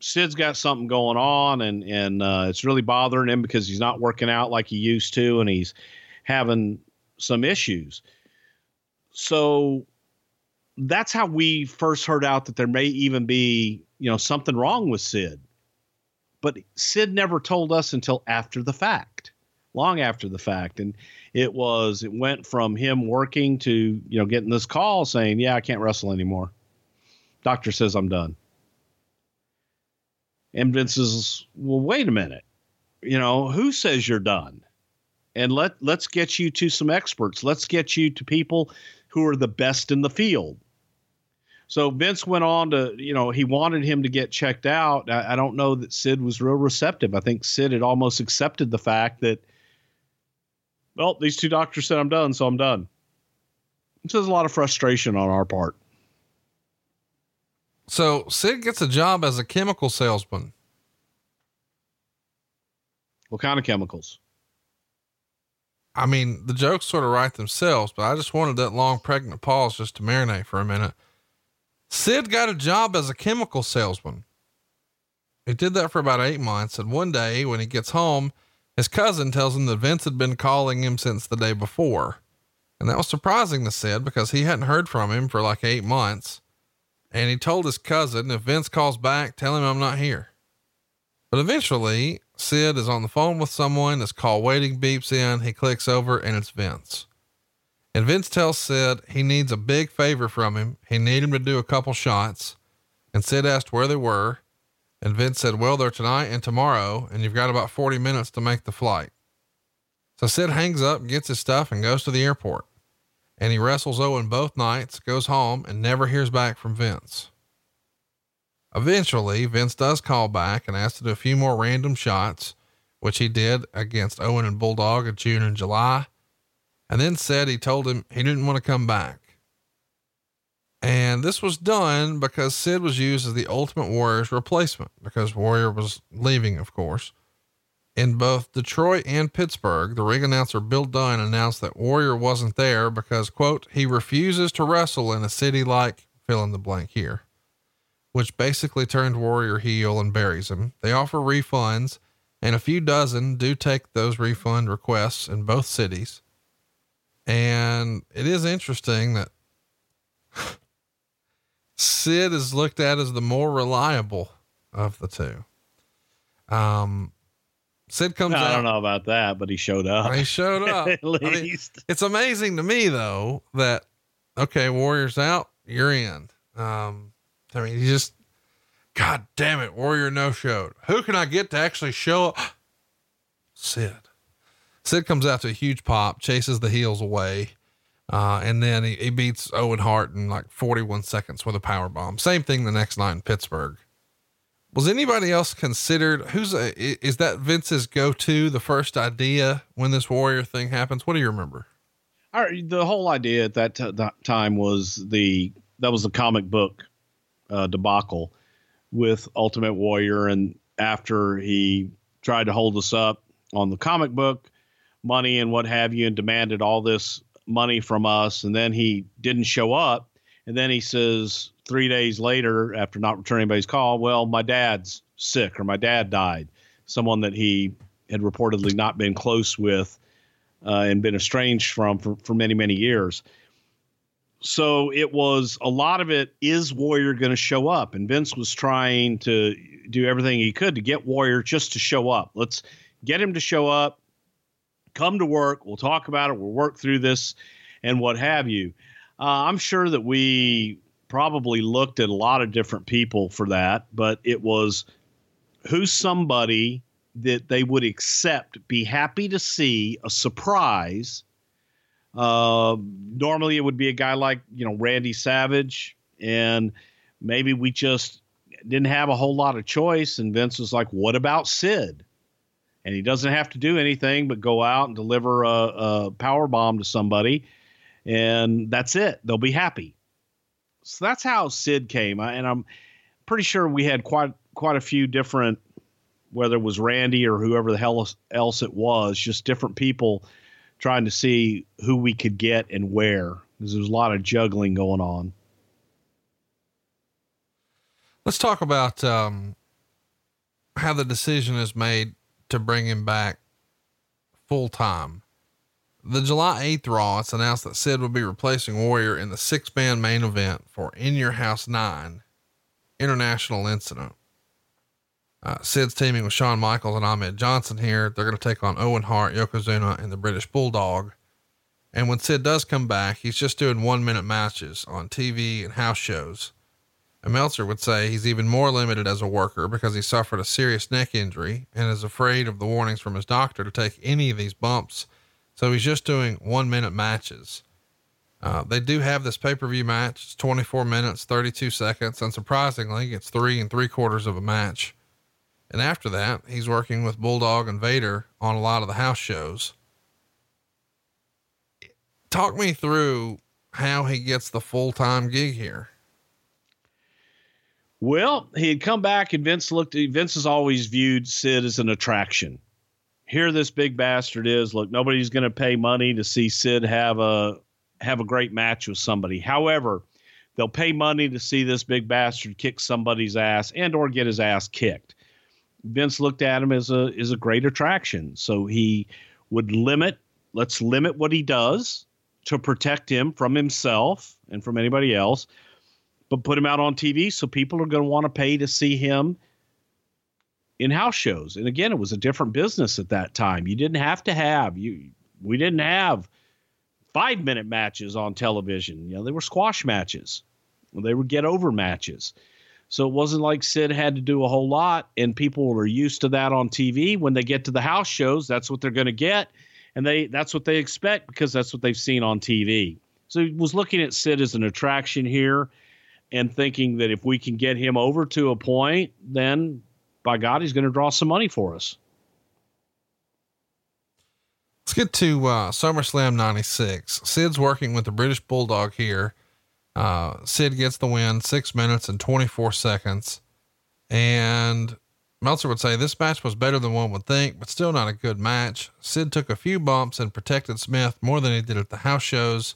Sid's got something going on, and and uh, it's really bothering him because he's not working out like he used to, and he's having some issues. So that's how we first heard out that there may even be you know something wrong with Sid. But Sid never told us until after the fact, long after the fact, and it was it went from him working to you know getting this call saying, "Yeah, I can't wrestle anymore." Doctor says I'm done. And Vince says, well, wait a minute. You know, who says you're done? And let let's get you to some experts. Let's get you to people who are the best in the field. So Vince went on to, you know, he wanted him to get checked out. I, I don't know that Sid was real receptive. I think Sid had almost accepted the fact that, well, these two doctors said I'm done, so I'm done. So there's a lot of frustration on our part. So Sid gets a job as a chemical salesman. What kind of chemicals? I mean, the jokes sort of write themselves, but I just wanted that long pregnant pause just to marinate for a minute. Sid got a job as a chemical salesman. He did that for about eight months. And one day when he gets home, his cousin tells him that Vince had been calling him since the day before. And that was surprising to Sid because he hadn't heard from him for like eight months. And he told his cousin, if Vince calls back, tell him I'm not here. But eventually, Sid is on the phone with someone. His call waiting beeps in. He clicks over and it's Vince. And Vince tells Sid he needs a big favor from him. He need him to do a couple shots. And Sid asked where they were. And Vince said, well, they're tonight and tomorrow, and you've got about 40 minutes to make the flight. So Sid hangs up, gets his stuff, and goes to the airport. And he wrestles Owen both nights, goes home, and never hears back from Vince. Eventually, Vince does call back and asks to do a few more random shots, which he did against Owen and Bulldog in June and July and then said he told him he didn't want to come back. And this was done because Sid was used as the Ultimate Warrior's replacement because Warrior was leaving, of course. In both Detroit and Pittsburgh, the ring announcer Bill Dunn announced that Warrior wasn't there because, quote, he refuses to wrestle in a city like fill in the blank here, which basically turned Warrior heel and buries him. They offer refunds, and a few dozen do take those refund requests in both cities. And it is interesting that Sid is looked at as the more reliable of the two. Um, Sid comes I out. I don't know about that, but he showed up. He showed up. At I mean, least. it's amazing to me though that okay, Warriors out, you're in. Um, I mean, you just, God damn it, Warrior no showed. Who can I get to actually show up? Sid. Sid comes out to a huge pop, chases the heels away. Uh, and then he, he beats Owen Hart in like 41 seconds with a power bomb. Same thing the next night in Pittsburgh. Was anybody else considered? Who's a, is that Vince's go to the first idea when this warrior thing happens? What do you remember? All right, the whole idea at that, t- that time was the that was the comic book uh, debacle with Ultimate Warrior, and after he tried to hold us up on the comic book money and what have you, and demanded all this money from us, and then he didn't show up, and then he says three days later, after not returning anybody's call, well, my dad's sick or my dad died, someone that he had reportedly not been close with uh, and been estranged from for, for many, many years. So it was a lot of it is Warrior going to show up? And Vince was trying to do everything he could to get Warrior just to show up. Let's get him to show up, come to work. We'll talk about it. We'll work through this and what have you. Uh, I'm sure that we probably looked at a lot of different people for that, but it was who's somebody that they would accept, be happy to see a surprise. Uh, normally, it would be a guy like you know Randy Savage, and maybe we just didn't have a whole lot of choice. And Vince was like, "What about Sid?" And he doesn't have to do anything but go out and deliver a, a power bomb to somebody, and that's it. They'll be happy. So that's how Sid came, and I'm pretty sure we had quite quite a few different whether it was Randy or whoever the hell else it was, just different people trying to see who we could get and where. Because there's a lot of juggling going on. Let's talk about um, how the decision is made to bring him back full time. The July 8th Raw, it's announced that Sid will be replacing Warrior in the six man main event for In Your House 9 International Incident. Uh, Sid's teaming with Shawn Michaels and Ahmed Johnson here. They're going to take on Owen Hart, Yokozuna, and the British Bulldog. And when Sid does come back, he's just doing one minute matches on TV and house shows. And Meltzer would say he's even more limited as a worker because he suffered a serious neck injury and is afraid of the warnings from his doctor to take any of these bumps. So he's just doing one minute matches. Uh, they do have this pay per view match. It's 24 minutes, 32 seconds. And surprisingly, it's three and three quarters of a match. And after that, he's working with Bulldog and Vader on a lot of the house shows. Talk me through how he gets the full time gig here. Well, he had come back and Vince looked Vince has always viewed Sid as an attraction. Here this big bastard is. Look, nobody's going to pay money to see Sid have a have a great match with somebody. However, they'll pay money to see this big bastard kick somebody's ass and or get his ass kicked. Vince looked at him as a as a great attraction. So he would limit, let's limit what he does to protect him from himself and from anybody else, but put him out on TV so people are going to want to pay to see him in house shows. And again, it was a different business at that time. You didn't have to have you we didn't have 5 minute matches on television. You know, they were squash matches. They were get over matches. So it wasn't like Sid had to do a whole lot, and people were used to that on TV. When they get to the house shows, that's what they're going to get, and they that's what they expect because that's what they've seen on TV. So he was looking at Sid as an attraction here, and thinking that if we can get him over to a point, then by God, he's going to draw some money for us. Let's get to uh, SummerSlam 96. Sid's working with the British Bulldog here. Uh, Sid gets the win, six minutes and 24 seconds. And Meltzer would say this match was better than one would think, but still not a good match. Sid took a few bumps and protected Smith more than he did at the house shows.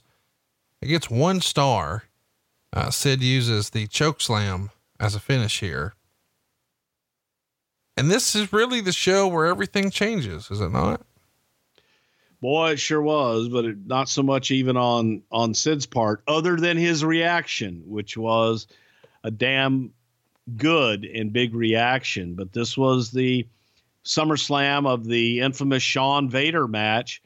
It gets one star. Uh, Sid uses the choke slam as a finish here. And this is really the show where everything changes, is it not? Boy, it sure was, but it, not so much even on on Sid's part, other than his reaction, which was a damn good and big reaction. But this was the SummerSlam of the infamous Shawn Vader match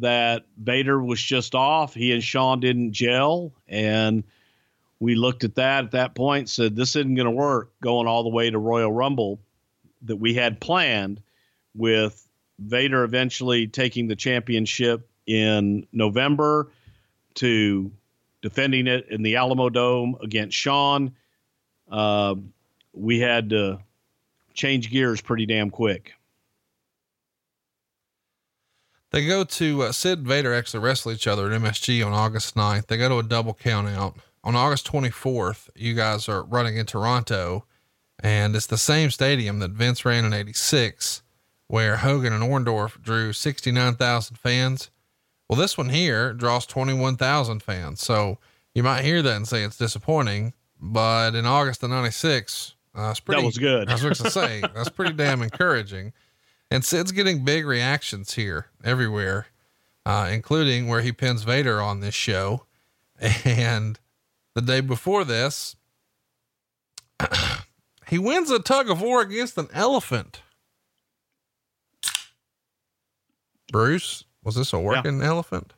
that Vader was just off. He and Shawn didn't gel, and we looked at that at that point, said this isn't going to work going all the way to Royal Rumble that we had planned with Vader eventually taking the championship in November to defending it in the Alamodome against Shawn. Uh, we had to change gears pretty damn quick. They go to uh, Sid and Vader actually wrestle each other at MSG on August 9th. They go to a double count out. On August 24th, you guys are running in Toronto, and it's the same stadium that Vince ran in 86 where Hogan and Orndorff drew 69,000 fans. Well, this one here draws 21,000 fans. So you might hear that and say it's disappointing, but in August of 96, uh, pretty, that was good. I was going to say that's pretty damn encouraging. And Sid's getting big reactions here everywhere, uh, including where he pins Vader on this show. And the day before this, he wins a tug of war against an elephant. Bruce, was this a working yeah. elephant?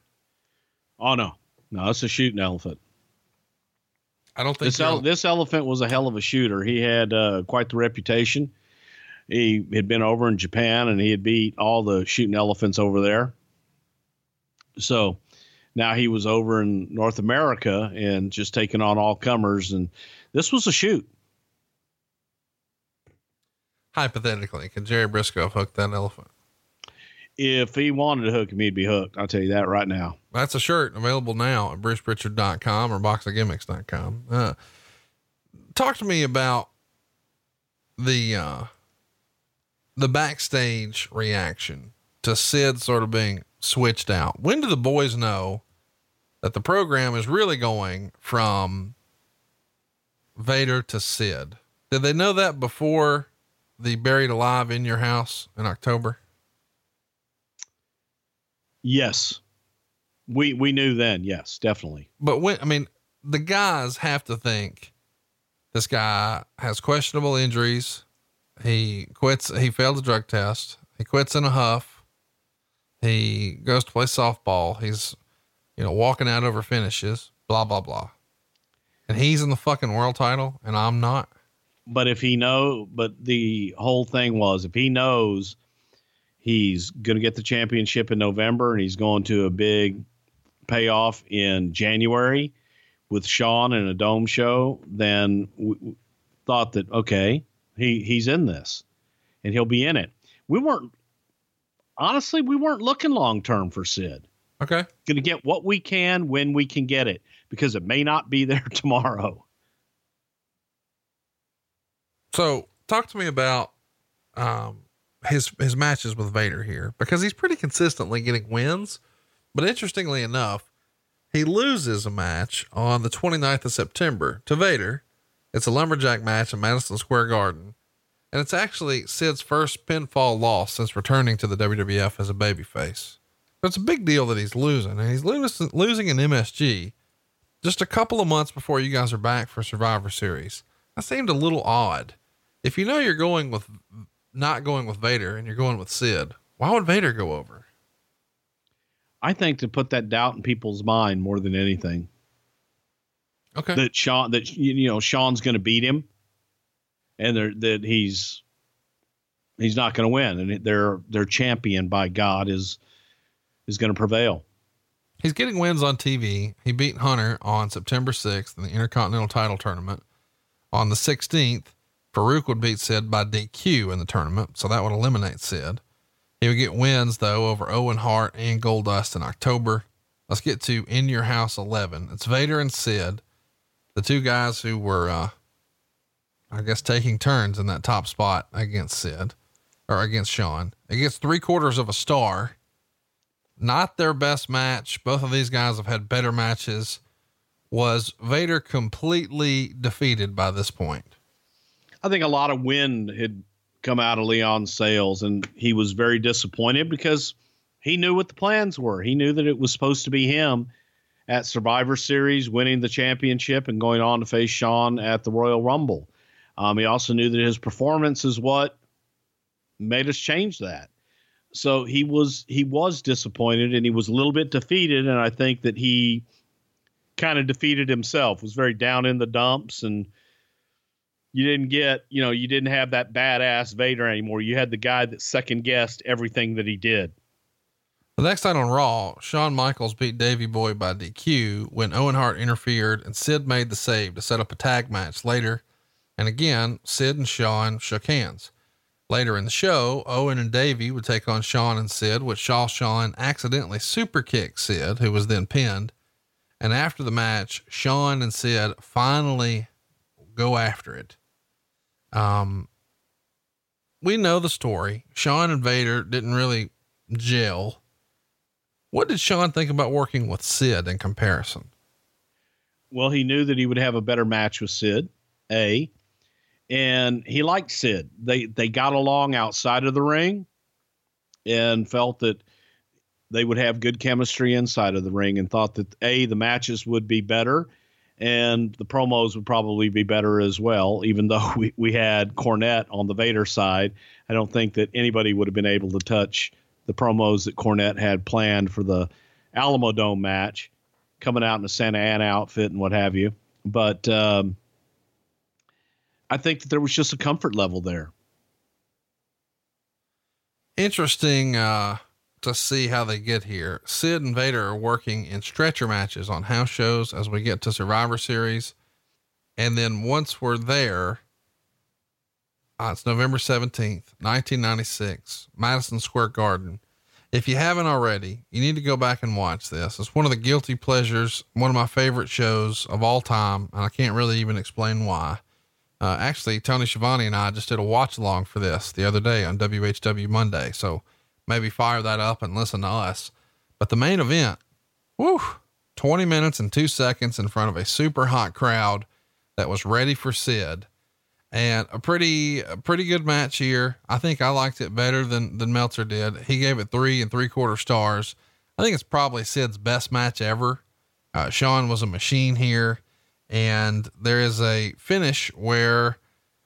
Oh no, no, it's a shooting elephant. I don't think this, ele- this elephant was a hell of a shooter. He had uh, quite the reputation. He had been over in Japan and he had beat all the shooting elephants over there. So now he was over in North America and just taking on all comers. And this was a shoot. Hypothetically, can Jerry Brisco hook that elephant? if he wanted to hook him, he'd be hooked. I'll tell you that right now. That's a shirt available now at bruceprichard.com or boxofgimmicks.com. Uh, talk to me about the, uh, the backstage reaction to Sid sort of being switched out. When do the boys know that the program is really going from Vader to Sid? Did they know that before the buried alive in your house in October? Yes. We we knew then, yes, definitely. But when I mean the guys have to think this guy has questionable injuries. He quits he failed the drug test. He quits in a huff. He goes to play softball. He's you know walking out over finishes, blah blah blah. And he's in the fucking world title and I'm not. But if he know but the whole thing was if he knows He's going to get the championship in November, and he's going to a big payoff in January with Shawn and a dome show. Then we thought that okay, he he's in this, and he'll be in it. We weren't honestly, we weren't looking long term for Sid. Okay, going to get what we can when we can get it because it may not be there tomorrow. So, talk to me about um, his his matches with Vader here because he's pretty consistently getting wins. But interestingly enough, he loses a match on the 29th of September to Vader. It's a lumberjack match in Madison Square Garden. and it's actually Sid's first pinfall loss since returning to the WWF as a babyface. So it's a big deal that he's losing, and he's losing, losing in MSG just a couple of months before you guys are back for Survivor Series. That seemed a little odd. If you know you're going with not going with Vader and you're going with Sid, why would Vader go over? I think to put that doubt in people's mind more than anything. Okay. That Shawn, that you know, Shawn's going to beat him, and that he's he's not going to win, and their their champion by God is is going to prevail. He's getting wins on TV. He beat Hunter on September 6th in the Intercontinental Title Tournament. On the 16th, Farouk would beat Sid by DQ in the tournament, so that would eliminate Sid. He would get wins though over Owen Hart and Goldust in October. Let's get to In Your House 11. It's Vader and Sid, the two guys who were, uh, I guess, taking turns in that top spot against Sid or against Shawn. It gets three quarters of a star. Not their best match. Both of these guys have had better matches. Was Vader completely defeated by this point? I think a lot of wind had come out of Leon's sails, and he was very disappointed because he knew what the plans were. He knew that it was supposed to be him at Survivor Series, winning the championship and going on to face Shawn at the Royal Rumble. Um, he also knew that his performance is what made us change that. So he was he was disappointed and he was a little bit defeated, and I think that he kind of defeated himself. Was very down in the dumps and you didn't get, you know, you didn't have that badass Vader anymore. You had the guy that second guessed everything that he did. The next night on Raw, Shawn Michaels beat Davey Boy by DQ when Owen Hart interfered and Sid made the save to set up a tag match later. And again, Sid and Shawn shook hands. Later in the show, Owen and Davey would take on Shawn and Sid, which saw Shawn accidentally super kick Sid, who was then pinned. And after the match, Shawn and Sid finally go after it. Um, we know the story. Shawn and Vader didn't really gel. What did Shawn think about working with Sid in comparison? Well, he knew that he would have a better match with Sid, A, and he liked Sid. They they got along outside of the ring and felt that they would have good chemistry inside of the ring and thought that A, the matches would be better and the promos would probably be better as well. Even though we, we had Cornette on the Vader side, I don't think that anybody would have been able to touch the promos that Cornette had planned for the Alamodome match, coming out in a Santa Anna outfit and what have you. But um, I think that there was just a comfort level there. Interesting. Uh to see how they get here. Sid and Vader are working in stretcher matches on house shows as we get to Survivor Series. And then once we're there, uh, it's November 17th, 1996, Madison Square Garden. If you haven't already, you need to go back and watch this. It's one of the guilty pleasures, one of my favorite shows of all time, and I can't really even explain why. Uh, actually, Tony Schiavone and I just did a watch along for this the other day on WHW Monday. So maybe fire that up and listen to us. But the main event, whew, 20 minutes and two seconds in front of a super hot crowd that was ready for Sid and a pretty, a pretty good match here. I think I liked it better than, than Meltzer did. He gave it three and three quarter stars. I think it's probably Sid's best match ever. Uh, Shawn was a machine here and there is a finish where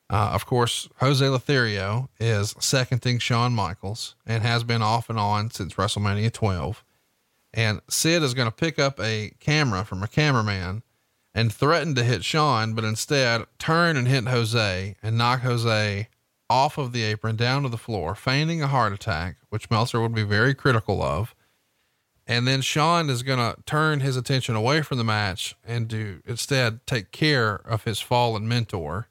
uh, of course, Jose Lothario is seconding Shawn Michaels and has been off and on since WrestleMania 12. And Sid is going to pick up a camera from a cameraman and threaten to hit Shawn, but instead turn and hit Jose and knock Jose off of the apron down to the floor, feigning a heart attack, which Meltzer would be very critical of. And then Shawn is going to turn his attention away from the match and to instead take care of his fallen mentor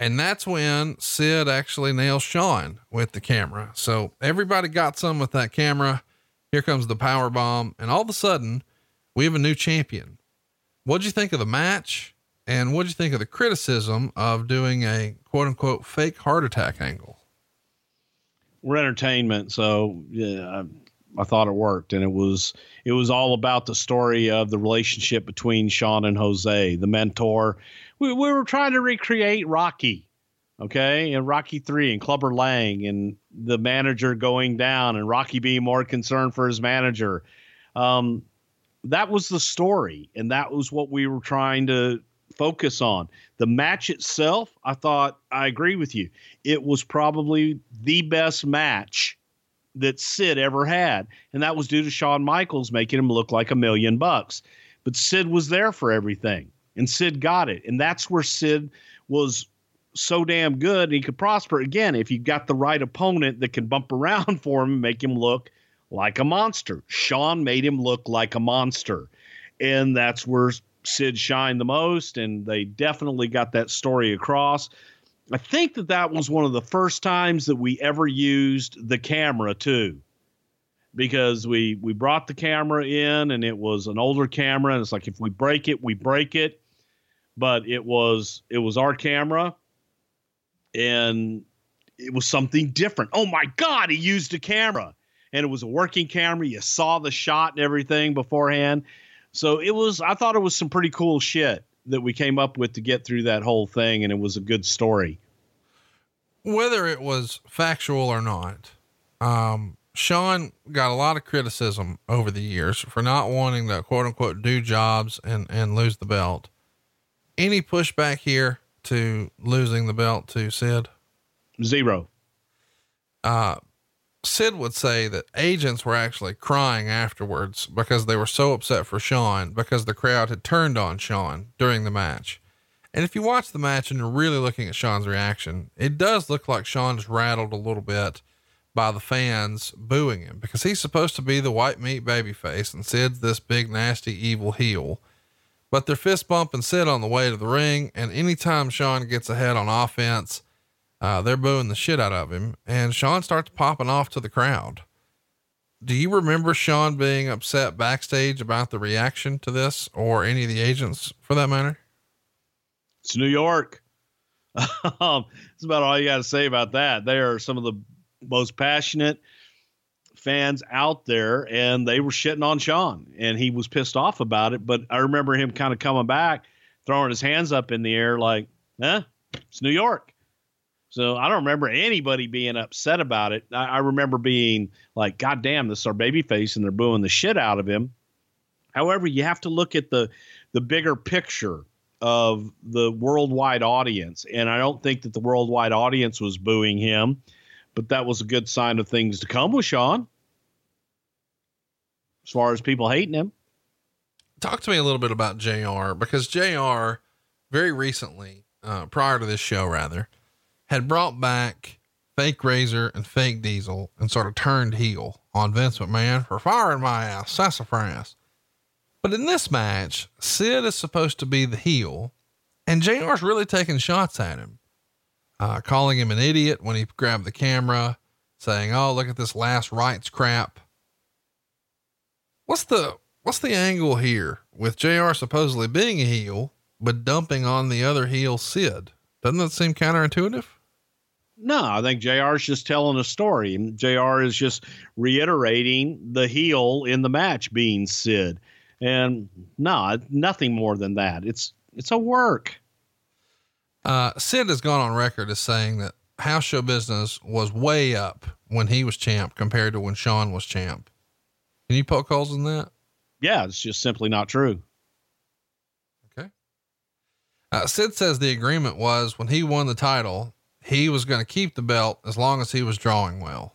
and that's when Sid actually nails Shawn with the camera. So everybody got some with that camera. Here comes the power bomb. And all of a sudden, we have a new champion. What'd you think of the match? And what'd you think of the criticism of doing a quote unquote fake heart attack angle? We're entertainment. So yeah, I, I thought it worked. And it was, it was all about the story of the relationship between Shawn and Jose, the mentor we, we were trying to recreate Rocky. Okay, and Rocky Three and Clubber Lang and the manager going down and Rocky being more concerned for his manager. Um, that was the story, and that was what we were trying to focus on. The match itself, I thought I agree with you. It was probably the best match that Sid ever had, and that was due to Shawn Michaels making him look like a million bucks. But Sid was there for everything, and Sid got it, and that's where Sid was so damn good. And he could prosper again if you got the right opponent that can bump around for him and make him look like a monster. Shawn made him look like a monster, and that's where Sid shined the most, and they definitely got that story across. I think that that was one of the first times that we ever used the camera too, because we we brought the camera in and it was an older camera, and it's like if we break it, we break it. But it was it was our camera, and it was something different. Oh my God, he used a camera, and it was a working camera. You saw the shot and everything beforehand. So it was. I thought it was some pretty cool shit that we came up with to get through that whole thing, and it was a good story. Whether it was factual or not, um, Shawn got a lot of criticism over the years for not wanting to quote unquote do jobs and, and lose the belt. Any pushback here to losing the belt to Sid? Zero. Uh, Sid would say that agents were actually crying afterwards because they were so upset for Shawn because the crowd had turned on Shawn during the match. And if you watch the match and you're really looking at Shawn's reaction, it does look like Shawn's rattled a little bit by the fans booing him because he's supposed to be the white meat babyface and Sid's this big, nasty, evil heel. But they're fist bumping Sid on the way to the ring. And anytime Shawn gets ahead on offense, uh, they're booing the shit out of him, and Shawn starts popping off to the crowd. Do you remember Shawn being upset backstage about the reaction to this, or any of the agents for that matter? It's New York. um, that's about all you got to say about that. They are some of the most passionate fans out there, and they were shitting on Shawn and he was pissed off about it. But I remember him kind of coming back, throwing his hands up in the air, like, "Huh, it's New York." So I don't remember anybody being upset about it. I, I remember being like, God damn, this is our baby face, and they're booing the shit out of him. However, you have to look at the the bigger picture of the worldwide audience. And I don't think that the worldwide audience was booing him, but that was a good sign of things to come with Shawn. As far as people hating him. Talk to me a little bit about JR because JR very recently, uh, prior to this show, rather, had brought back fake Razor and fake Diesel and sort of turned heel on Vince McMahon for firing my ass, sassafras. But in this match, Sid is supposed to be the heel, and JR's really taking shots at him, uh, calling him an idiot when he grabbed the camera, saying, "Oh, look at this last rites crap." What's the what's the angle here with JR supposedly being a heel, but dumping on the other heel Sid? Doesn't that seem counterintuitive? No, I think JR is just telling a story. And JR is just reiterating the heel in the match being Sid. And no, nothing more than that. It's it's a work. Uh, Sid has gone on record as saying that house show business was way up when he was champ compared to when Shawn was champ. Can you poke holes in that? Yeah, it's just simply not true. Okay. Uh, Sid says the agreement was when he won the title, he was going to keep the belt as long as he was drawing well.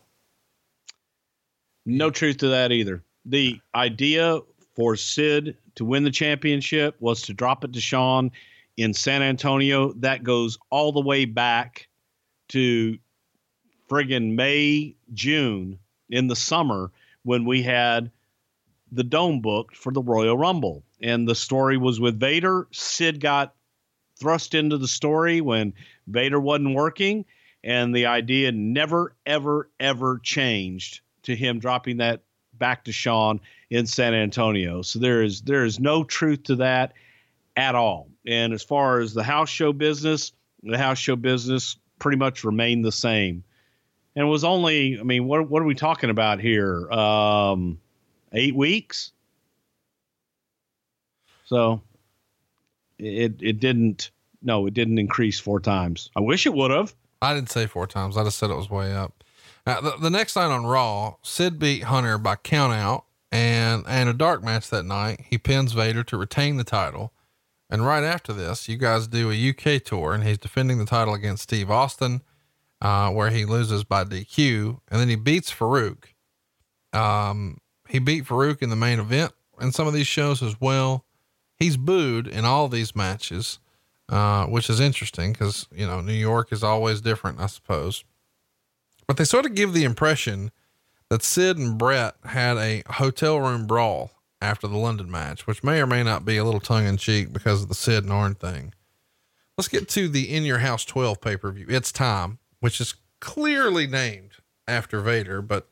No truth to that either. The idea for Sid to win the championship was to drop it to Shawn in San Antonio. That goes all the way back to friggin' May, June in the summer when we had the dome booked for the Royal Rumble. And the story was with Vader. Sid got thrust into the story when Vader wasn't working, and the idea never, ever, ever changed to him dropping that back to Shawn in San Antonio. So there is there is no truth to that at all. And as far as the house show business, the house show business pretty much remained the same. And it was only, I mean, what what are we talking about here? Um, eight weeks. So it it didn't no, it didn't increase four times. I wish it would have. I didn't say four times. I just said it was way up. Now, the, the next night on Raw, Sid beat Hunter by countout, and and a dark match that night. He pins Vader to retain the title. And right after this, you guys do a UK tour, and he's defending the title against Steve Austin, uh, where he loses by DQ, and then he beats Farouk. Um, he beat Farouk in the main event in some of these shows as well. He's booed in all these matches, uh, which is interesting because, you know, New York is always different, I suppose. But they sort of give the impression that Sid and Bret had a hotel room brawl after the London match, which may or may not be a little tongue in cheek because of the Sid and Arn thing. Let's get to the In Your House 12 pay per view. It's time, which is clearly named after Vader, but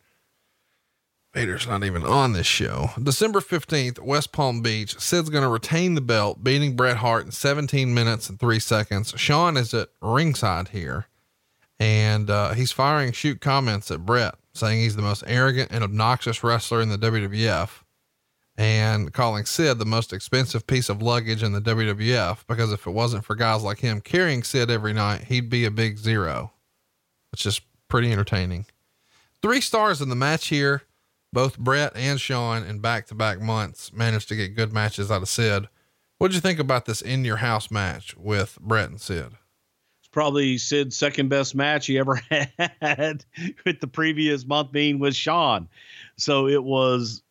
Vader's not even on this show. December 15th, West Palm Beach. Sid's going to retain the belt, beating Bret Hart in 17 minutes and three seconds. Shawn is at ringside here, and uh, he's firing shoot comments at Bret, saying he's the most arrogant and obnoxious wrestler in the WWF, and calling Sid the most expensive piece of luggage in the WWF because if it wasn't for guys like him carrying Sid every night, he'd be a big zero. It's just pretty entertaining. Three stars in the match here. Both Bret and Shawn in back to back months managed to get good matches out of Sid. What'd you think about this in your house match with Bret and Sid? It's probably Sid's second best match he ever had, with the previous month being with Shawn. So it was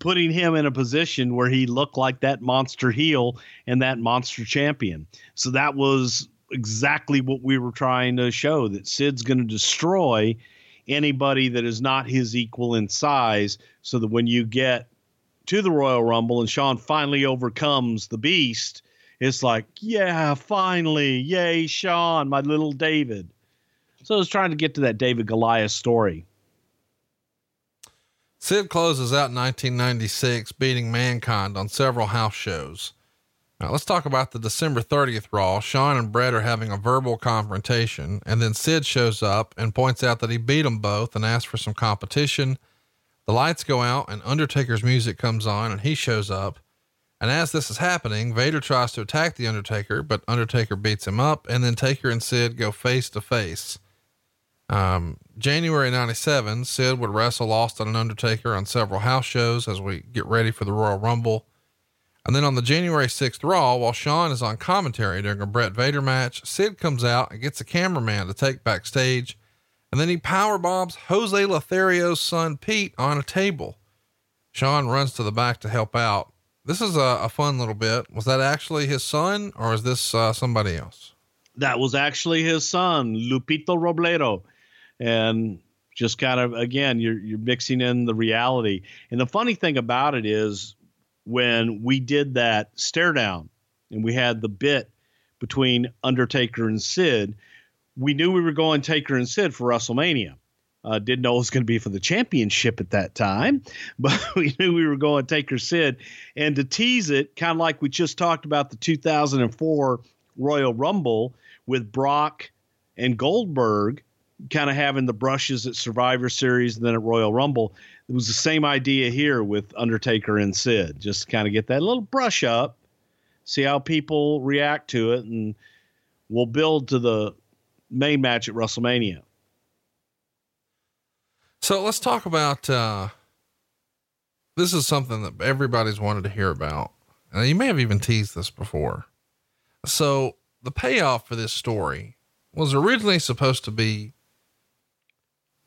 putting him in a position where he looked like that monster heel and that monster champion. So that was exactly what we were trying to show that Sid's going to destroy anybody that is not his equal in size so that when you get to the Royal Rumble and Shawn finally overcomes the beast, it's like, yeah, finally, yay, Shawn, my little David. So I was trying to get to that David Goliath story. Sid closes out 1996, beating Mankind on several house shows. Now let's talk about the December 30th Raw. Shawn and Bret are having a verbal confrontation, and then Sid shows up and points out that he beat them both and asks for some competition. The lights go out, and Undertaker's music comes on, and he shows up. And as this is happening, Vader tries to attack the Undertaker, but Undertaker beats him up, and then Taker and Sid go face to face. Um, January 97, Sid would wrestle Austin and Undertaker on several house shows as we get ready for the Royal Rumble. And then on the January 6th Raw, while Shawn is on commentary during a Bret Vader match, Sid comes out and gets a cameraman to take backstage. And then he power bombs Jose Lothario's son Pete on a table. Shawn runs to the back to help out. This is a, a fun little bit. Was that actually his son or is this uh, somebody else? That was actually his son, Lupito Robledo. And just kind of again, you're you're mixing in the reality. And the funny thing about it is when we did that stare down and we had the bit between Undertaker and Sid, we knew we were going Taker and Sid for WrestleMania. Uh, didn't know it was going to be for the championship at that time, but we knew we were going Taker Sid. And to tease it, kind of like we just talked about the 2004 Royal Rumble with Brock and Goldberg kind of having the brushes at Survivor Series and then at Royal Rumble it was the same idea here with Undertaker and Sid. Just kind of get that little brush up, see how people react to it, and we'll build to the main match at WrestleMania. So let's talk about uh, this is something that everybody's wanted to hear about. And you may have even teased this before. So the payoff for this story was originally supposed to be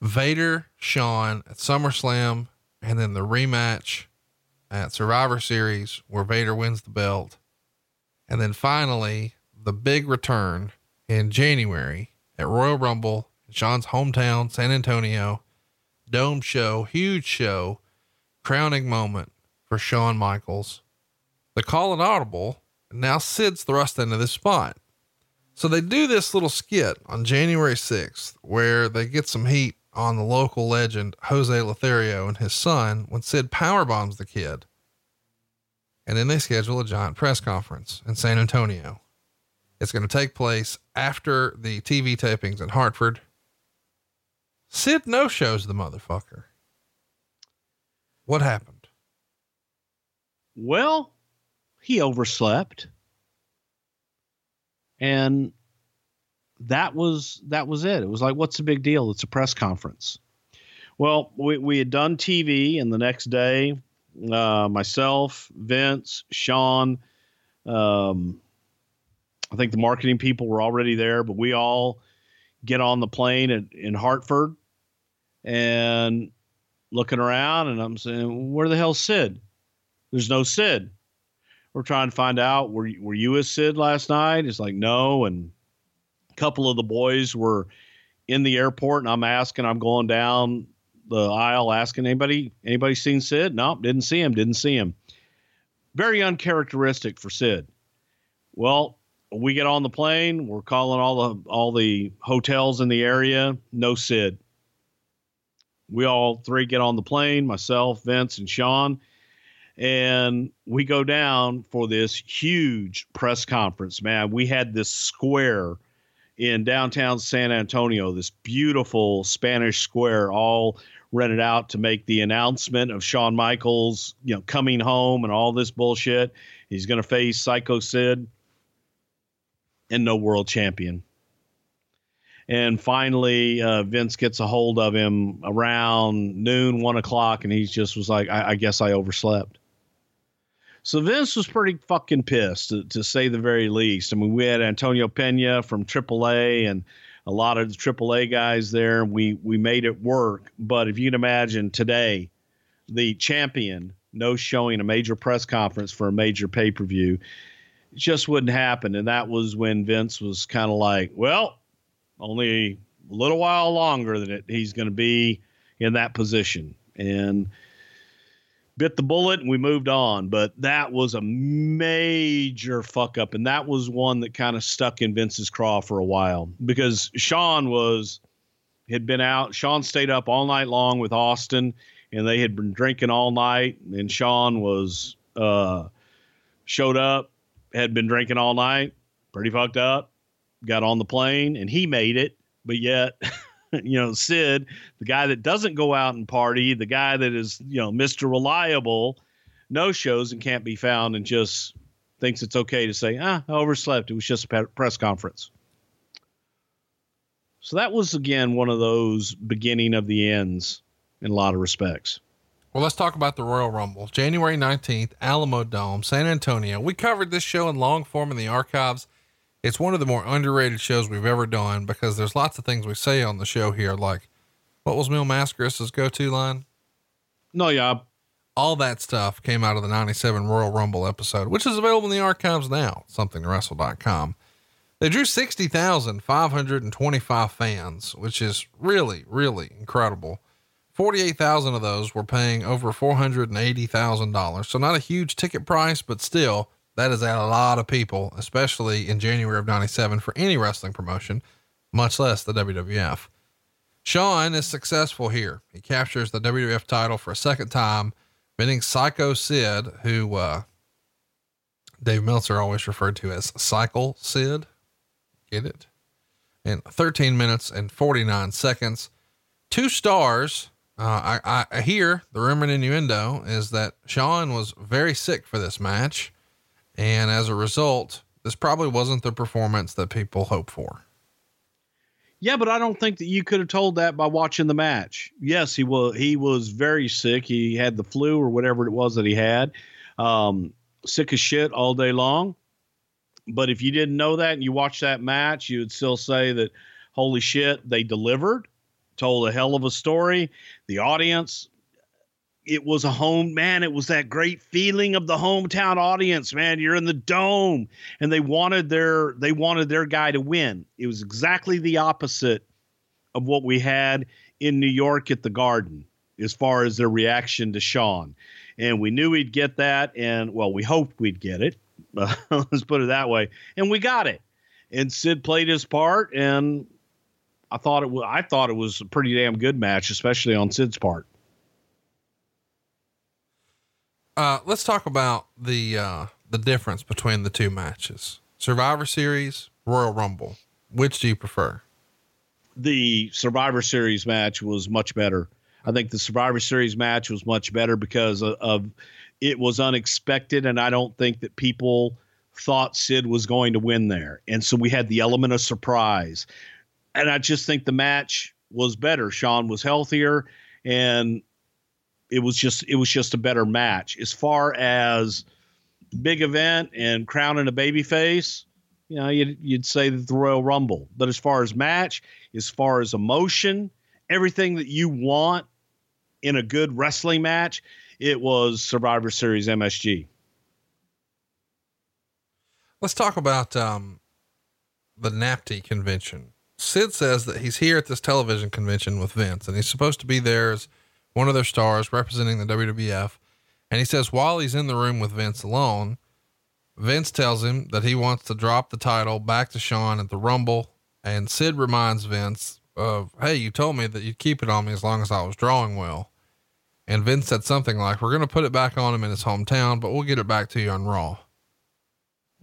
Vader, Shawn at SummerSlam, and then the rematch at Survivor Series where Vader wins the belt. And then finally, the big return in January at Royal Rumble, in Shawn's hometown, San Antonio, dome show, huge show, crowning moment for Shawn Michaels. They call it audible, and now Sid's thrust into this spot. So they do this little skit on January 6th where they get some heat on the local legend Jose Lothario and his son when Sid powerbombs the kid. And then they schedule a giant press conference in San Antonio. It's going to take place after the TV tapings in Hartford. Sid no shows the motherfucker. What happened? Well, he overslept. And that was that was it. It was like, what's the big deal? It's a press conference. Well, we, we had done TV, and the next day, uh, myself, Vince, Shawn, um, I think the marketing people were already there, but we all get on the plane at, in Hartford and looking around, and I'm saying, "Where the hell's Sid?" There's no Sid. We're trying to find out. Were were you with Sid last night? It's like no, and couple of the boys were in the airport, and I'm asking. I'm going down the aisle asking anybody anybody seen Sid? Nope, didn't see him. Didn't see him. Very uncharacteristic for Sid. Well, we get on the plane. We're calling all the all the hotels in the area. No Sid. We all three get on the plane. Myself, Vince, and Shawn, and we go down for this huge press conference. Man, we had this square in downtown San Antonio, this beautiful Spanish square, all rented out to make the announcement of Shawn Michaels, you know, coming home and all this bullshit. He's going to face Psycho Sid and no world champion. And finally, uh, Vince gets a hold of him around noon, one o'clock, and he just was like, I, I guess I overslept. So Vince was pretty fucking pissed, to, to, say the very least. I mean, we had Antonio Pena from AAA and a lot of the AAA guys there. We we made it work. But if you can imagine today, the champion no showing a major press conference for a major pay per view, just wouldn't happen. And that was when Vince was kind of like, well, only a little while longer than it, he's going to be in that position. And bit the bullet and we moved on. But that was a major fuck up. And that was one that kind of stuck in Vince's craw for a while because Shawn was had been out. Shawn stayed up all night long with Austin and they had been drinking all night. And Shawn was uh, showed up, had been drinking all night, pretty fucked up, got on the plane and he made it, but yet you know, Sid, the guy that doesn't go out and party, the guy that is, you know, Mr. Reliable, no shows and can't be found and just thinks it's okay to say, ah, I overslept. It was just a press conference. So that was, again, one of those beginning of the ends in a lot of respects. Well, let's talk about the Royal Rumble. January 19th, Alamo Dome, San Antonio. We covered this show in long form in the archives it's one of the more underrated shows we've ever done because there's lots of things we say on the show here, like what was Mil Mascaras' go-to line? No, yeah. All that stuff came out of the 97 Royal Rumble episode, which is available in the archives now, somethingwrestle.com. They drew 60,525 fans, which is really, really incredible. 48,000 of those were paying over $480,000. So not a huge ticket price, but still that is a lot of people, especially in January of 97 for any wrestling promotion, much less the WWF. Shawn is successful here. He captures the WWF title for a second time, beating Psycho Sid, who uh, Dave Meltzer always referred to as Cycle Sid. Get it? In 13 minutes and 49 seconds. Two stars. Uh, I, I hear the rumor and innuendo is that Shawn was very sick for this match. And as a result, this probably wasn't the performance that people hope for. Yeah, but I don't think that you could have told that by watching the match. Yes, he was he was very sick. He had the flu or whatever it was that he had. Um, sick as shit all day long. But if you didn't know that and you watched that match, you would still say that holy shit, they delivered, told a hell of a story. The audience it was a home man it was that great feeling of the hometown audience man. You're in the dome and they wanted their they wanted their guy to win. It was exactly the opposite of what we had in new york at the garden as far as their reaction to shawn. And we knew we'd get that and well we hoped we'd get it let's put it that way and we got it. And sid played his part and i thought it was i thought it was a pretty damn good match especially on sid's part uh, let's talk about the uh, the difference between the two matches: Survivor Series, Royal Rumble. Which do you prefer? The Survivor Series match was much better. I think the Survivor Series match was much better because of, of it was unexpected, and I don't think that people thought Sid was going to win there. And so we had the element of surprise. And I just think the match was better. Shawn was healthier and it was just it was just a better match. As far as big event and crowning a baby face, you know, you'd, you'd say the Royal Rumble. But as far as match, as far as emotion, everything that you want in a good wrestling match, it was Survivor Series MSG. Let's talk about um, the NATPE convention. Sid says that he's here at this television convention with Vince, and he's supposed to be there as one of their stars representing the WWF. And he says while he's in the room with Vince alone, Vince tells him that he wants to drop the title back to Shawn at the Rumble. And Sid reminds Vince of, Hey, you told me that you'd keep it on me as long as I was drawing well. And Vince said something like, We're going to put it back on him in his hometown, but we'll get it back to you on Raw.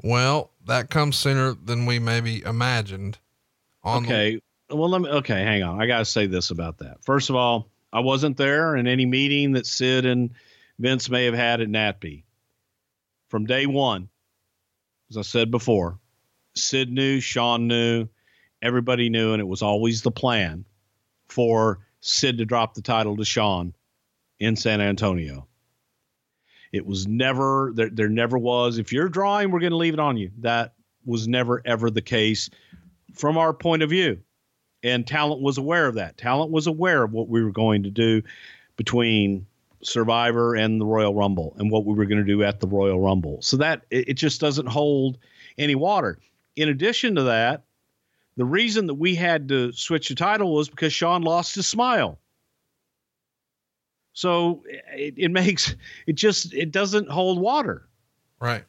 Well, that comes sooner than we maybe imagined. okay. The- well, let me, okay, hang on. I got to say this about that. First of all, I wasn't there in any meeting that Sid and Vince may have had at NATPE. From day one, as I said before, Sid knew, Shawn knew, everybody knew, and it was always the plan for Sid to drop the title to Shawn in San Antonio. It was never there. There never was. If you're drawing, we're going to leave it on you. That was never ever the case from our point of view. And talent was aware of that. Talent was aware of what we were going to do between Survivor and the Royal Rumble and what we were going to do at the Royal Rumble. So that it, it just doesn't hold any water. In addition to that, the reason that we had to switch the title was because Shawn lost his smile. So it, it makes it just it doesn't hold water. Right.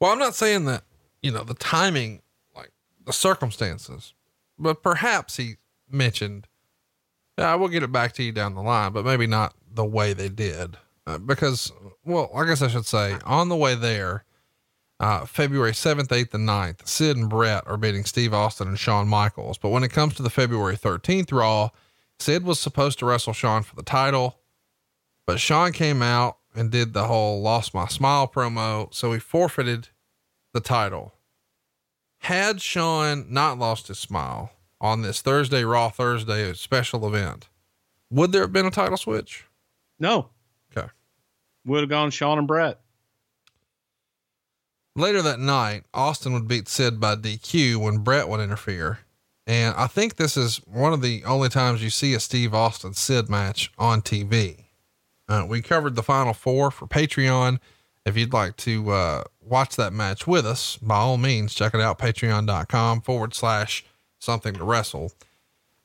Well, I'm not saying that, you know, the timing, the circumstances, but perhaps he mentioned, yeah, we'll get it back to you down the line, but maybe not the way they did. Uh, because, well, I guess I should say on the way there, uh, February 7th, 8th, and 9th, Sid and Bret are beating Steve Austin and Shawn Michaels. But when it comes to the February 13th Raw, Sid was supposed to wrestle Shawn for the title, but Shawn came out and did the whole lost my smile promo. So he forfeited the title. Had Shawn not lost his smile on this Thursday, Raw Thursday special event, would there have been a title switch? No. Okay. Would have gone Shawn and Bret. Later that night, Austin would beat Sid by DQ when Bret would interfere. And I think this is one of the only times you see a Steve Austin Sid match on TV. Uh, we covered the final four for Patreon. If you'd like to uh, watch that match with us, by all means, check it out patreon.com forward slash something to wrestle.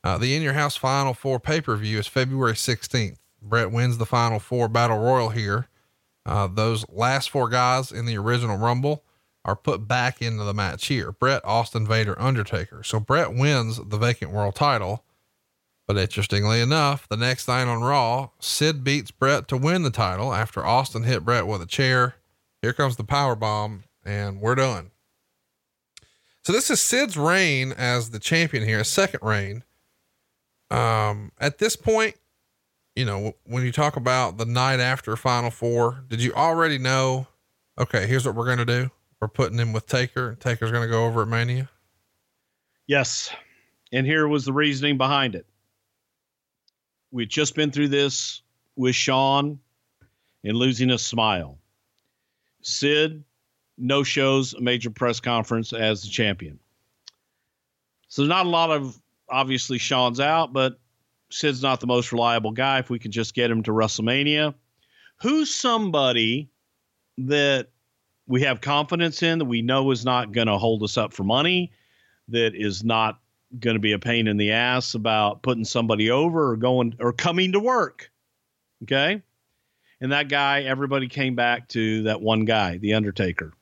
Uh, the In Your House Final Four pay per view is February 16th. Bret wins the Final Four Battle Royal here. Uh, those last four guys in the original Rumble are put back into the match here. Bret, Austin, Vader, Undertaker. So Bret wins the vacant world title. But interestingly enough, the next night on Raw, Sid beats Bret to win the title after Austin hit Bret with a chair. Here comes the power bomb, and we're done. So this is Sid's reign as the champion here, a second reign. Um, at this point, you know, when you talk about the night after Final Four, did you already know? Okay, here's what we're gonna do. We're putting him with Taker. Taker's gonna go over at Mania. Yes, and here was the reasoning behind it we'd just been through this with Shawn and losing a smile. Sid no shows a major press conference as the champion. So there's not a lot of obviously Shawn's out, but Sid's not the most reliable guy. If we can just get him to WrestleMania, who's somebody that we have confidence in that we know is not going to hold us up for money, that is not going to be a pain in the ass about putting somebody over or going or coming to work. Okay. And that guy, everybody came back to that one guy, The Undertaker.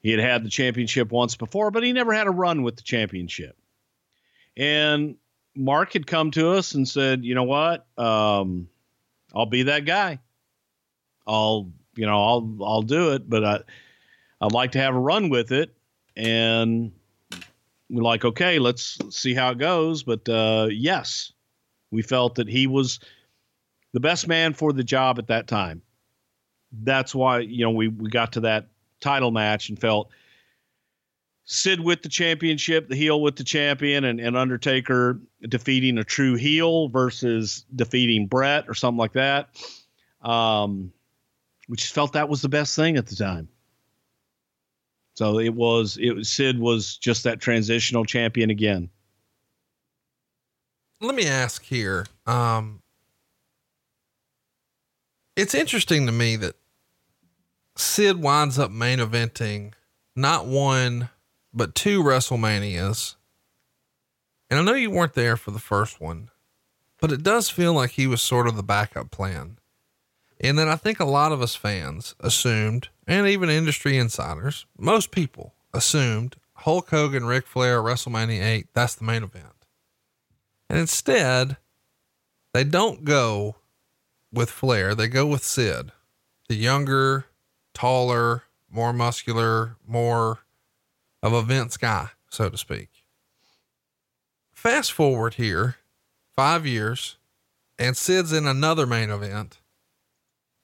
He had had the championship once before, but he never had a run with the championship. And Mark had come to us and said, you know what? Um, I'll be that guy. I'll, you know, I'll, I'll do it, but I, I'd like to have a run with it. And we're like, okay, let's see how it goes. But uh, yes, we felt that he was the best man for the job at that time. that's why you know we we got to that title match and felt Sid with the championship, the heel with the champion, and, and Undertaker defeating a true heel versus defeating Bret or something like that. Um, we just felt that was the best thing at the time. So it was it was Sid was just that transitional champion again. Let me ask here. Um, it's interesting to me that Sid winds up main eventing not one but two WrestleManias. And I know you weren't there for the first one, but it does feel like he was sort of the backup plan. And then I think a lot of us fans assumed, and even industry insiders, most people assumed Hulk Hogan, Ric Flair, WrestleMania 8, that's the main event. And instead, they don't go with Flair, they go with Sid, the younger, taller, more muscular, more of a Vince guy, so to speak. Fast forward here, five years, and Sid's in another main event,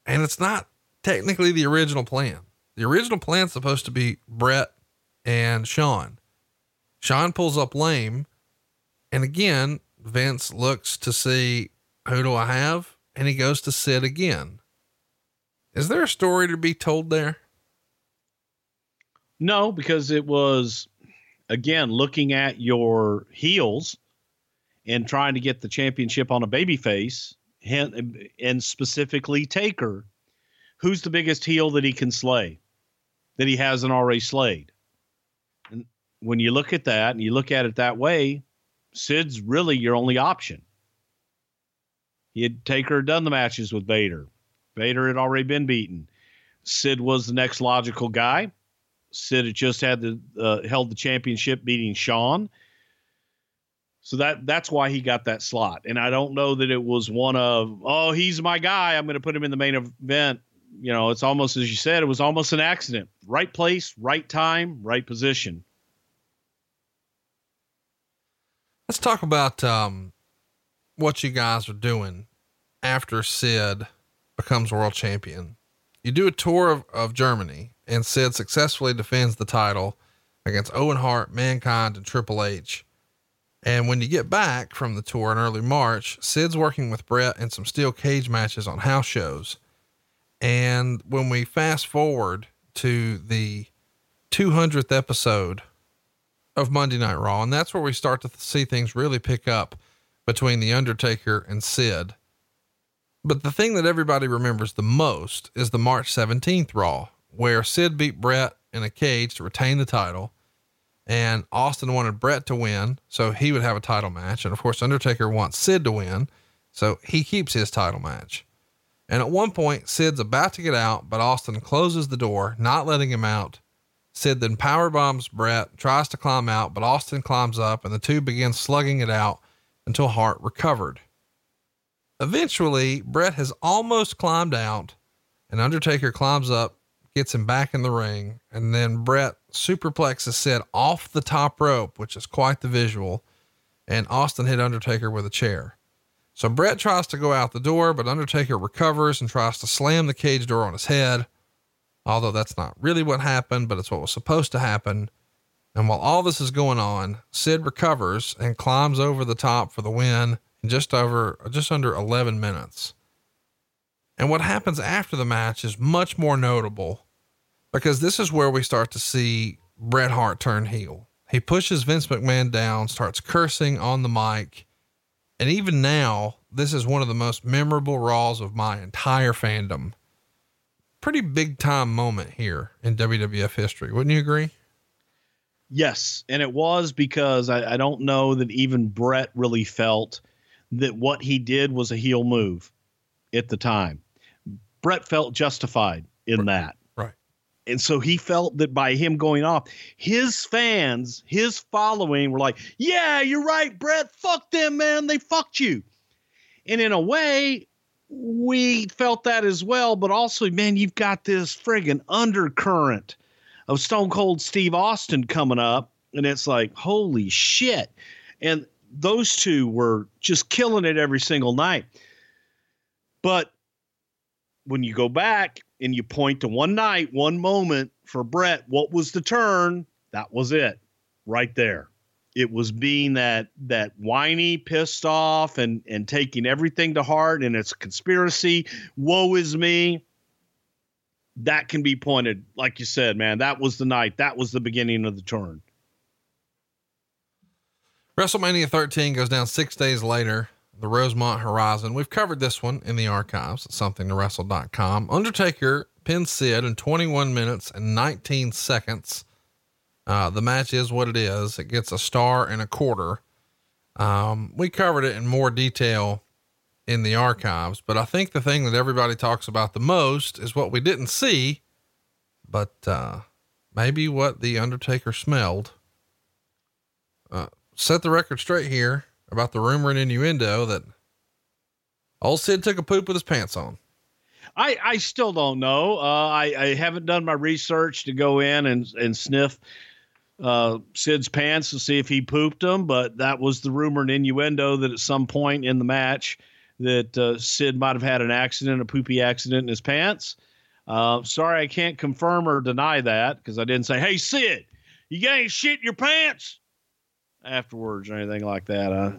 and it's not technically the original plan. The original plan's supposed to be Bret and Shawn. Shawn pulls up lame, and again, Vince looks to see who do I have, and he goes to Sid again. Is there a story to be told there? No, because it was again looking at your heels and trying to get the championship on a baby face and specifically Taker, who's the biggest heel that he can slay, that he hasn't already slayed. And when you look at that and you look at it that way, Sid's really your only option. He had Taker done the matches with Vader. Vader had already been beaten. Sid was the next logical guy. Sid had just had the uh, held the championship, beating Shawn. So that that's why he got that slot. And I don't know that it was one of oh he's my guy. I'm going to put him in the main event. You know, it's almost as you said. It was almost an accident. Right place, right time, right position. Let's talk about um, what you guys are doing after Sid becomes world champion. You do a tour of, of Germany and Sid successfully defends the title against Owen Hart, Mankind, and Triple H. And when you get back from the tour in early March, Sid's working with Bret in some steel cage matches on house shows. And when we fast forward to the 200th episode of Monday Night Raw, and that's where we start to see things really pick up between The Undertaker and Sid. But the thing that everybody remembers the most is the March 17th Raw, where Sid beat Bret in a cage to retain the title. And Austin wanted Bret to win, so he would have a title match. And of course, Undertaker wants Sid to win, so he keeps his title match. And at one point, Sid's about to get out, but Austin closes the door, not letting him out. Sid then power bombs Bret, tries to climb out, but Austin climbs up, and the two begin slugging it out until Hart recovered. Eventually, Bret has almost climbed out, and Undertaker climbs up gets him back in the ring, and then Bret superplexes Sid off the top rope, which is quite the visual, and Austin hit Undertaker with a chair. So Bret tries to go out the door, but Undertaker recovers and tries to slam the cage door on his head. Although that's not really what happened, but it's what was supposed to happen. And while all this is going on, Sid recovers and climbs over the top for the win in just over just under 11 minutes. And what happens after the match is much more notable because this is where we start to see Bret Hart turn heel. He pushes Vince McMahon down, starts cursing on the mic. And even now, this is one of the most memorable Raws of my entire fandom. Pretty big time moment here in WWF history. Wouldn't you agree? Yes. And it was because I, I don't know that even Bret really felt that what he did was a heel move at the time. Bret felt justified in right. that. Right. And so he felt that by him going off, his fans, his following were like, Yeah, you're right, Bret. Fuck them, man. They fucked you. And in a way, we felt that as well. But also, man, you've got this friggin' undercurrent of Stone Cold Steve Austin coming up. And it's like, holy shit. And those two were just killing it every single night. But when you go back and you point to one night, one moment for Bret, what was the turn? That was it right there. It was being that that whiny, pissed off, and and taking everything to heart, and it's conspiracy. Woe is me. That can be pointed, like you said, man. That was the night. That was the beginning of the turn. WrestleMania 13 goes down six days later. The Rosemont Horizon. We've covered this one in the archives at somethingtowrestle.com. Undertaker pins Sid in 21 minutes and 19 seconds. Uh, the match is what it is. It gets a star and a quarter. Um, we covered it in more detail in the archives, but I think the thing that everybody talks about the most is what we didn't see, but, uh, maybe what the Undertaker smelled. Uh, set the record straight here about the rumor and innuendo that old Sid took a poop with his pants on. I, I still don't know. Uh, I, I haven't done my research to go in and, and sniff uh, Sid's pants to see if he pooped them, but that was the rumor and innuendo that at some point in the match that uh, Sid might have had an accident, a poopy accident in his pants. Uh, sorry, I can't confirm or deny that because I didn't say, "Hey Sid, you ain't shit in your pants." afterwards or anything like that. Uh,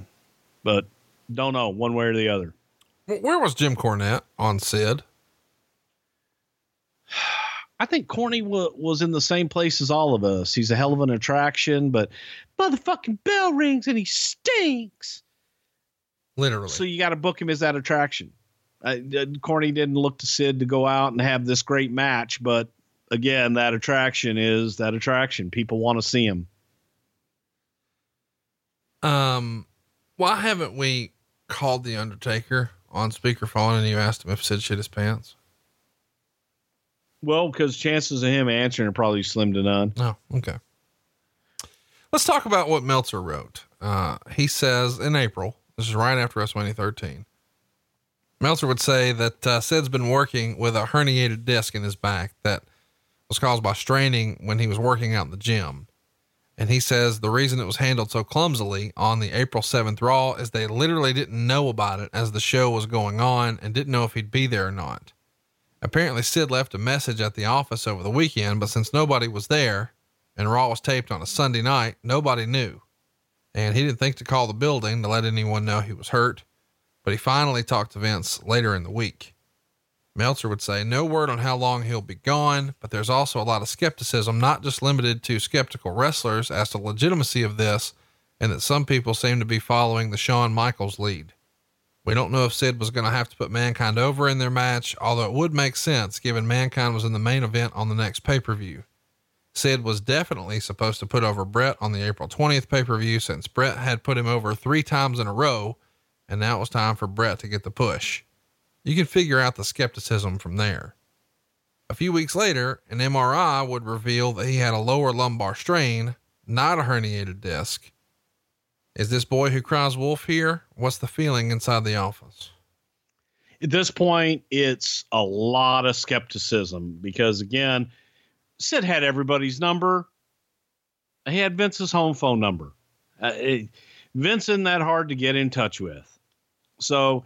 but don't know one way or the other. Where was Jim Cornette on Sid? I think Corny w- was in the same place as all of us. He's a hell of an attraction, but motherfucking bell rings and he stinks. Literally. So you got to book him as that attraction. Uh, Corny didn't look to Sid to go out and have this great match, but again, that attraction is that attraction. People want to see him. Um, why haven't we called the Undertaker on speakerphone and you asked him if Sid shit his pants? Well, because chances of him answering are probably slim to none. Oh, okay. Let's talk about what Meltzer wrote. Uh, he says in April, this is right after WrestleMania 13. Meltzer would say that uh, Sid's been working with a herniated disc in his back that was caused by straining when he was working out in the gym. And he says the reason it was handled so clumsily on the April 7th Raw is they literally didn't know about it as the show was going on and didn't know if he'd be there or not. Apparently, Sid left a message at the office over the weekend, but since nobody was there and Raw was taped on a Sunday night, nobody knew. And he didn't think to call the building to let anyone know he was hurt, but he finally talked to Vince later in the week. Meltzer would say, no word on how long he'll be gone, but there's also a lot of skepticism, not just limited to skeptical wrestlers as to the legitimacy of this, and that some people seem to be following the Shawn Michaels lead. We don't know if Sid was going to have to put Mankind over in their match, although it would make sense given Mankind was in the main event on the next pay per view. Sid was definitely supposed to put over Bret on the April 20th pay per view since Bret had put him over three times in a row, and now it was time for Bret to get the push. You can figure out the skepticism from there. A few weeks later, an MRI would reveal that he had a lower lumbar strain, not a herniated disc. Is this boy who cries wolf here? What's the feeling inside the office? At this point, it's a lot of skepticism because, again, Sid had everybody's number. He had Vince's home phone number. Uh, it, Vince isn't that hard to get in touch with. So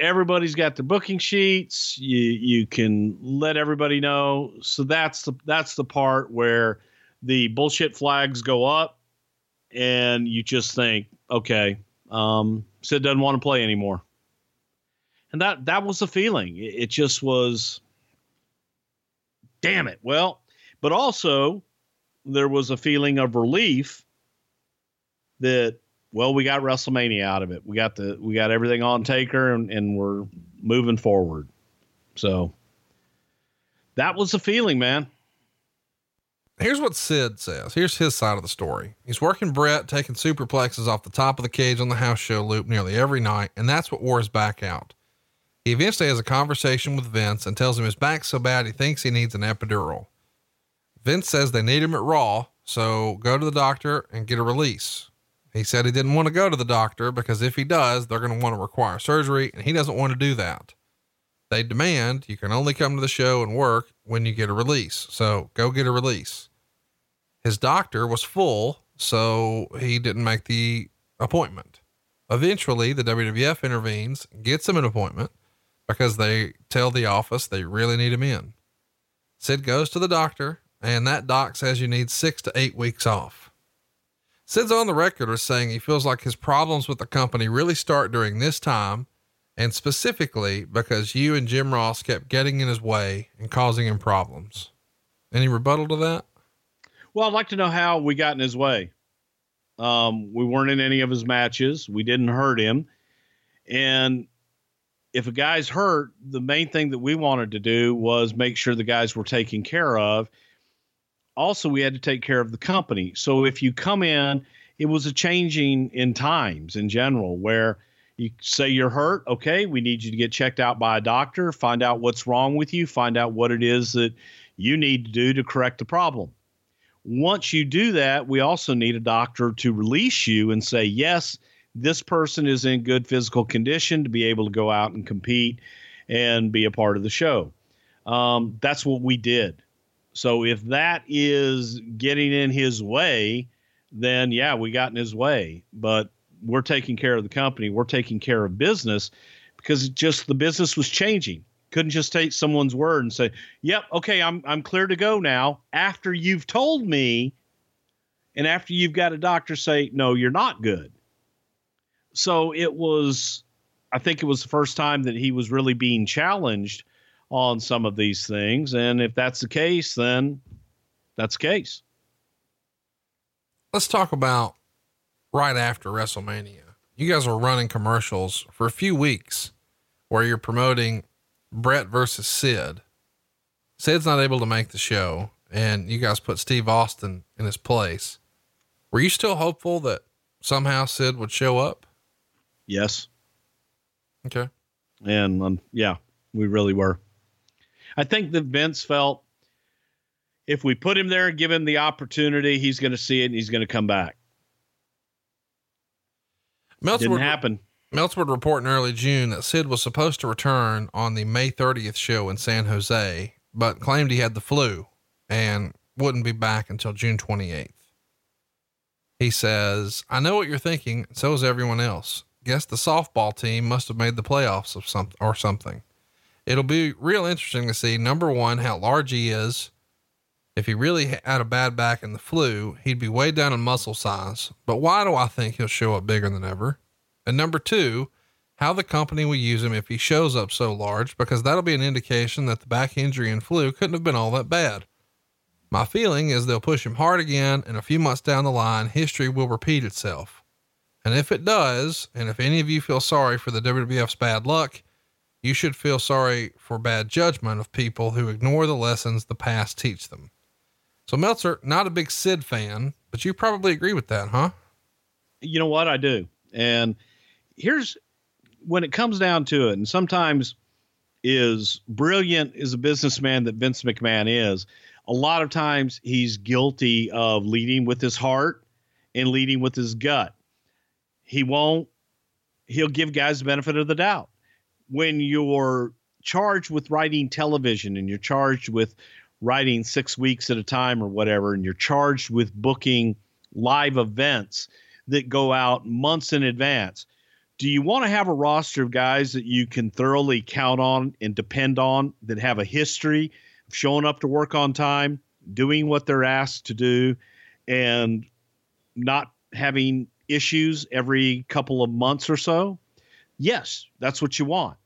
everybody's got the booking sheets. You you can let everybody know. So that's the that's the part where the bullshit flags go up, and you just think, okay, um, Sid doesn't want to play anymore. And that that was the feeling. It, it just was. Damn it. Well, but also there was a feeling of relief that well, we got WrestleMania out of it. We got the we got everything on Taker, and, and we're moving forward. So that was the feeling, man. Here's what Sid says. Here's his side of the story. He's working Bret, taking superplexes off the top of the cage on the house show loop nearly every night, and that's what wore his back out. He eventually has a conversation with Vince and tells him his back's so bad he thinks he needs an epidural. Vince says they need him at Raw, so go to the doctor and get a release. He said he didn't want to go to the doctor because if he does, they're going to want to require surgery, and he doesn't want to do that. They demand you can only come to the show and work when you get a release. So go get a release. His doctor was full, so he didn't make the appointment. Eventually, the WWF intervenes, gets him an appointment. Because they tell the office they really need him in. Sid goes to the doctor, and that doc says you need six to eight weeks off. Sid's on the record as saying he feels like his problems with the company really start during this time, and specifically because you and Jim Ross kept getting in his way and causing him problems. Any rebuttal to that? Well, I'd like to know how we got in his way. Um, we weren't in any of his matches. We didn't hurt him. And if a guy's hurt, the main thing that we wanted to do was make sure the guys were taken care of. Also, we had to take care of the company. So if you come in, it was a changing in times in general where you say you're hurt. Okay, we need you to get checked out by a doctor, find out what's wrong with you, find out what it is that you need to do to correct the problem. Once you do that, we also need a doctor to release you and say, yes, this person is in good physical condition to be able to go out and compete and be a part of the show. Um, that's what we did. So if that is getting in his way, then yeah, we got in his way. But we're taking care of the company. We're taking care of business because just the business was changing. Couldn't just take someone's word and say, "Yep, okay, I'm I'm clear to go now." After you've told me, and after you've got a doctor say, "No, you're not good." So it was, I think it was the first time that he was really being challenged on some of these things, and if that's the case, then that's the case. Let's talk about right after WrestleMania. You guys were running commercials for a few weeks where you're promoting Bret versus Sid. Sid's not able to make the show, and you guys put Steve Austin in his place. Were you still hopeful that somehow Sid would show up? Yes. Okay. And um, yeah, we really were. I think that Vince felt if we put him there, and give him the opportunity, he's going to see it and he's going to come back. Meltzer Didn't happen. Meltzer would report in early June that Sid was supposed to return on the May 30th show in San Jose, but claimed he had the flu and wouldn't be back until June 28th. He says, I know what you're thinking. So is everyone else. Guess the softball team must have made the playoffs of some, or something. It'll be real interesting to see number one, how large he is. If he really had a bad back in the flu, he'd be way down in muscle size. But why do I think he'll show up bigger than ever? And number two, how the company will use him if he shows up so large, because that'll be an indication that the back injury and flu couldn't have been all that bad. My feeling is they'll push him hard again, and a few months down the line, history will repeat itself. And if it does, and if any of you feel sorry for the WWF's bad luck, you should feel sorry for bad judgment of people who ignore the lessons the past teach them. So Meltzer, not a big Sid fan, but you probably agree with that, huh? You know what? I do. And here's when it comes down to it, and sometimes is brilliant as a businessman that Vince McMahon is, a lot of times he's guilty of leading with his heart and leading with his gut. He won't, he'll give guys the benefit of the doubt. When you're charged with writing television and you're charged with writing six weeks at a time or whatever, and you're charged with booking live events that go out months in advance. Do you want to have a roster of guys that you can thoroughly count on and depend on that have a history of showing up to work on time, doing what they're asked to do, and not having issues every couple of months or so? Yes, that's what you want.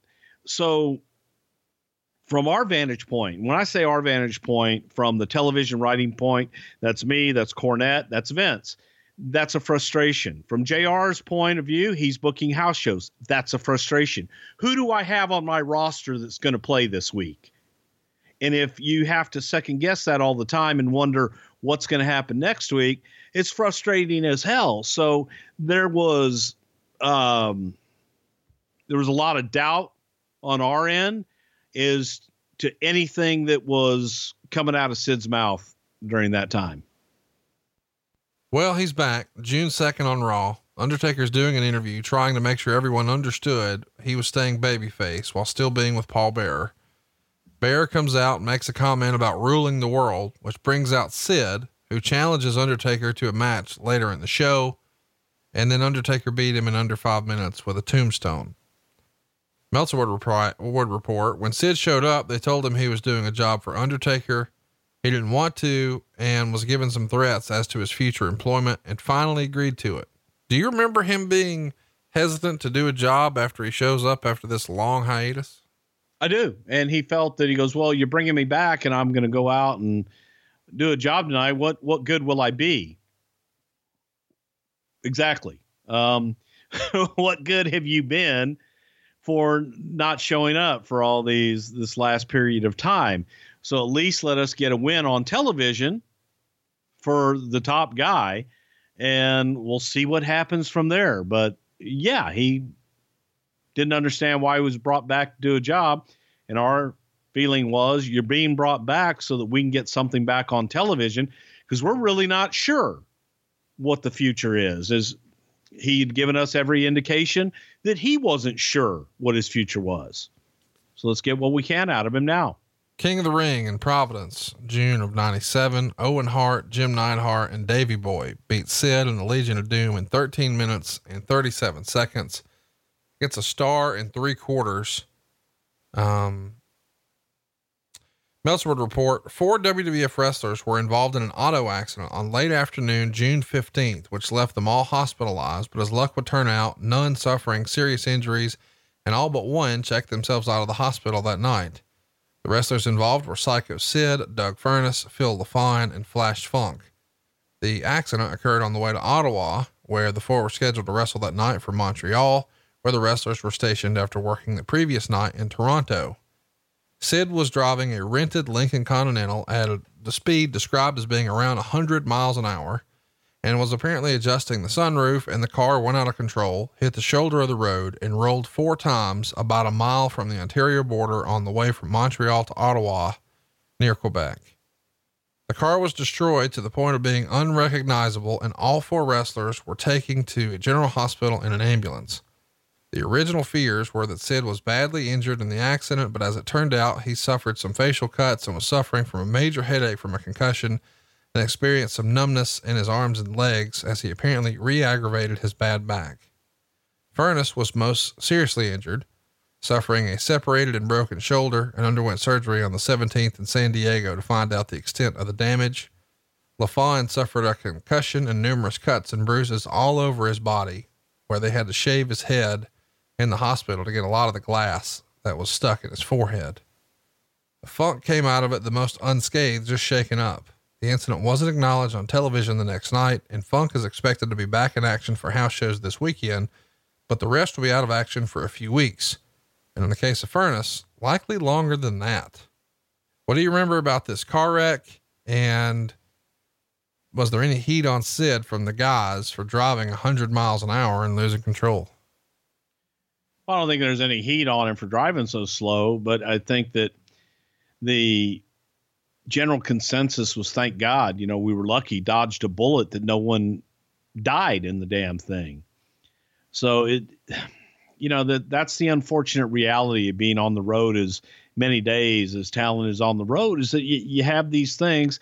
So, from our vantage point, when I say our vantage point, from the television writing point, that's me, that's Cornette, that's Vince that's a frustration. From JR's point of view, he's booking house shows. That's a frustration. Who do I have on my roster that's going to play this week? And if you have to second guess that all the time and wonder what's going to happen next week, it's frustrating as hell. So there was um, there was a lot of doubt on our end is to anything that was coming out of Sid's mouth during that time. Well, he's back June 2nd on Raw. Undertaker's doing an interview trying to make sure everyone understood he was staying babyface while still being with Paul Bearer. Bearer comes out and makes a comment about ruling the world, which brings out Sid, who challenges Undertaker to a match later in the show. And then Undertaker beat him in under five minutes with a tombstone. Meltzer would, reply, would report when Sid showed up, they told him he was doing a job for Undertaker. He didn't want to and was given some threats as to his future employment and finally agreed to it. Do you remember him being hesitant to do a job after he shows up after this long hiatus? I do. And he felt that he goes, Well, you're bringing me back and I'm going to go out and do a job tonight. What, what good will I be? Exactly. Um, what good have you been for not showing up for all these this last period of time? So at least let us get a win on television for the top guy, and we'll see what happens from there. But yeah, he didn't understand why he was brought back to do a job, and our feeling was you're being brought back so that we can get something back on television because we're really not sure what the future is. Is he'd given us every indication that he wasn't sure what his future was. So let's get what we can out of him now. King of the Ring in Providence, June of 97. Owen Hart, Jim Neidhart, and Davy Boy beat Sid and the Legion of Doom in 13 minutes and 37 seconds. Gets a star in three quarters. Um, Meltzer would report four WWF wrestlers were involved in an auto accident on late afternoon, June 15th, which left them all hospitalized. But as luck would turn out, none suffering serious injuries, and all but one checked themselves out of the hospital that night. The wrestlers involved were Psycho Sid, Doug Furnas, Phil LaFon, and Flash Funk. The accident occurred on the way to Ottawa, where the four were scheduled to wrestle that night for Montreal, where the wrestlers were stationed after working the previous night in Toronto. Sid was driving a rented Lincoln Continental at a, the speed described as being around 100 miles an hour and was apparently adjusting the sunroof and the car went out of control, hit the shoulder of the road and rolled four times about a mile from the Ontario border on the way from Montreal to Ottawa near Quebec. The car was destroyed to the point of being unrecognizable and all four wrestlers were taken to a general hospital in an ambulance. The original fears were that Sid was badly injured in the accident, but as it turned out, he suffered some facial cuts and was suffering from a major headache from a concussion and experienced some numbness in his arms and legs as he apparently re aggravated his bad back. Furnas was most seriously injured, suffering a separated and broken shoulder, and underwent surgery on the 17th in San Diego to find out the extent of the damage. LaFon suffered a concussion and numerous cuts and bruises all over his body, where they had to shave his head in the hospital to get a lot of the glass that was stuck in his forehead. Funk came out of it the most unscathed, just shaken up. The incident wasn't acknowledged on television the next night, and Funk is expected to be back in action for house shows this weekend, but the rest will be out of action for a few weeks. And in the case of Furnas, likely longer than that. What do you remember about this car wreck? And was there any heat on Sid from the guys for driving 100 miles an hour and losing control? I don't think there's any heat on him for driving so slow, but I think that the general consensus was thank God, you know, we were lucky, dodged a bullet that no one died in the damn thing. So it, you know, that that's the unfortunate reality of being on the road as many days as talent is on the road is that you, you have these things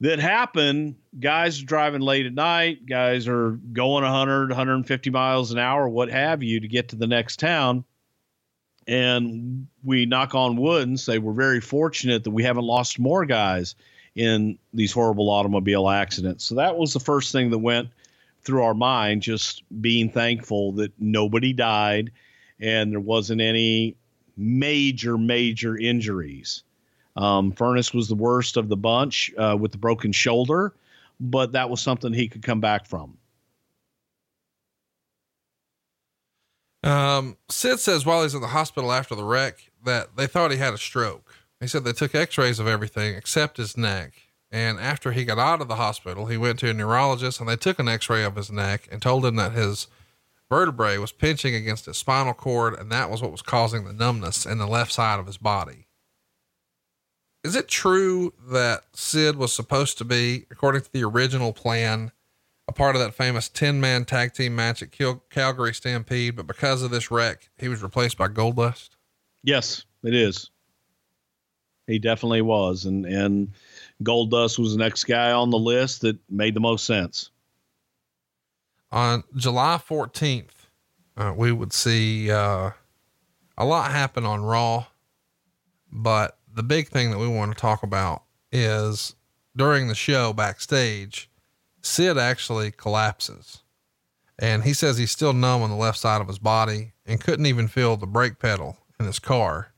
that happen. Guys are driving late at night. Guys are going 100, 150 miles an hour, what have you, to get to the next town. And we knock on wood and say we're very fortunate that we haven't lost more guys in these horrible automobile accidents. So that was the first thing that went through our mind, just being thankful that nobody died and there wasn't any major, major injuries. Um, Furnas was the worst of the bunch uh, with the broken shoulder, but that was something he could come back from. Um, Sid says while he's in the hospital after the wreck that they thought he had a stroke. He said they took x-rays of everything except his neck. And after he got out of the hospital, he went to a neurologist and they took an x-ray of his neck and told him that his vertebrae was pinching against his spinal cord. And that was what was causing the numbness in the left side of his body. Is it true that Sid was supposed to be, according to the original plan, a part of that famous 10 man tag team match at Cal- Calgary Stampede, but because of this wreck, he was replaced by Goldust? Yes, it is. He definitely was. And, and Goldust was the next guy on the list that made the most sense. On July 14th, uh, we would see, uh, a lot happen on Raw, but the big thing that we want to talk about is during the show backstage, Sid actually collapses. And he says he's still numb on the left side of his body and couldn't even feel the brake pedal in his car.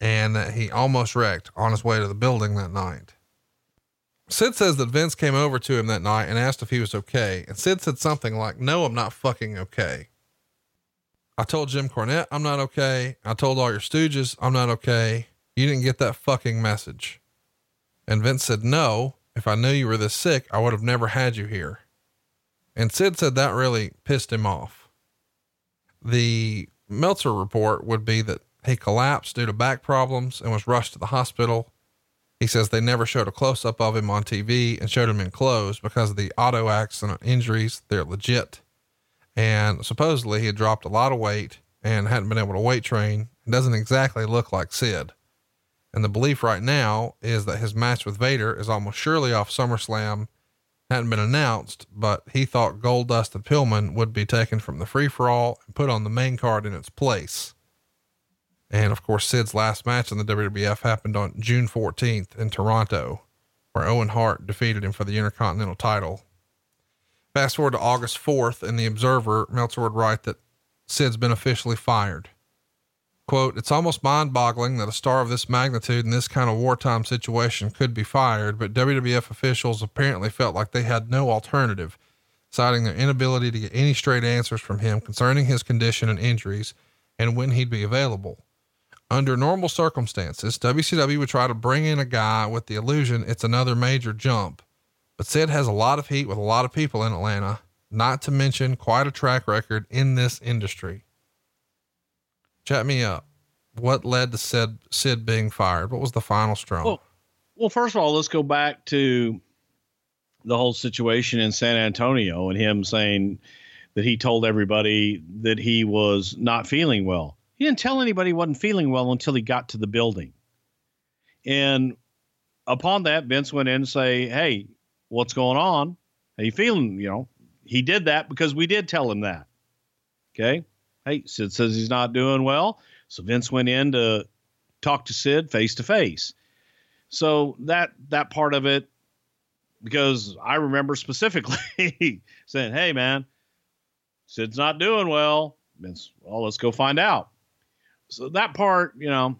And that he almost wrecked on his way to the building that night. Sid says that Vince came over to him that night and asked if he was okay. And Sid said something like, No, I'm not fucking okay. I told Jim Cornette I'm not okay. I told all your stooges I'm not okay. You didn't get that fucking message. And Vince said, No, if I knew you were this sick, I would have never had you here. And Sid said that really pissed him off. The Meltzer report would be that he collapsed due to back problems and was rushed to the hospital. He says they never showed a close up of him on TV and showed him in clothes because of the auto accident injuries. They're legit. And supposedly he had dropped a lot of weight and hadn't been able to weight train. It doesn't exactly look like Sid. And the belief right now is that his match with Vader is almost surely off SummerSlam. Hadn't been announced, but he thought Goldust and Pillman would be taken from the free for all and put on the main card in its place. And of course, Sid's last match in the WWF happened on June 14th in Toronto, where Owen Hart defeated him for the Intercontinental title. Fast forward to August 4th, in The Observer, Meltzer would write that Sid's been officially fired. Quote, it's almost mind boggling that a star of this magnitude in this kind of wartime situation could be fired, but WWF officials apparently felt like they had no alternative, citing their inability to get any straight answers from him concerning his condition and injuries and when he'd be available. Under normal circumstances, WCW would try to bring in a guy with the illusion it's another major jump. But Sid has a lot of heat with a lot of people in Atlanta, not to mention quite a track record in this industry. Chat me up. What led to Sid, Sid being fired? What was the final straw? Well, well, first of all, let's go back to the whole situation in San Antonio and him saying that he told everybody that he was not feeling well. He didn't tell anybody he wasn't feeling well until he got to the building. And upon that, Vince went in and say, Hey, what's going on? How you feeling? You know, he did that because we did tell him that. Okay. Hey, Sid says he's not doing well. So Vince went in to talk to Sid face to face. So that that part of it, because I remember specifically saying, Hey man, Sid's not doing well. Vince, well, let's go find out so that part, you know,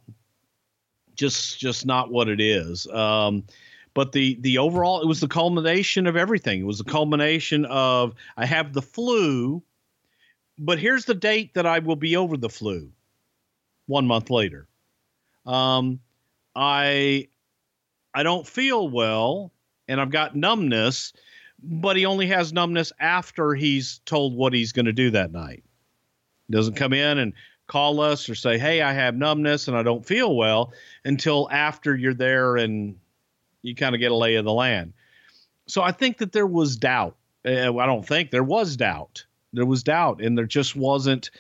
just just not what it is. Um, but the the overall, it was the culmination of everything. It was the culmination of I have the flu, but here's the date that I will be over the flu. One month later, um, I I don't feel well, and I've got numbness. But he only has numbness after he's told what he's going to do that night. Doesn't come in and call us or say, Hey, I have numbness and I don't feel well until after you're there and you kind of get a lay of the land. So I think that there was doubt. Uh, I don't think there was doubt. There was doubt, and there just wasn't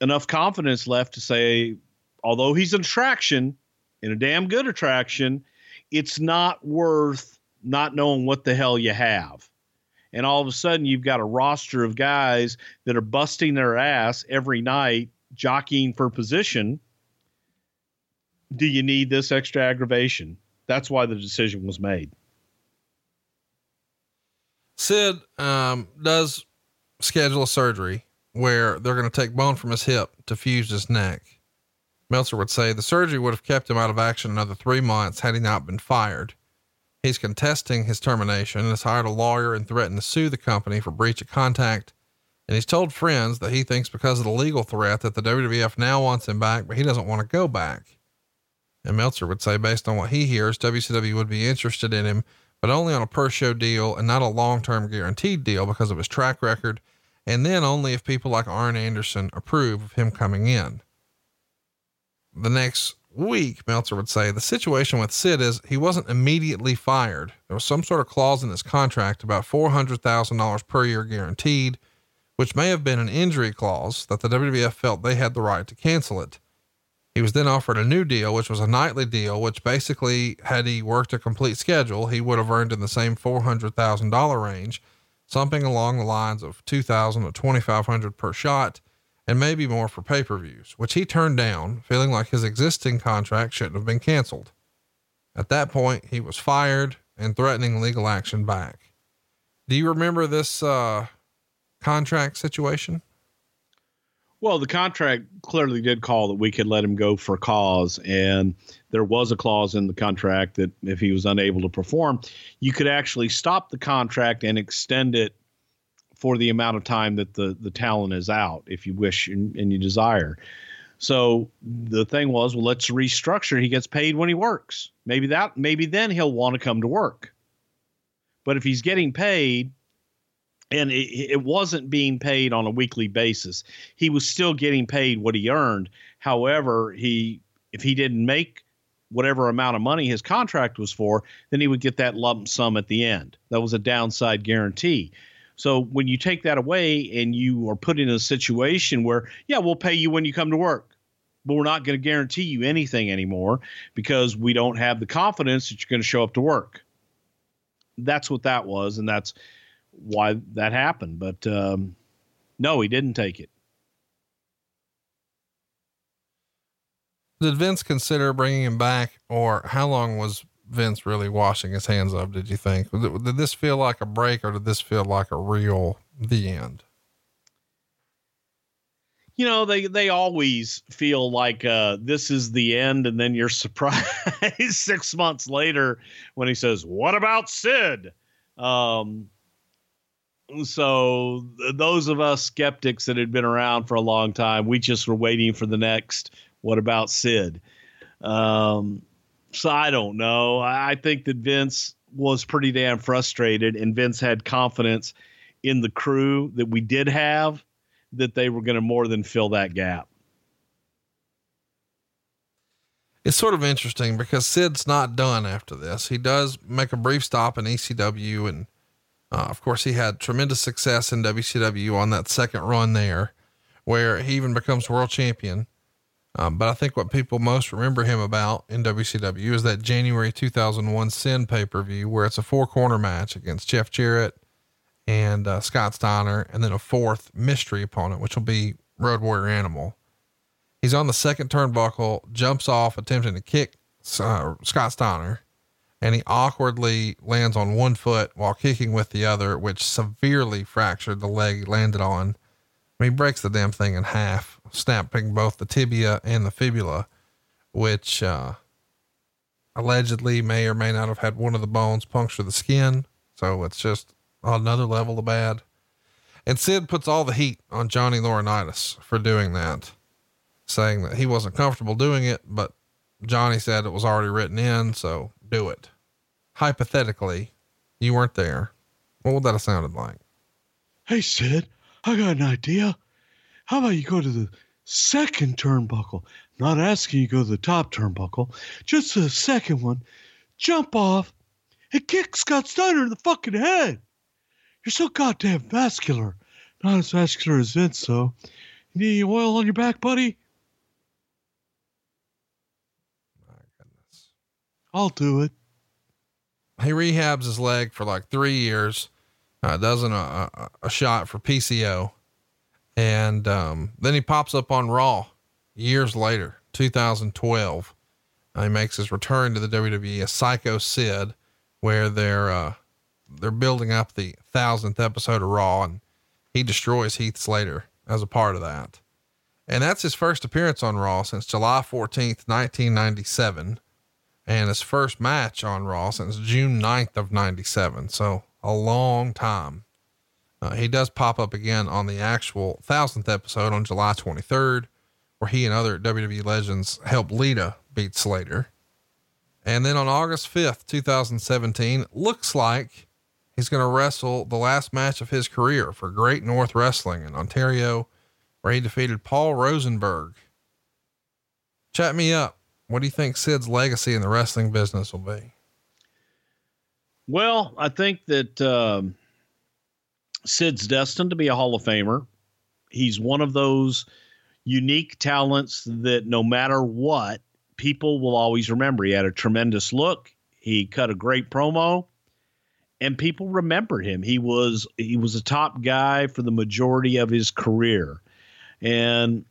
enough confidence left to say, although he's an attraction and a damn good attraction, it's not worth not knowing what the hell you have. And all of a sudden, you've got a roster of guys that are busting their ass every night jockeying for position, do you need this extra aggravation? That's why the decision was made. Sid um, does schedule a surgery where they're going to take bone from his hip to fuse his neck. Meltzer would say the surgery would have kept him out of action another three months had he not been fired. He's contesting his termination and has hired a lawyer and threatened to sue the company for breach of contract and he's told friends that he thinks because of the legal threat that the WWF now wants him back, but he doesn't want to go back. And Meltzer would say, based on what he hears, WCW would be interested in him, but only on a per show deal and not a long term guaranteed deal because of his track record, and then only if people like Arn Anderson approve of him coming in. The next week, Meltzer would say, the situation with Sid is he wasn't immediately fired. There was some sort of clause in his contract about $400,000 per year guaranteed which may have been an injury clause that the WWF felt they had the right to cancel it. He was then offered a new deal, which was a nightly deal, which basically, had he worked a complete schedule, he would have earned in the same $400,000 range, something along the lines of 2000 to 2500 per shot. and maybe more for pay per views, which he turned down, feeling like his existing contract shouldn't have been canceled. At that point, he was fired and threatening legal action back. Do you remember this uh, contract situation? Well, the contract clearly did call that we could let him go for cause. And there was a clause in the contract that if he was unable to perform, you could actually stop the contract and extend it for the amount of time that the, the talent is out, if you wish and, and you desire. So the thing was, well, let's restructure. He gets paid when he works. Maybe that, maybe then he'll want to come to work. But if he's getting paid and it, it, wasn't being paid on a weekly basis. He was still getting paid what he earned. However, he if he didn't make whatever amount of money his contract was for, then he would get that lump sum at the end. That was a downside guarantee. So when you take that away and you are put in a situation where, yeah, we'll pay you when you come to work, but we're not going to guarantee you anything anymore because we don't have the confidence that you're going to show up to work. That's what that was, and that's why that happened. But um, no, he didn't take it. Did Vince consider bringing him back, or how long was Vince really washing his hands of? Did you think? Did this feel like a break, or did this feel like a real the end? you know they they always feel like uh, this is the end and then you're surprised six months later when he says what about sid um, so those of us skeptics that had been around for a long time, we just were waiting for the next. What about Sid? Um, so I don't know. I think that Vince was pretty damn frustrated, and Vince had confidence in the crew that we did have that they were going to more than fill that gap. It's sort of interesting because Sid's not done after this. He does make a brief stop in ECW and uh, of course, he had tremendous success in WCW on that second run there, where he even becomes world champion. Um, but I think what people most remember him about in WCW is that January 2001 Sin pay per view, where it's a four corner match against Jeff Jarrett and uh, Scott Steiner, and then a fourth mystery opponent, which will be Road Warrior Animal. He's on the second turnbuckle, jumps off, attempting to kick uh, Scott Steiner and he awkwardly lands on one foot while kicking with the other, which severely fractured the leg he landed on. He breaks the damn thing in half, snapping both the tibia and the fibula, which uh, allegedly may or may not have had one of the bones puncture the skin. So it's just another level of bad. And Sid puts all the heat on Johnny Laurinaitis for doing that, saying that he wasn't comfortable doing it, but Johnny said it was already written in, so do it hypothetically, you weren't there, what would that have sounded like? Hey, Sid, I got an idea. How about you go to the second turnbuckle? Not asking you to go to the top turnbuckle, just the second one. Jump off and kick Scott Steiner in the fucking head. You're so goddamn vascular. Not as vascular as Vince, though. You need any oil on your back, buddy? My goodness. I'll do it he rehabs his leg for like three years, uh, does a, a, a, shot for PCO. And, um, then he pops up on Raw years later, 2012. Uh, he makes his return to the WWE, a Psycho Sid, where they're, uh, they're building up the thousandth episode of Raw and he destroys Heath Slater as a part of that. And that's his first appearance on Raw since July 14th, 1997 and his first match on Raw since June 9th of 97. So a long time. Uh, he does pop up again on the actual thousandth episode on July 23rd, where he and other WWE legends helped Lita beat Slater. And then on August 5th, 2017, looks like he's going to wrestle the last match of his career for Great North Wrestling in Ontario, where he defeated Paul Rosenberg. Chat me up. What do you think Sid's legacy in the wrestling business will be? Well, I think that um, Sid's destined to be a Hall of Famer. He's one of those unique talents that no matter what, people will always remember. He had a tremendous look. He cut a great promo and people remembered him. He was he was a top guy for the majority of his career. And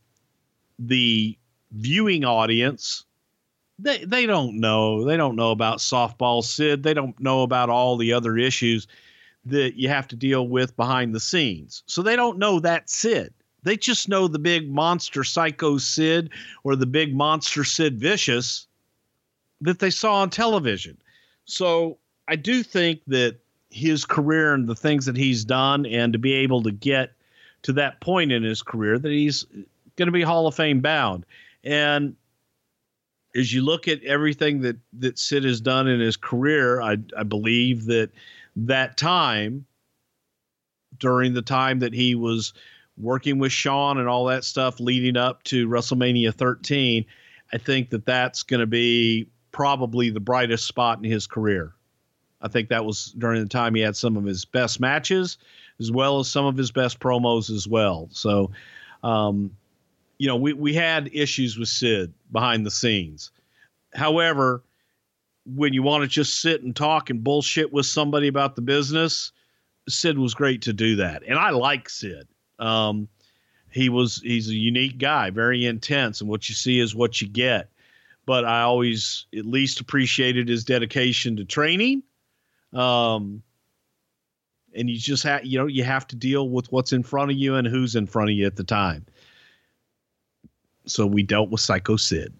the viewing audience, they, they don't know. They don't know about softball Sid. They don't know about all the other issues that you have to deal with behind the scenes. So they don't know that Sid. They just know the big monster psycho Sid or the big monster Sid Vicious that they saw on television. So I do think that his career and the things that he's done, and to be able to get to that point in his career, that he's going to be Hall of Fame bound. And as you look at everything that that Sid has done in his career, I, I believe that that time during the time that he was working with Shawn and all that stuff leading up to WrestleMania 13, I think that that's going to be probably the brightest spot in his career. I think that was during the time he had some of his best matches as well as some of his best promos as well. So, um, you know, we, we had issues with Sid behind the scenes. However, when you want to just sit and talk and bullshit with somebody about the business, Sid was great to do that. And I like Sid. Um, he was he's a unique guy, very intense, and what you see is what you get. But I always at least appreciated his dedication to training. Um, and you just have you know you have to deal with what's in front of you and who's in front of you at the time. So we dealt with Psycho Sid.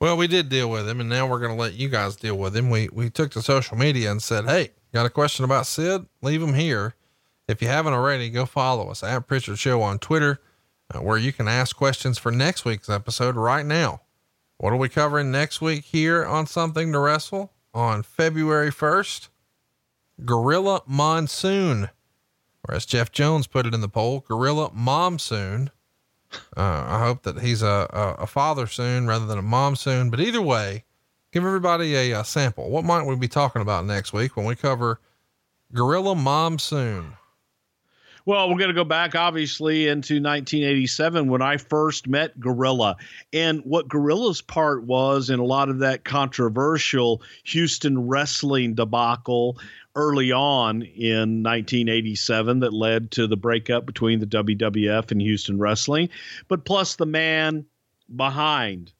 Well, we did deal with him, and now we're going to let you guys deal with him. We we took to social media and said, "Hey, got a question about Sid? Leave him here." If you haven't already, go follow us at Prichard Show on Twitter, uh, where you can ask questions for next week's episode right now. What are we covering next week here on Something to Wrestle on February 1st? Gorilla Monsoon, or as Jeff Jones put it in the poll, Gorilla Momsoon. Uh, I hope that he's a, a, a, father soon rather than a mom soon. But either way, give everybody a, a sample. What might we be talking about next week when we cover Gorilla Monsoon? Well, we're going to go back, obviously, into 1987 when I first met Gorilla. And what Gorilla's part was in a lot of that controversial Houston wrestling debacle early on in 1987 that led to the breakup between the WWF and Houston Wrestling, but plus the man behind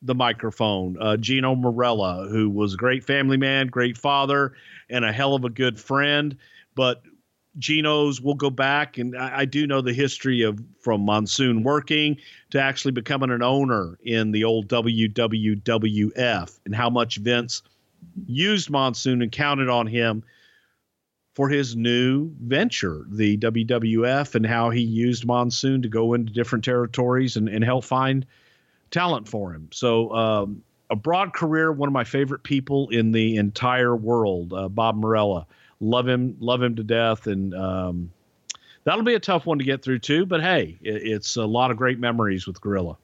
the microphone, uh, Gino Marella, who was a great family man, great father, and a hell of a good friend. But Gino's will go back, and I, I, do know the history of from Monsoon working to actually becoming an owner in the old WWWF, and how much Vince used Monsoon and counted on him for his new venture, the WWF, and how he used Monsoon to go into different territories and, and help find talent for him. So, um, a broad career, one of my favorite people in the entire world, uh, Bob Marella. Love him, love him to death. And um, that'll be a tough one to get through, too. But hey, it, it's a lot of great memories with Gorilla.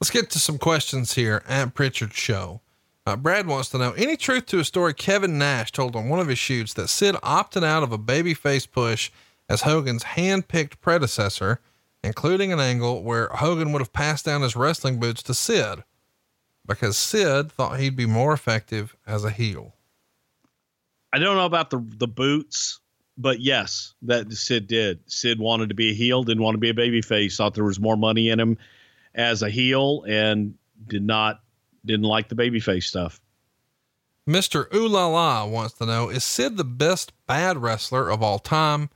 Let's get to some questions here at Prichard Show. Uh, Brad wants to know any truth to a story Kevin Nash told on one of his shoots that Sid opted out of a babyface push as Hogan's hand-picked predecessor, including an angle where Hogan would have passed down his wrestling boots to Sid because Sid thought he'd be more effective as a heel. I don't know about the the boots, but yes, that Sid did. Sid wanted to be a heel, didn't want to be a babyface, thought there was more money in him as a heel, and did not didn't like the babyface stuff. Mr. Ooh La La wants to know Is Sid the best bad wrestler of all time?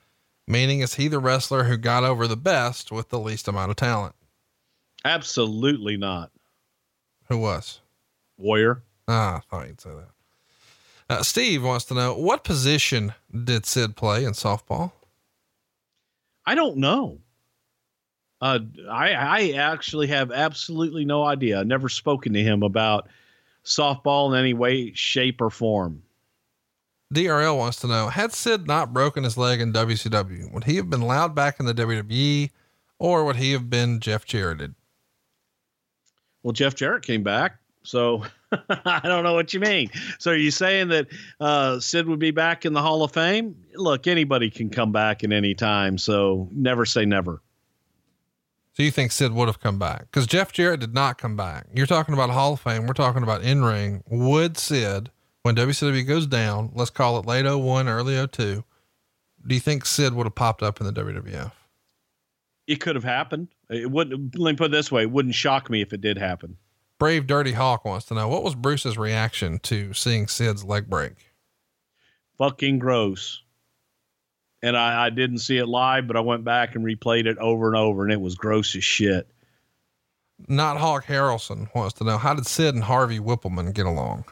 Meaning, is he the wrestler who got over the best with the least amount of talent? Absolutely not. Who was? Warrior. Ah, I thought you'd say that. Uh, Steve wants to know what position did Sid play in softball? I don't know. Uh, I, I actually have absolutely no idea. I've never spoken to him about softball in any way, shape, or form. DRL wants to know Had Sid not broken his leg in WCW, would he have been allowed back in the WWE or would he have been Jeff Jarrett? Well, Jeff Jarrett came back. So I don't know what you mean. So are you saying that uh, Sid would be back in the Hall of Fame? Look, anybody can come back at any time. So never say never. So you think Sid would have come back? Because Jeff Jarrett did not come back. You're talking about Hall of Fame. We're talking about in ring. Would Sid, when WCW goes down, let's call it late 01, early 02, do you think Sid would have popped up in the WWF? it could have happened. It wouldn't. Let me put it this way: it wouldn't shock me if it did happen. Brave Dirty Hawk wants to know what was Bruce's reaction to seeing Sid's leg break. Fucking gross. And I, I didn't see it live, but I went back and replayed it over and over, and it was gross as shit. Not Hawk Harrelson wants to know how did Sid and Harvey Wippleman get along?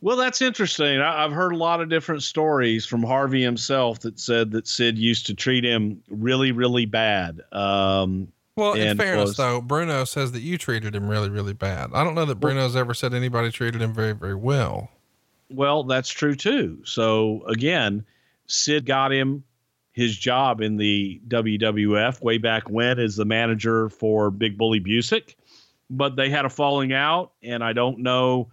Well, that's interesting. I, have heard a lot of different stories from Harvey himself that said that Sid used to treat him really, really bad. Um, well, in fairness, was, though, Bruno says that you treated him really, really bad. I don't know that Bruno's ever said anybody treated him very, very well. Well, that's true too. So again, Sid got him his job in the WWF way back when as the manager for Big Bully Busick, but they had a falling out, and I don't know.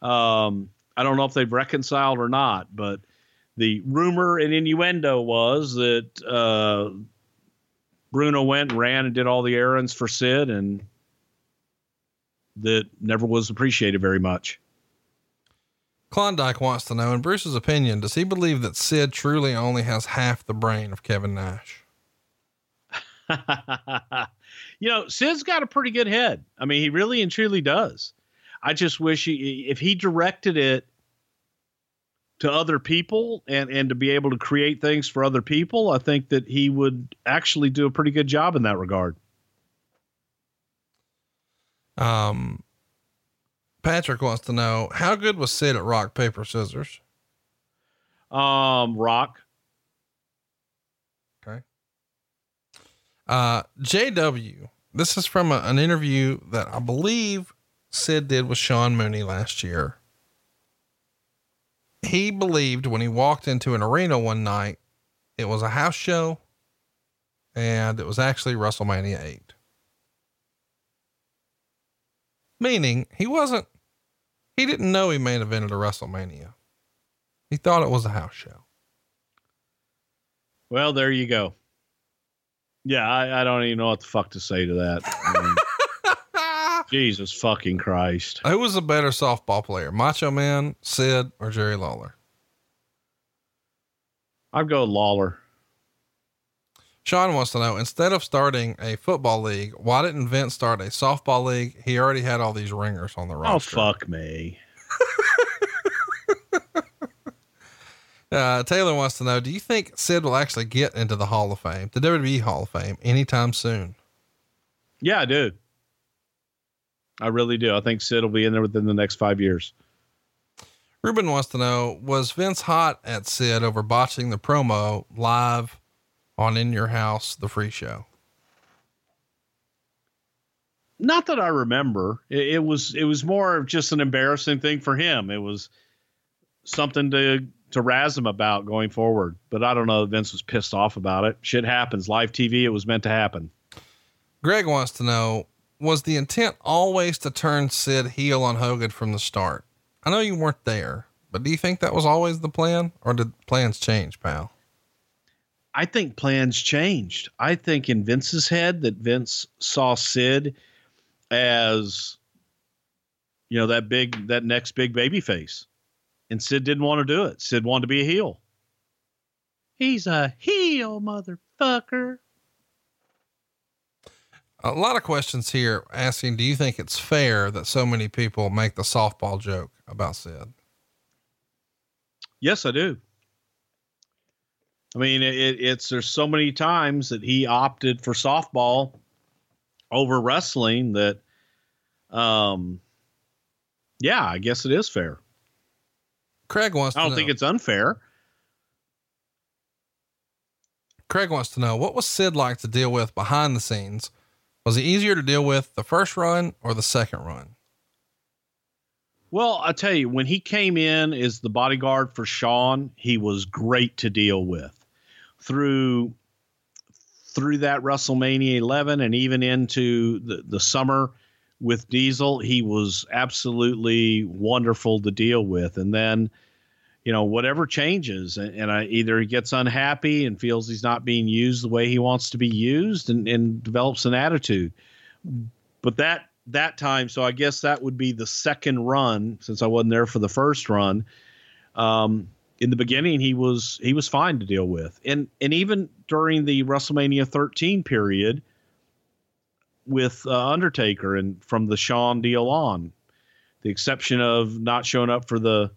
Um, I don't know if they've reconciled or not, but the rumor and innuendo was that uh, Bruno went and ran and did all the errands for Sid, and that never was appreciated very much. Klondike wants to know, in Bruce's opinion, does he believe that Sid truly only has half the brain of Kevin Nash? you know, Sid's got a pretty good head. I mean, he really and truly does. I just wish he, if he directed it to other people and and to be able to create things for other people, I think that he would actually do a pretty good job in that regard. Um, Patrick wants to know how good was Sid at rock paper scissors. Um, rock. Okay. Uh, JW. This is from a, an interview that I believe Sid did with Sean Mooney last year. He believed when he walked into an arena one night, it was a house show and it was actually WrestleMania 8. Meaning he wasn't, he didn't know he main evented a WrestleMania. He thought it was a house show. Well, there you go. Yeah, I, I don't even know what the fuck to say to that. I mean, Jesus fucking Christ. Who was a better softball player, Macho Man, Sid, or Jerry Lawler? I'd go Lawler. Sean wants to know instead of starting a football league, why didn't Vince start a softball league? He already had all these ringers on the oh, roster. Oh, fuck me. uh, Taylor wants to know Do you think Sid will actually get into the Hall of Fame, the WWE Hall of Fame, anytime soon? Yeah, I do. I really do. I think Sid will be in there within the next five years. Ruben wants to know Was Vince hot at Sid over botching the promo live on In Your House, the free show? Not that I remember. It, it was it was more of just an embarrassing thing for him. It was something to to razz him about going forward. But I don't know. Vince was pissed off about it. Shit happens. Live TV. It was meant to happen. Greg wants to know was the intent always to turn Sid heel on Hogan from the start? I know you weren't there, but do you think that was always the plan or did plans change, pal? I think plans changed. I think in Vince's head that Vince saw Sid as you know that big that next big baby face. And Sid didn't want to do it. Sid wanted to be a heel. He's a heel, motherfucker. A lot of questions here asking, do you think it's fair that so many people make the softball joke about Sid? Yes, I do. I mean, it, it's there's so many times that he opted for softball over wrestling that, um, yeah, I guess it is fair. Craig wants. To know I don't think it's unfair. Craig wants to know what was Sid like to deal with behind the scenes was it easier to deal with the first run or the second run? Well, I tell you, when he came in as the bodyguard for Shawn, he was great to deal with. Through through that WrestleMania 11 and even into the, the summer with Diesel, he was absolutely wonderful to deal with. And then you know, whatever changes, and, and I, either he gets unhappy and feels he's not being used the way he wants to be used, and, and develops an attitude. But that that time, so I guess that would be the second run since I wasn't there for the first run. Um, in the beginning he was he was fine to deal with, and and even during the WrestleMania 13 period with uh, Undertaker and from the Shawn deal on, the exception of not showing up for the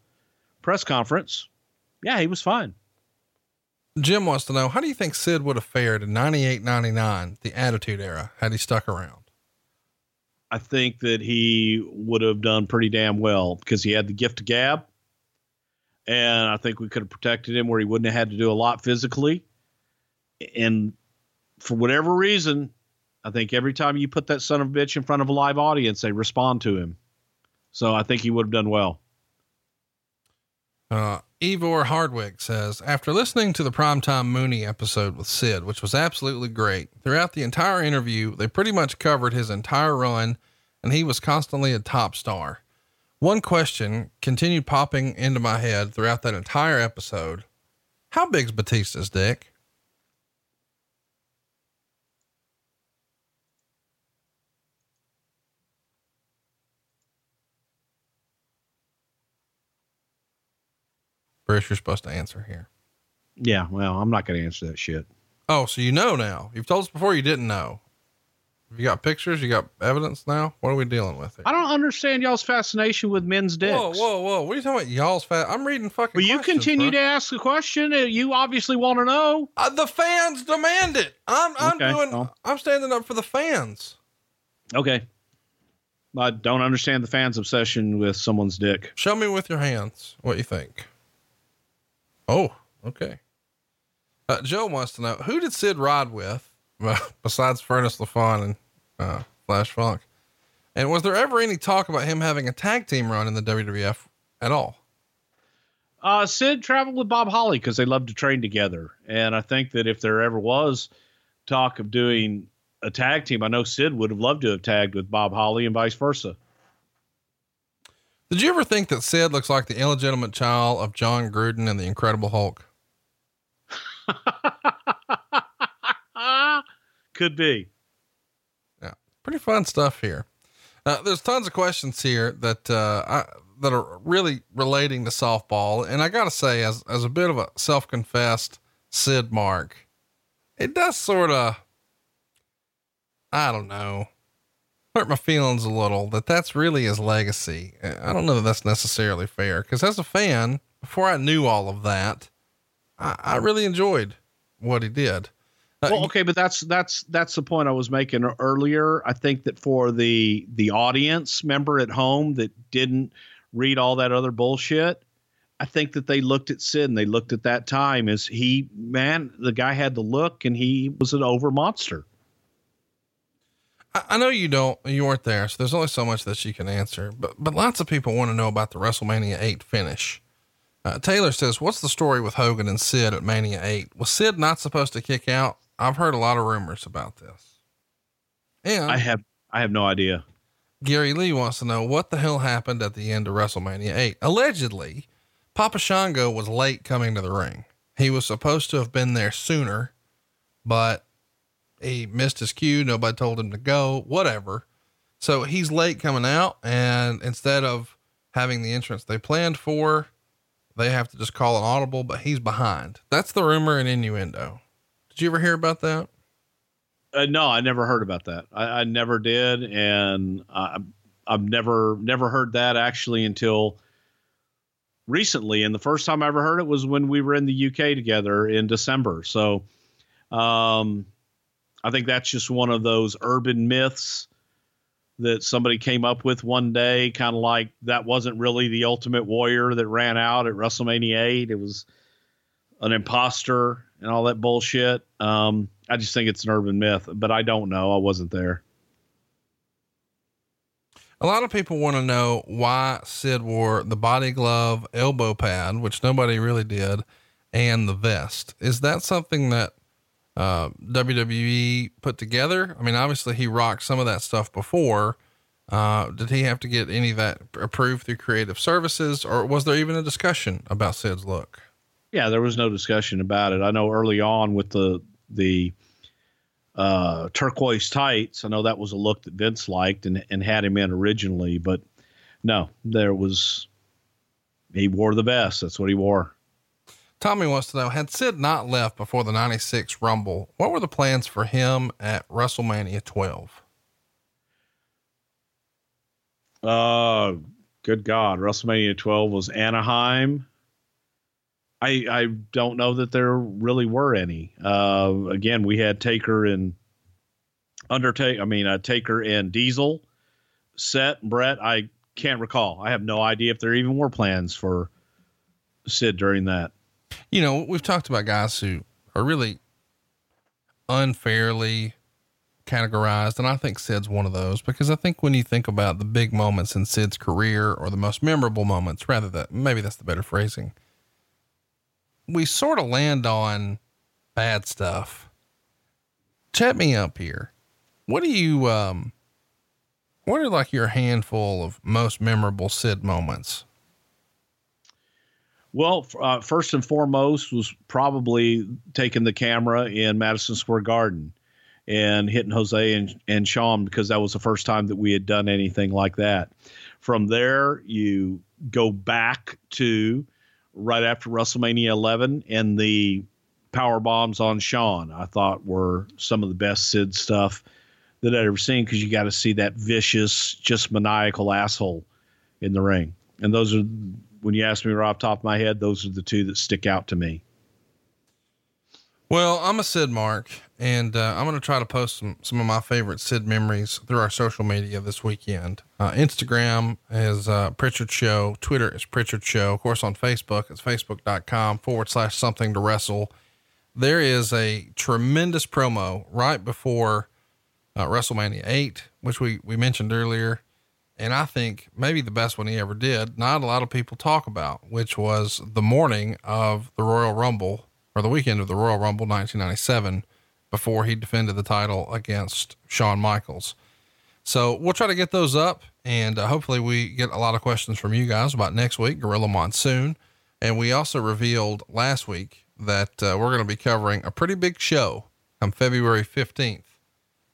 press conference, yeah, he was fine. Jim wants to know how do you think Sid would have fared in 98 99, the Attitude Era, had he stuck around? I think that he would have done pretty damn well because he had the gift of gab. And I think we could have protected him where he wouldn't have had to do a lot physically. And for whatever reason, I think every time you put that son of a bitch in front of a live audience, they respond to him. So I think he would have done well. Uh, Ivor Hardwick says, after listening to the Primetime Mooney episode with Sid, which was absolutely great, throughout the entire interview, they pretty much covered his entire run and he was constantly a top star. One question continued popping into my head throughout that entire episode. How big's Batista's dick? Bruce, you're supposed to answer here. Yeah, well, I'm not going to answer that shit. Oh, so you know now. You've told us before you didn't know. You got pictures? You got evidence now? What are we dealing with here? I don't understand y'all's fascination with men's dicks. Whoa, whoa, whoa. What are you talking about? Y'all's fat. I'm reading fucking. Well, you continue bro. to ask the question. You obviously want to know. Uh, the fans demand it. I'm, I'm Okay, doing, well. I'm standing up for the fans. Okay. I don't understand the fans' obsession with someone's dick. Show me with your hands what you think. Oh, okay. Uh, Joe wants to know who did Sid ride with besides Furnas LaFon and uh, Flash Funk? And was there ever any talk about him having a tag team run in the WWF at all? Uh, Sid traveled with Bob Holly because they loved to train together. And I think that if there ever was talk of doing a tag team, I know Sid would have loved to have tagged with Bob Holly and vice versa. Did you ever think that Sid looks like the illegitimate child of Jon Gruden and the Incredible Hulk? Could be. Yeah, pretty fun stuff here. Uh, there's tons of questions here that uh, I, that are really relating to softball, and I gotta say, as as a bit of a self-confessed Sid Mark, it does sort of, I don't know, hurt my feelings a little that that's really his legacy. I don't know that that's necessarily fair because as a fan, before I knew all of that, I, I really enjoyed what he did. Uh, Well, okay, but that's that's that's the point I was making earlier. I think that for the the audience member at home that didn't read all that other bullshit, I think that they looked at Sid and they looked at that time as he man, the guy had the look and he was an over monster. I know you don't, you weren't there, so there's only so much that you can answer, but, but lots of people want to know about the WrestleMania 8 finish. Uh, Taylor says, what's the story with Hogan and Sid at Mania 8? Was Sid not supposed to kick out? I've heard a lot of rumors about this. And I have I have no idea. Gary Lee wants to know what the hell happened at the end of WrestleMania 8. Allegedly, Papa Shango was late coming to the ring. He was supposed to have been there sooner, but he missed his cue. Nobody told him to go, whatever. So he's late coming out. And instead of having the entrance they planned for, they have to just call an audible, but he's behind. That's the rumor and innuendo. Did you ever hear about that? Uh, no, I never heard about that. I, I never did, and I, I've never never heard that actually until recently. And the first time I ever heard it was when we were in the UK together in December. So, um, I think that's just one of those urban myths that somebody came up with one day, kind of like that wasn't really the Ultimate Warrior that ran out at WrestleMania 8. It was an imposter and all that bullshit. Um, I just think it's an urban myth, but I don't know. I wasn't there. A lot of people want to know why Sid wore the body glove, elbow pad, which nobody really did, and the vest. Is that something that uh, WWE put together? I mean, obviously he rocked some of that stuff before. Uh, did he have to get any of that approved through creative services or was there even a discussion about Sid's look? Yeah, there was no discussion about it. I know early on with the the uh, turquoise tights, I know that was a look that Vince liked and and had him in originally, but no, there was he wore the vest. That's what he wore. Tommy wants to know Had Sid not left before the 96 Rumble, what were the plans for him at WrestleMania 12? Uh, good God. WrestleMania 12 was Anaheim. I, I don't know that there really were any. Uh, again, we had Taker and Undertaker, I mean, uh, Taker and Diesel set. Bret, I can't recall. I have no idea if there even were plans for Sid during that. You know, we've talked about guys who are really unfairly categorized, and I think Sid's one of those because I think when you think about the big moments in Sid's career or the most memorable moments, rather that maybe that's the better phrasing, we sort of land on bad stuff. Chat me up here. What do you um what are like your handful of most memorable Sid moments? Well, uh, first and foremost was probably taking the camera in Madison Square Garden and hitting Jose and, and Shawn because that was the first time that we had done anything like that. From there, you go back to right after WrestleMania 11 and the power bombs on Shawn. I thought were some of the best Sid stuff that I'd ever seen because you got to see that vicious, just maniacal asshole in the ring. And those are when you ask me right off top of my head, those are the two that stick out to me. Well, I'm a Sid Mark, and uh, I'm going to try to post some, some of my favorite Sid memories through our social media this weekend. Uh, Instagram is uh, Prichard Show, Twitter is Prichard Show. Of course, on Facebook, it's facebook.com forward slash something to wrestle. There is a tremendous promo right before uh, WrestleMania 8, which we, we mentioned earlier. And I think maybe the best one he ever did, not a lot of people talk about, which was the morning of the Royal Rumble or the weekend of the Royal Rumble 1997 before he defended the title against Shawn Michaels. So we'll try to get those up and uh, hopefully we get a lot of questions from you guys about next week, Gorilla Monsoon. And we also revealed last week that uh, we're going to be covering a pretty big show on February 15th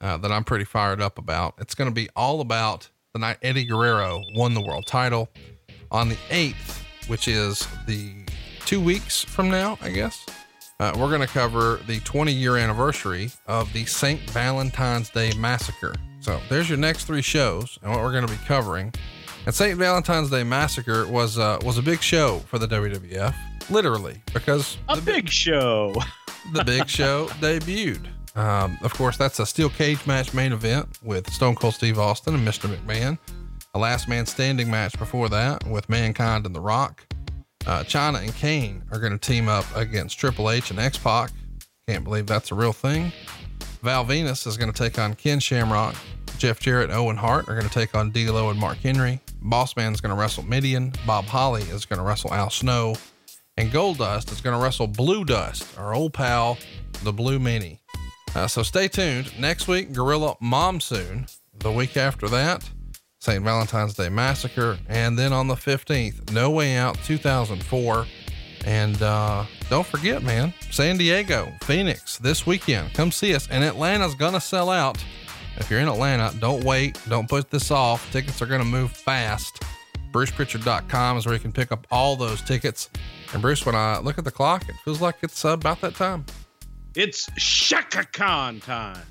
uh, that I'm pretty fired up about. It's going to be all about the night Eddie Guerrero won the world title on the 8th, which is the two weeks from now, I guess. Uh, we're going to cover the 20 year anniversary of the St. Valentine's Day Massacre. So there's your next three shows and what we're going to be covering. And St. Valentine's Day Massacre was uh, was a big show for the WWF, literally, because a big show. the big show debuted. Um, of course, that's a steel cage match main event with Stone Cold Steve Austin and Mr. McMahon. A last man standing match before that with Mankind and The Rock. Uh, Chyna and Kane are going to team up against Triple H and X Pac. Can't believe that's a real thing. Val Venis is going to take on Ken Shamrock. Jeff Jarrett and Owen Hart are going to take on D'Lo and Mark Henry. Boss Man is going to wrestle Mideon. Bob Holly is going to wrestle Al Snow. And Goldust is going to wrestle Blue Dust, our old pal, the Blue Meanie. Uh, so stay tuned. Next week, Gorilla Monsoon. The week after that, St. Valentine's Day Massacre. And then on the 15th, No Way Out 2004. And uh, don't forget, man, San Diego, Phoenix this weekend. Come see us. And Atlanta's going to sell out. If you're in Atlanta, don't wait. Don't put this off. Tickets are going to move fast. BrucePrichard.com is where you can pick up all those tickets. And Bruce, when I look at the clock, it feels like it's about that time. It's Chaka Khan time.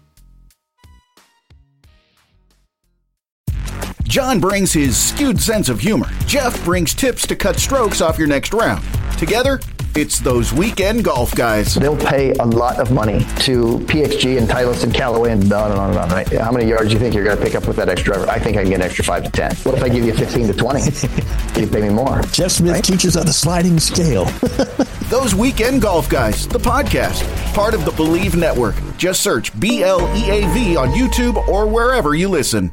John brings his skewed sense of humor. Jeff brings tips to cut strokes off your next round. Together, it's those weekend golf guys. They'll pay a lot of money to PXG and Titleist and Callaway and on and on and on, right? How many yards do you think you're going to pick up with that extra driver? I think I can get an extra 5 to 10. What if I give you 15 to 20? you pay me more. Jeff Smith right? teaches on the sliding scale. those weekend golf guys, the podcast, part of the Believe Network. Just search B L E A V on YouTube or wherever you listen.